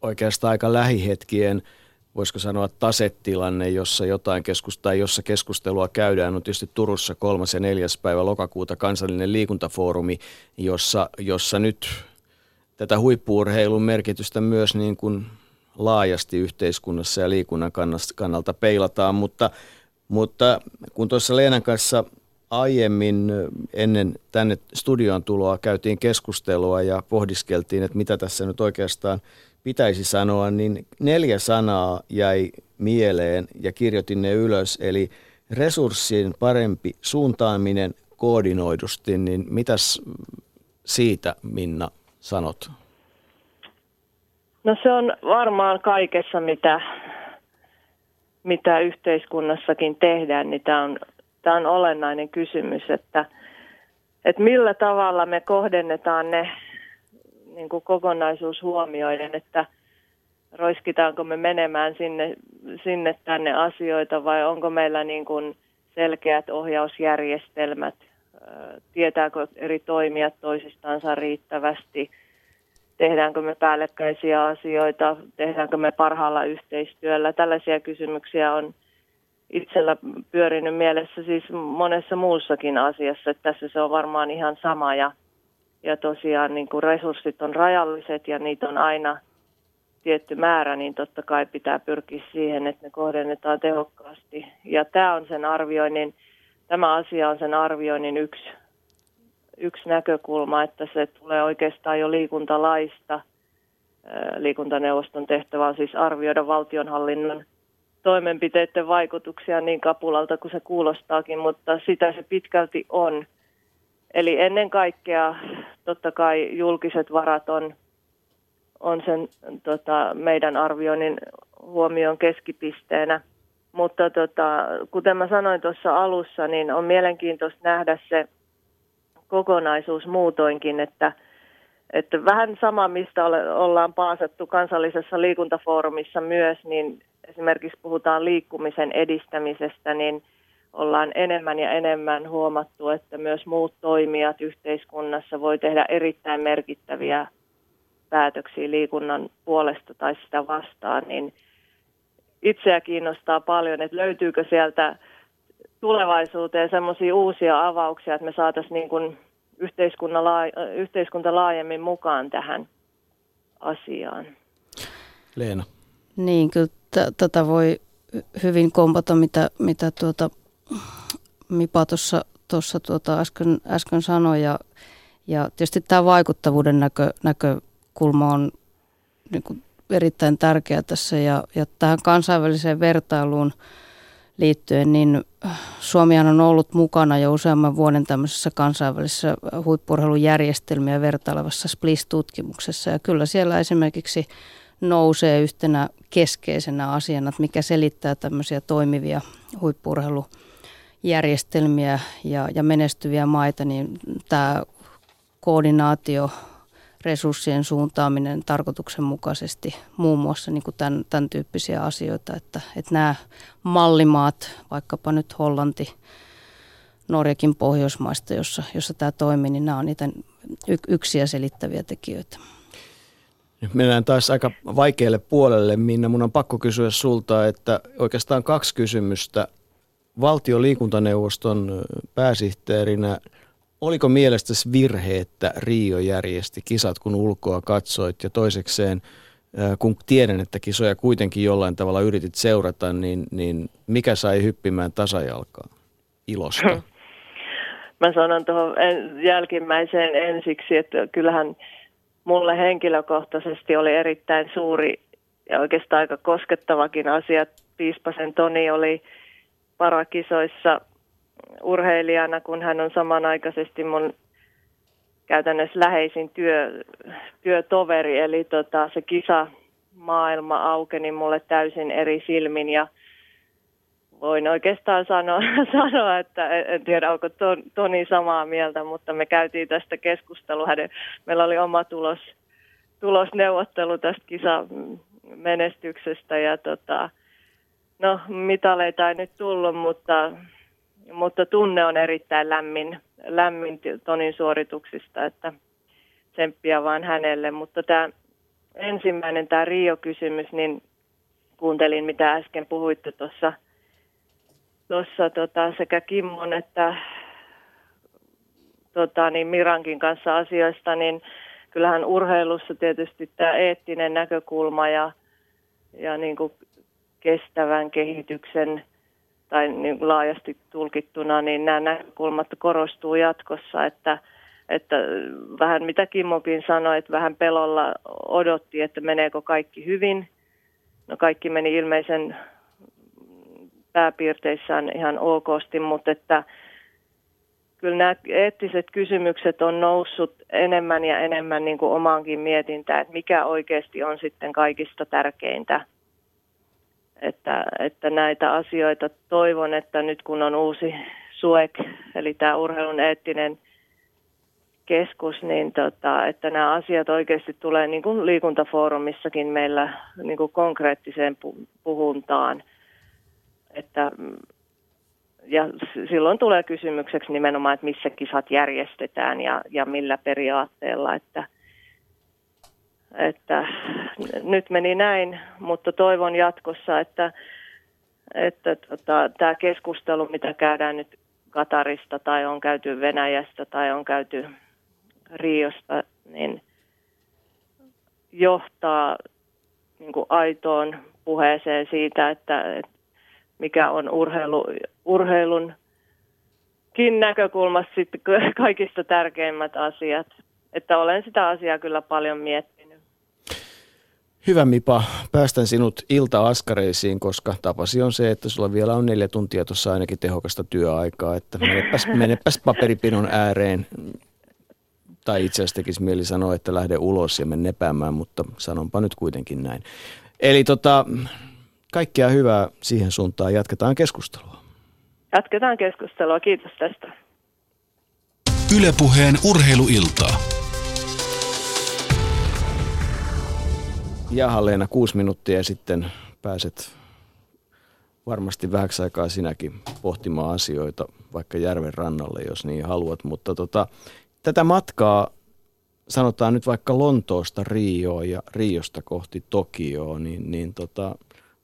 oikeastaan aika lähihetkien – voisiko sanoa tasetilanne, jossa jotain keskustaa, jossa keskustelua käydään, on tietysti Turussa kolmas ja neljäs päivä lokakuuta kansallinen liikuntafoorumi, jossa, jossa nyt tätä huippuurheilun merkitystä myös niin kuin laajasti yhteiskunnassa ja liikunnan kannalta peilataan, mutta, mutta kun tuossa Leenan kanssa aiemmin ennen tänne studion tuloa käytiin keskustelua ja pohdiskeltiin, että mitä tässä nyt oikeastaan – pitäisi sanoa, niin neljä sanaa jäi mieleen ja kirjoitin ne ylös. Eli resurssien parempi suuntaaminen koordinoidusti, niin mitäs siitä Minna sanot? No se on varmaan kaikessa, mitä, mitä yhteiskunnassakin tehdään, niin tämä on, tämä on olennainen kysymys, että, että millä tavalla me kohdennetaan ne niin kuin kokonaisuus huomioiden, että roiskitaanko me menemään sinne, sinne tänne asioita vai onko meillä niin kuin selkeät ohjausjärjestelmät, tietääkö eri toimijat toisistansa riittävästi, tehdäänkö me päällekkäisiä asioita, tehdäänkö me parhaalla yhteistyöllä. Tällaisia kysymyksiä on itsellä pyörinyt mielessä siis monessa muussakin asiassa, että tässä se on varmaan ihan sama ja, ja tosiaan niin kuin resurssit on rajalliset ja niitä on aina tietty määrä, niin totta kai pitää pyrkiä siihen, että ne kohdennetaan tehokkaasti. Ja tämä on sen arvioinnin, tämä asia on sen arvioinnin yksi, yksi näkökulma, että se tulee oikeastaan jo liikuntalaista. Liikuntaneuvoston tehtävä on siis arvioida valtionhallinnon toimenpiteiden vaikutuksia niin kapulalta kuin se kuulostaakin, mutta sitä se pitkälti on. Eli ennen kaikkea totta kai julkiset varat on, on sen tota, meidän arvioinnin huomioon keskipisteenä. Mutta tota, kuten mä sanoin tuossa alussa, niin on mielenkiintoista nähdä se kokonaisuus muutoinkin, että, että vähän sama, mistä ole, ollaan paasattu kansallisessa liikuntafoorumissa myös, niin esimerkiksi puhutaan liikkumisen edistämisestä, niin ollaan enemmän ja enemmän huomattu, että myös muut toimijat yhteiskunnassa voi tehdä erittäin merkittäviä päätöksiä liikunnan puolesta tai sitä vastaan, niin itseä kiinnostaa paljon, että löytyykö sieltä tulevaisuuteen semmoisia uusia avauksia, että me saataisiin niin kuin yhteiskunta laajemmin mukaan tähän asiaan. Leena. Niin, kyllä t- tätä voi hyvin kompata, mitä, mitä tuota, Mipa tuossa tuossa tuota äsken, äsken sanoi. Ja, ja tietysti tämä vaikuttavuuden näkö, näkökulma on niin kuin erittäin tärkeä tässä. Ja, ja tähän kansainväliseen vertailuun liittyen, niin Suomihan on ollut mukana jo useamman vuoden tämmöisessä kansainvälisessä huippurheilujärjestelmiä vertailevassa SPLIS-tutkimuksessa. Ja kyllä siellä esimerkiksi nousee yhtenä keskeisenä asiana, että mikä selittää tämmöisiä toimivia huippurheilujärjestelmiä ja, ja menestyviä maita, niin tämä koordinaatio, resurssien suuntaaminen tarkoituksenmukaisesti, muun muassa niin kuin tämän, tämän tyyppisiä asioita, että, että nämä mallimaat, vaikkapa nyt Hollanti, Norjakin Pohjoismaista, jossa, jossa tämä toimii, niin nämä on niitä yksiä selittäviä tekijöitä. Nyt mennään taas aika vaikealle puolelle, Minna. Mun on pakko kysyä sulta, että oikeastaan kaksi kysymystä. Valtion liikuntaneuvoston pääsihteerinä, oliko mielestäsi virhe, että Rio järjesti kisat, kun ulkoa katsoit? Ja toisekseen, kun tiedän, että kisoja kuitenkin jollain tavalla yritit seurata, niin, niin mikä sai hyppimään tasajalkaa ilosta? Mä sanon tuohon jälkimmäiseen ensiksi, että kyllähän – mulle henkilökohtaisesti oli erittäin suuri ja oikeastaan aika koskettavakin asia. Piispasen Toni oli parakisoissa urheilijana, kun hän on samanaikaisesti mun käytännössä läheisin työ, työtoveri. Eli tota, se kisa maailma aukeni mulle täysin eri silmin ja – voin oikeastaan sanoa, sanoa että en tiedä onko Toni samaa mieltä, mutta me käytiin tästä keskustelua. Meillä oli oma tulos, tulosneuvottelu tästä kisamenestyksestä ja tota, no mitaleita ei nyt tullut, mutta, mutta tunne on erittäin lämmin, lämmin Tonin suorituksista, että tsemppiä vaan hänelle. Mutta tämä ensimmäinen, tämä Rio-kysymys, niin kuuntelin mitä äsken puhuitte tuossa – tuossa tota, sekä Kimmon että tota, niin Mirankin kanssa asioista, niin kyllähän urheilussa tietysti tämä eettinen näkökulma ja, ja niin kuin kestävän kehityksen tai niin laajasti tulkittuna, niin nämä näkökulmat korostuu jatkossa, että, että vähän mitä Kimmokin sanoi, että vähän pelolla odotti, että meneekö kaikki hyvin. No kaikki meni ilmeisen pääpiirteissään ihan okosti, mutta että kyllä nämä eettiset kysymykset on noussut enemmän ja enemmän niin kuin omaankin mietintään, että mikä oikeasti on sitten kaikista tärkeintä. Että, että näitä asioita toivon, että nyt kun on uusi SUEK, eli tämä urheilun eettinen keskus, niin tota, että nämä asiat oikeasti tulee niin kuin liikuntafoorumissakin meillä niin kuin konkreettiseen puhuntaan – että ja silloin tulee kysymykseksi nimenomaan, että missä kisat järjestetään ja, ja millä periaatteella, että, että nyt meni näin, mutta toivon jatkossa, että, että tota, tämä keskustelu, mitä käydään nyt Katarista tai on käyty Venäjästä tai on käyty Riosta, niin johtaa niin kuin aitoon puheeseen siitä, että, että mikä on urheilu, urheilunkin näkökulmasta sitten kaikista tärkeimmät asiat. Että olen sitä asiaa kyllä paljon miettinyt. Hyvä Mipa, päästän sinut ilta-askareisiin, koska tapasi on se, että sulla vielä on neljä tuntia tuossa ainakin tehokasta työaikaa, että menepäs, menepäs paperipinon ääreen. Tai itse asiassa tekisi mieli sanoa, että lähde ulos ja mene nepäämään, mutta sanonpa nyt kuitenkin näin. Eli tota, kaikkea hyvää siihen suuntaan. Jatketaan keskustelua. Jatketaan keskustelua. Kiitos tästä. Ylepuheen urheiluiltaa. Jaha Leena, kuusi minuuttia ja sitten pääset varmasti vähäksi aikaa sinäkin pohtimaan asioita vaikka järven rannalle, jos niin haluat. Mutta tota, tätä matkaa sanotaan nyt vaikka Lontoosta Rioon ja Riosta kohti Tokioon, niin, niin tota,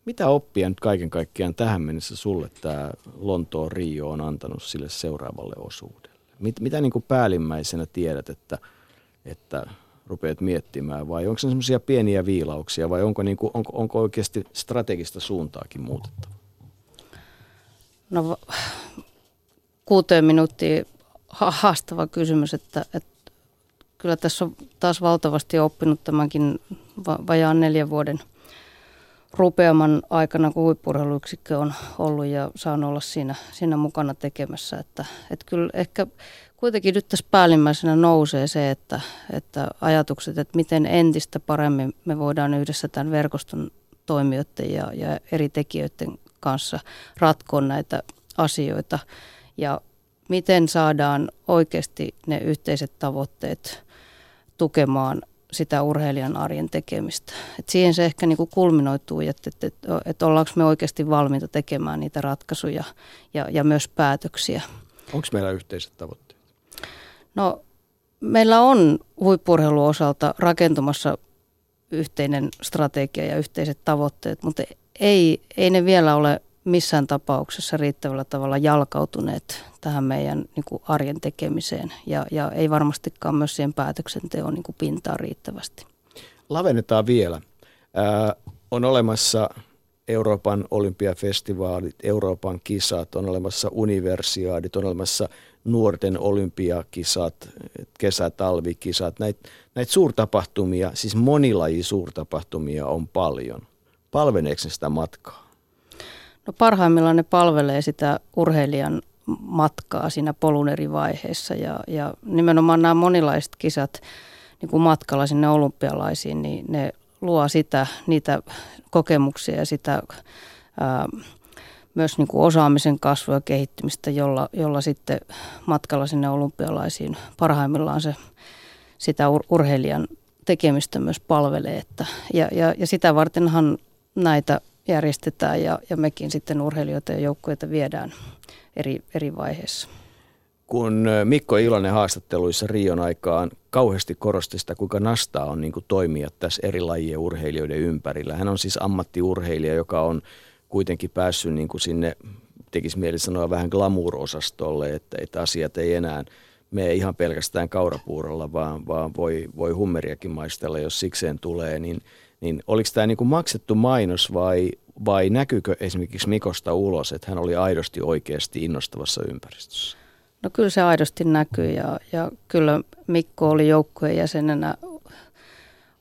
mitä oppia nyt kaiken kaikkiaan tähän mennessä sulle tämä Lontoon Rio on antanut sille seuraavalle osuudelle? Mit, mitä niin kuin päällimmäisenä tiedät, että, että rupeat miettimään vai onko se semmoisia pieniä viilauksia vai onko, niin kuin, onko, onko oikeasti strategista suuntaakin muutettava? No kuuteen minuuttiin haastava kysymys, että, että kyllä tässä on taas valtavasti oppinut tämänkin vajaan neljän vuoden – rupeaman aikana, kun huippurheiluyksikkö on ollut ja saan olla siinä, siinä mukana tekemässä. Että, että kyllä ehkä kuitenkin nyt tässä päällimmäisenä nousee se, että, että ajatukset, että miten entistä paremmin me voidaan yhdessä tämän verkoston toimijoiden ja, ja eri tekijöiden kanssa ratkoa näitä asioita ja miten saadaan oikeasti ne yhteiset tavoitteet tukemaan sitä urheilijan arjen tekemistä. Et siihen se ehkä niinku kulminoituu, että et, et, et ollaanko me oikeasti valmiita tekemään niitä ratkaisuja ja, ja myös päätöksiä. Onko meillä yhteiset tavoitteet? No meillä on huippurheilun osalta rakentumassa yhteinen strategia ja yhteiset tavoitteet, mutta ei, ei ne vielä ole missään tapauksessa riittävällä tavalla jalkautuneet tähän meidän niin kuin arjen tekemiseen ja, ja ei varmastikaan myös siihen päätöksenteon niin kuin pintaan riittävästi. Lavennetaan vielä. Ää, on olemassa Euroopan olympiafestivaalit, Euroopan kisat, on olemassa universiaadit, on olemassa nuorten olympiakisat, kesä- talvikisat. Näitä näit suurtapahtumia, siis monilaji suurtapahtumia on paljon. Palveneeko sitä matkaa? No parhaimmillaan ne palvelee sitä urheilijan matkaa siinä polun eri vaiheissa ja, ja nimenomaan nämä monilaiset kisat niin kuin matkalla sinne olympialaisiin, niin ne luo sitä, niitä kokemuksia ja sitä ää, myös niin kuin osaamisen kasvua ja kehittymistä, jolla, jolla sitten matkalla sinne olympialaisiin parhaimmillaan se sitä ur, urheilijan tekemistä myös palvelee. Että, ja, ja, ja sitä vartenhan näitä järjestetään ja, ja mekin sitten urheilijoita ja joukkueita viedään eri, eri vaiheissa. Kun Mikko Ilonen haastatteluissa Rion aikaan kauheasti korosti sitä, kuinka nastaa on niin kuin toimia tässä eri lajien urheilijoiden ympärillä. Hän on siis ammattiurheilija, joka on kuitenkin päässyt niin kuin sinne, tekisi mieli sanoa vähän glamour-osastolle, että, että asiat ei enää mene ihan pelkästään kaurapuurolla, vaan, vaan voi, voi hummeriakin maistella, jos sikseen tulee, niin – niin oliko tämä niin kuin maksettu mainos vai, vai näkyykö esimerkiksi Mikosta ulos, että hän oli aidosti oikeasti innostavassa ympäristössä? No kyllä se aidosti näkyy ja, ja kyllä Mikko oli joukkueen jäsenenä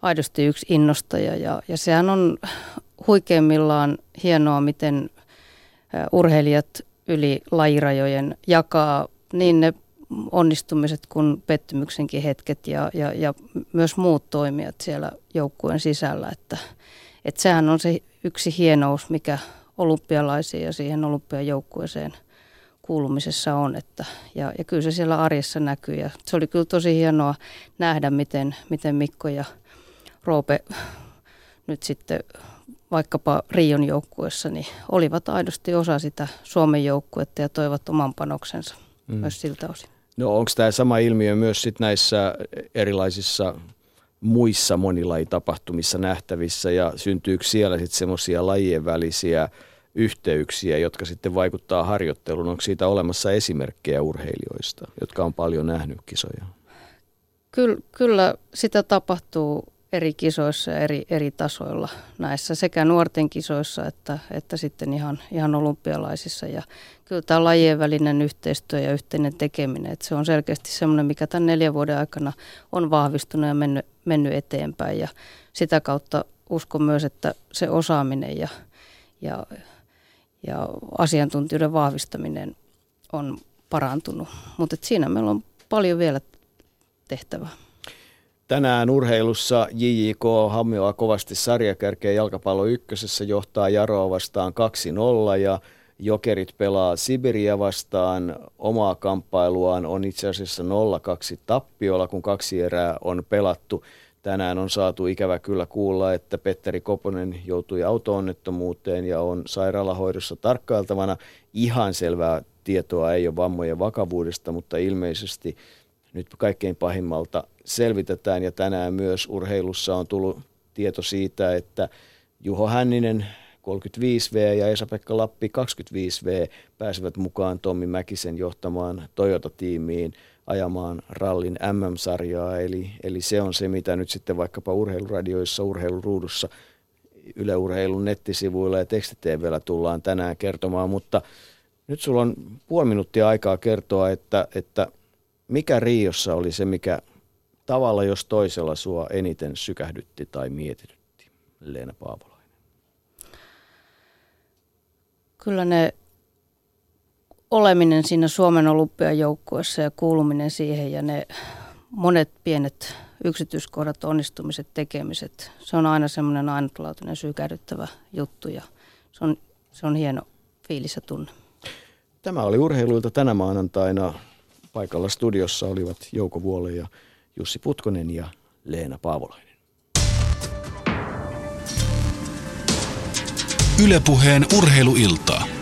aidosti yksi innostaja ja, ja sehän on huikeimmillaan hienoa, miten urheilijat yli lajirajojen jakaa niin ne onnistumiset kuin pettymyksenkin hetket ja, ja, ja myös muut toimijat siellä joukkueen sisällä. Että, että sehän on se yksi hienous, mikä olympialaisiin ja siihen olympiajoukkueeseen kuulumisessa on. Että, ja, ja kyllä se siellä arjessa näkyy ja se oli kyllä tosi hienoa nähdä, miten, miten Mikko ja Roope nyt sitten vaikkapa Rion joukkuessa, niin olivat aidosti osa sitä Suomen joukkuetta ja toivat oman panoksensa mm. myös siltä osin. No onko tämä sama ilmiö myös sit näissä erilaisissa muissa monilajitapahtumissa nähtävissä ja syntyykö siellä sitten semmoisia lajien välisiä yhteyksiä, jotka sitten vaikuttaa harjoitteluun? Onko siitä olemassa esimerkkejä urheilijoista, jotka on paljon nähnyt kisoja? Kyllä, kyllä sitä tapahtuu eri kisoissa ja eri, eri tasoilla näissä, sekä nuorten kisoissa että, että sitten ihan, ihan olympialaisissa. Ja kyllä tämä lajien välinen yhteistyö ja yhteinen tekeminen, että se on selkeästi semmoinen, mikä tämän neljän vuoden aikana on vahvistunut ja mennyt, mennyt eteenpäin. Ja sitä kautta uskon myös, että se osaaminen ja, ja, ja asiantuntijoiden vahvistaminen on parantunut. Mutta siinä meillä on paljon vielä tehtävää. Tänään urheilussa JJK hammioa kovasti sarjakärkeä jalkapallo ykkösessä, johtaa Jaroa vastaan 2-0 ja Jokerit pelaa Sibiria vastaan. Omaa kamppailuaan on itse asiassa 0-2 tappiolla, kun kaksi erää on pelattu. Tänään on saatu ikävä kyllä kuulla, että Petteri Koponen joutui autoonnettomuuteen ja on sairaalahoidossa tarkkailtavana. Ihan selvää tietoa ei ole vammojen vakavuudesta, mutta ilmeisesti nyt kaikkein pahimmalta selvitetään ja tänään myös urheilussa on tullut tieto siitä, että Juho Hänninen 35V ja Esa-Pekka Lappi 25V pääsevät mukaan Tommi Mäkisen johtamaan Toyota-tiimiin ajamaan rallin MM-sarjaa. Eli, eli se on se, mitä nyt sitten vaikkapa urheiluradioissa, urheiluruudussa, Yle Urheilun nettisivuilla ja tekstiteevellä tullaan tänään kertomaan, mutta nyt sulla on puoli minuuttia aikaa kertoa, että, että mikä Riossa oli se, mikä tavalla jos toisella sua eniten sykähdytti tai mietitytti, Leena Paavolainen? Kyllä ne oleminen siinä Suomen olympiajoukkueessa ja kuuluminen siihen ja ne monet pienet yksityiskohdat, onnistumiset, tekemiset, se on aina semmoinen ainutlaatuinen sykähdyttävä juttu ja se on, se on hieno fiilis ja tunne. Tämä oli urheiluilta tänä maanantaina. Paikalla studiossa olivat Jouko Vuole ja Jussi Putkonen ja Leena Paavolainen. Ylepuheen urheiluiltaa.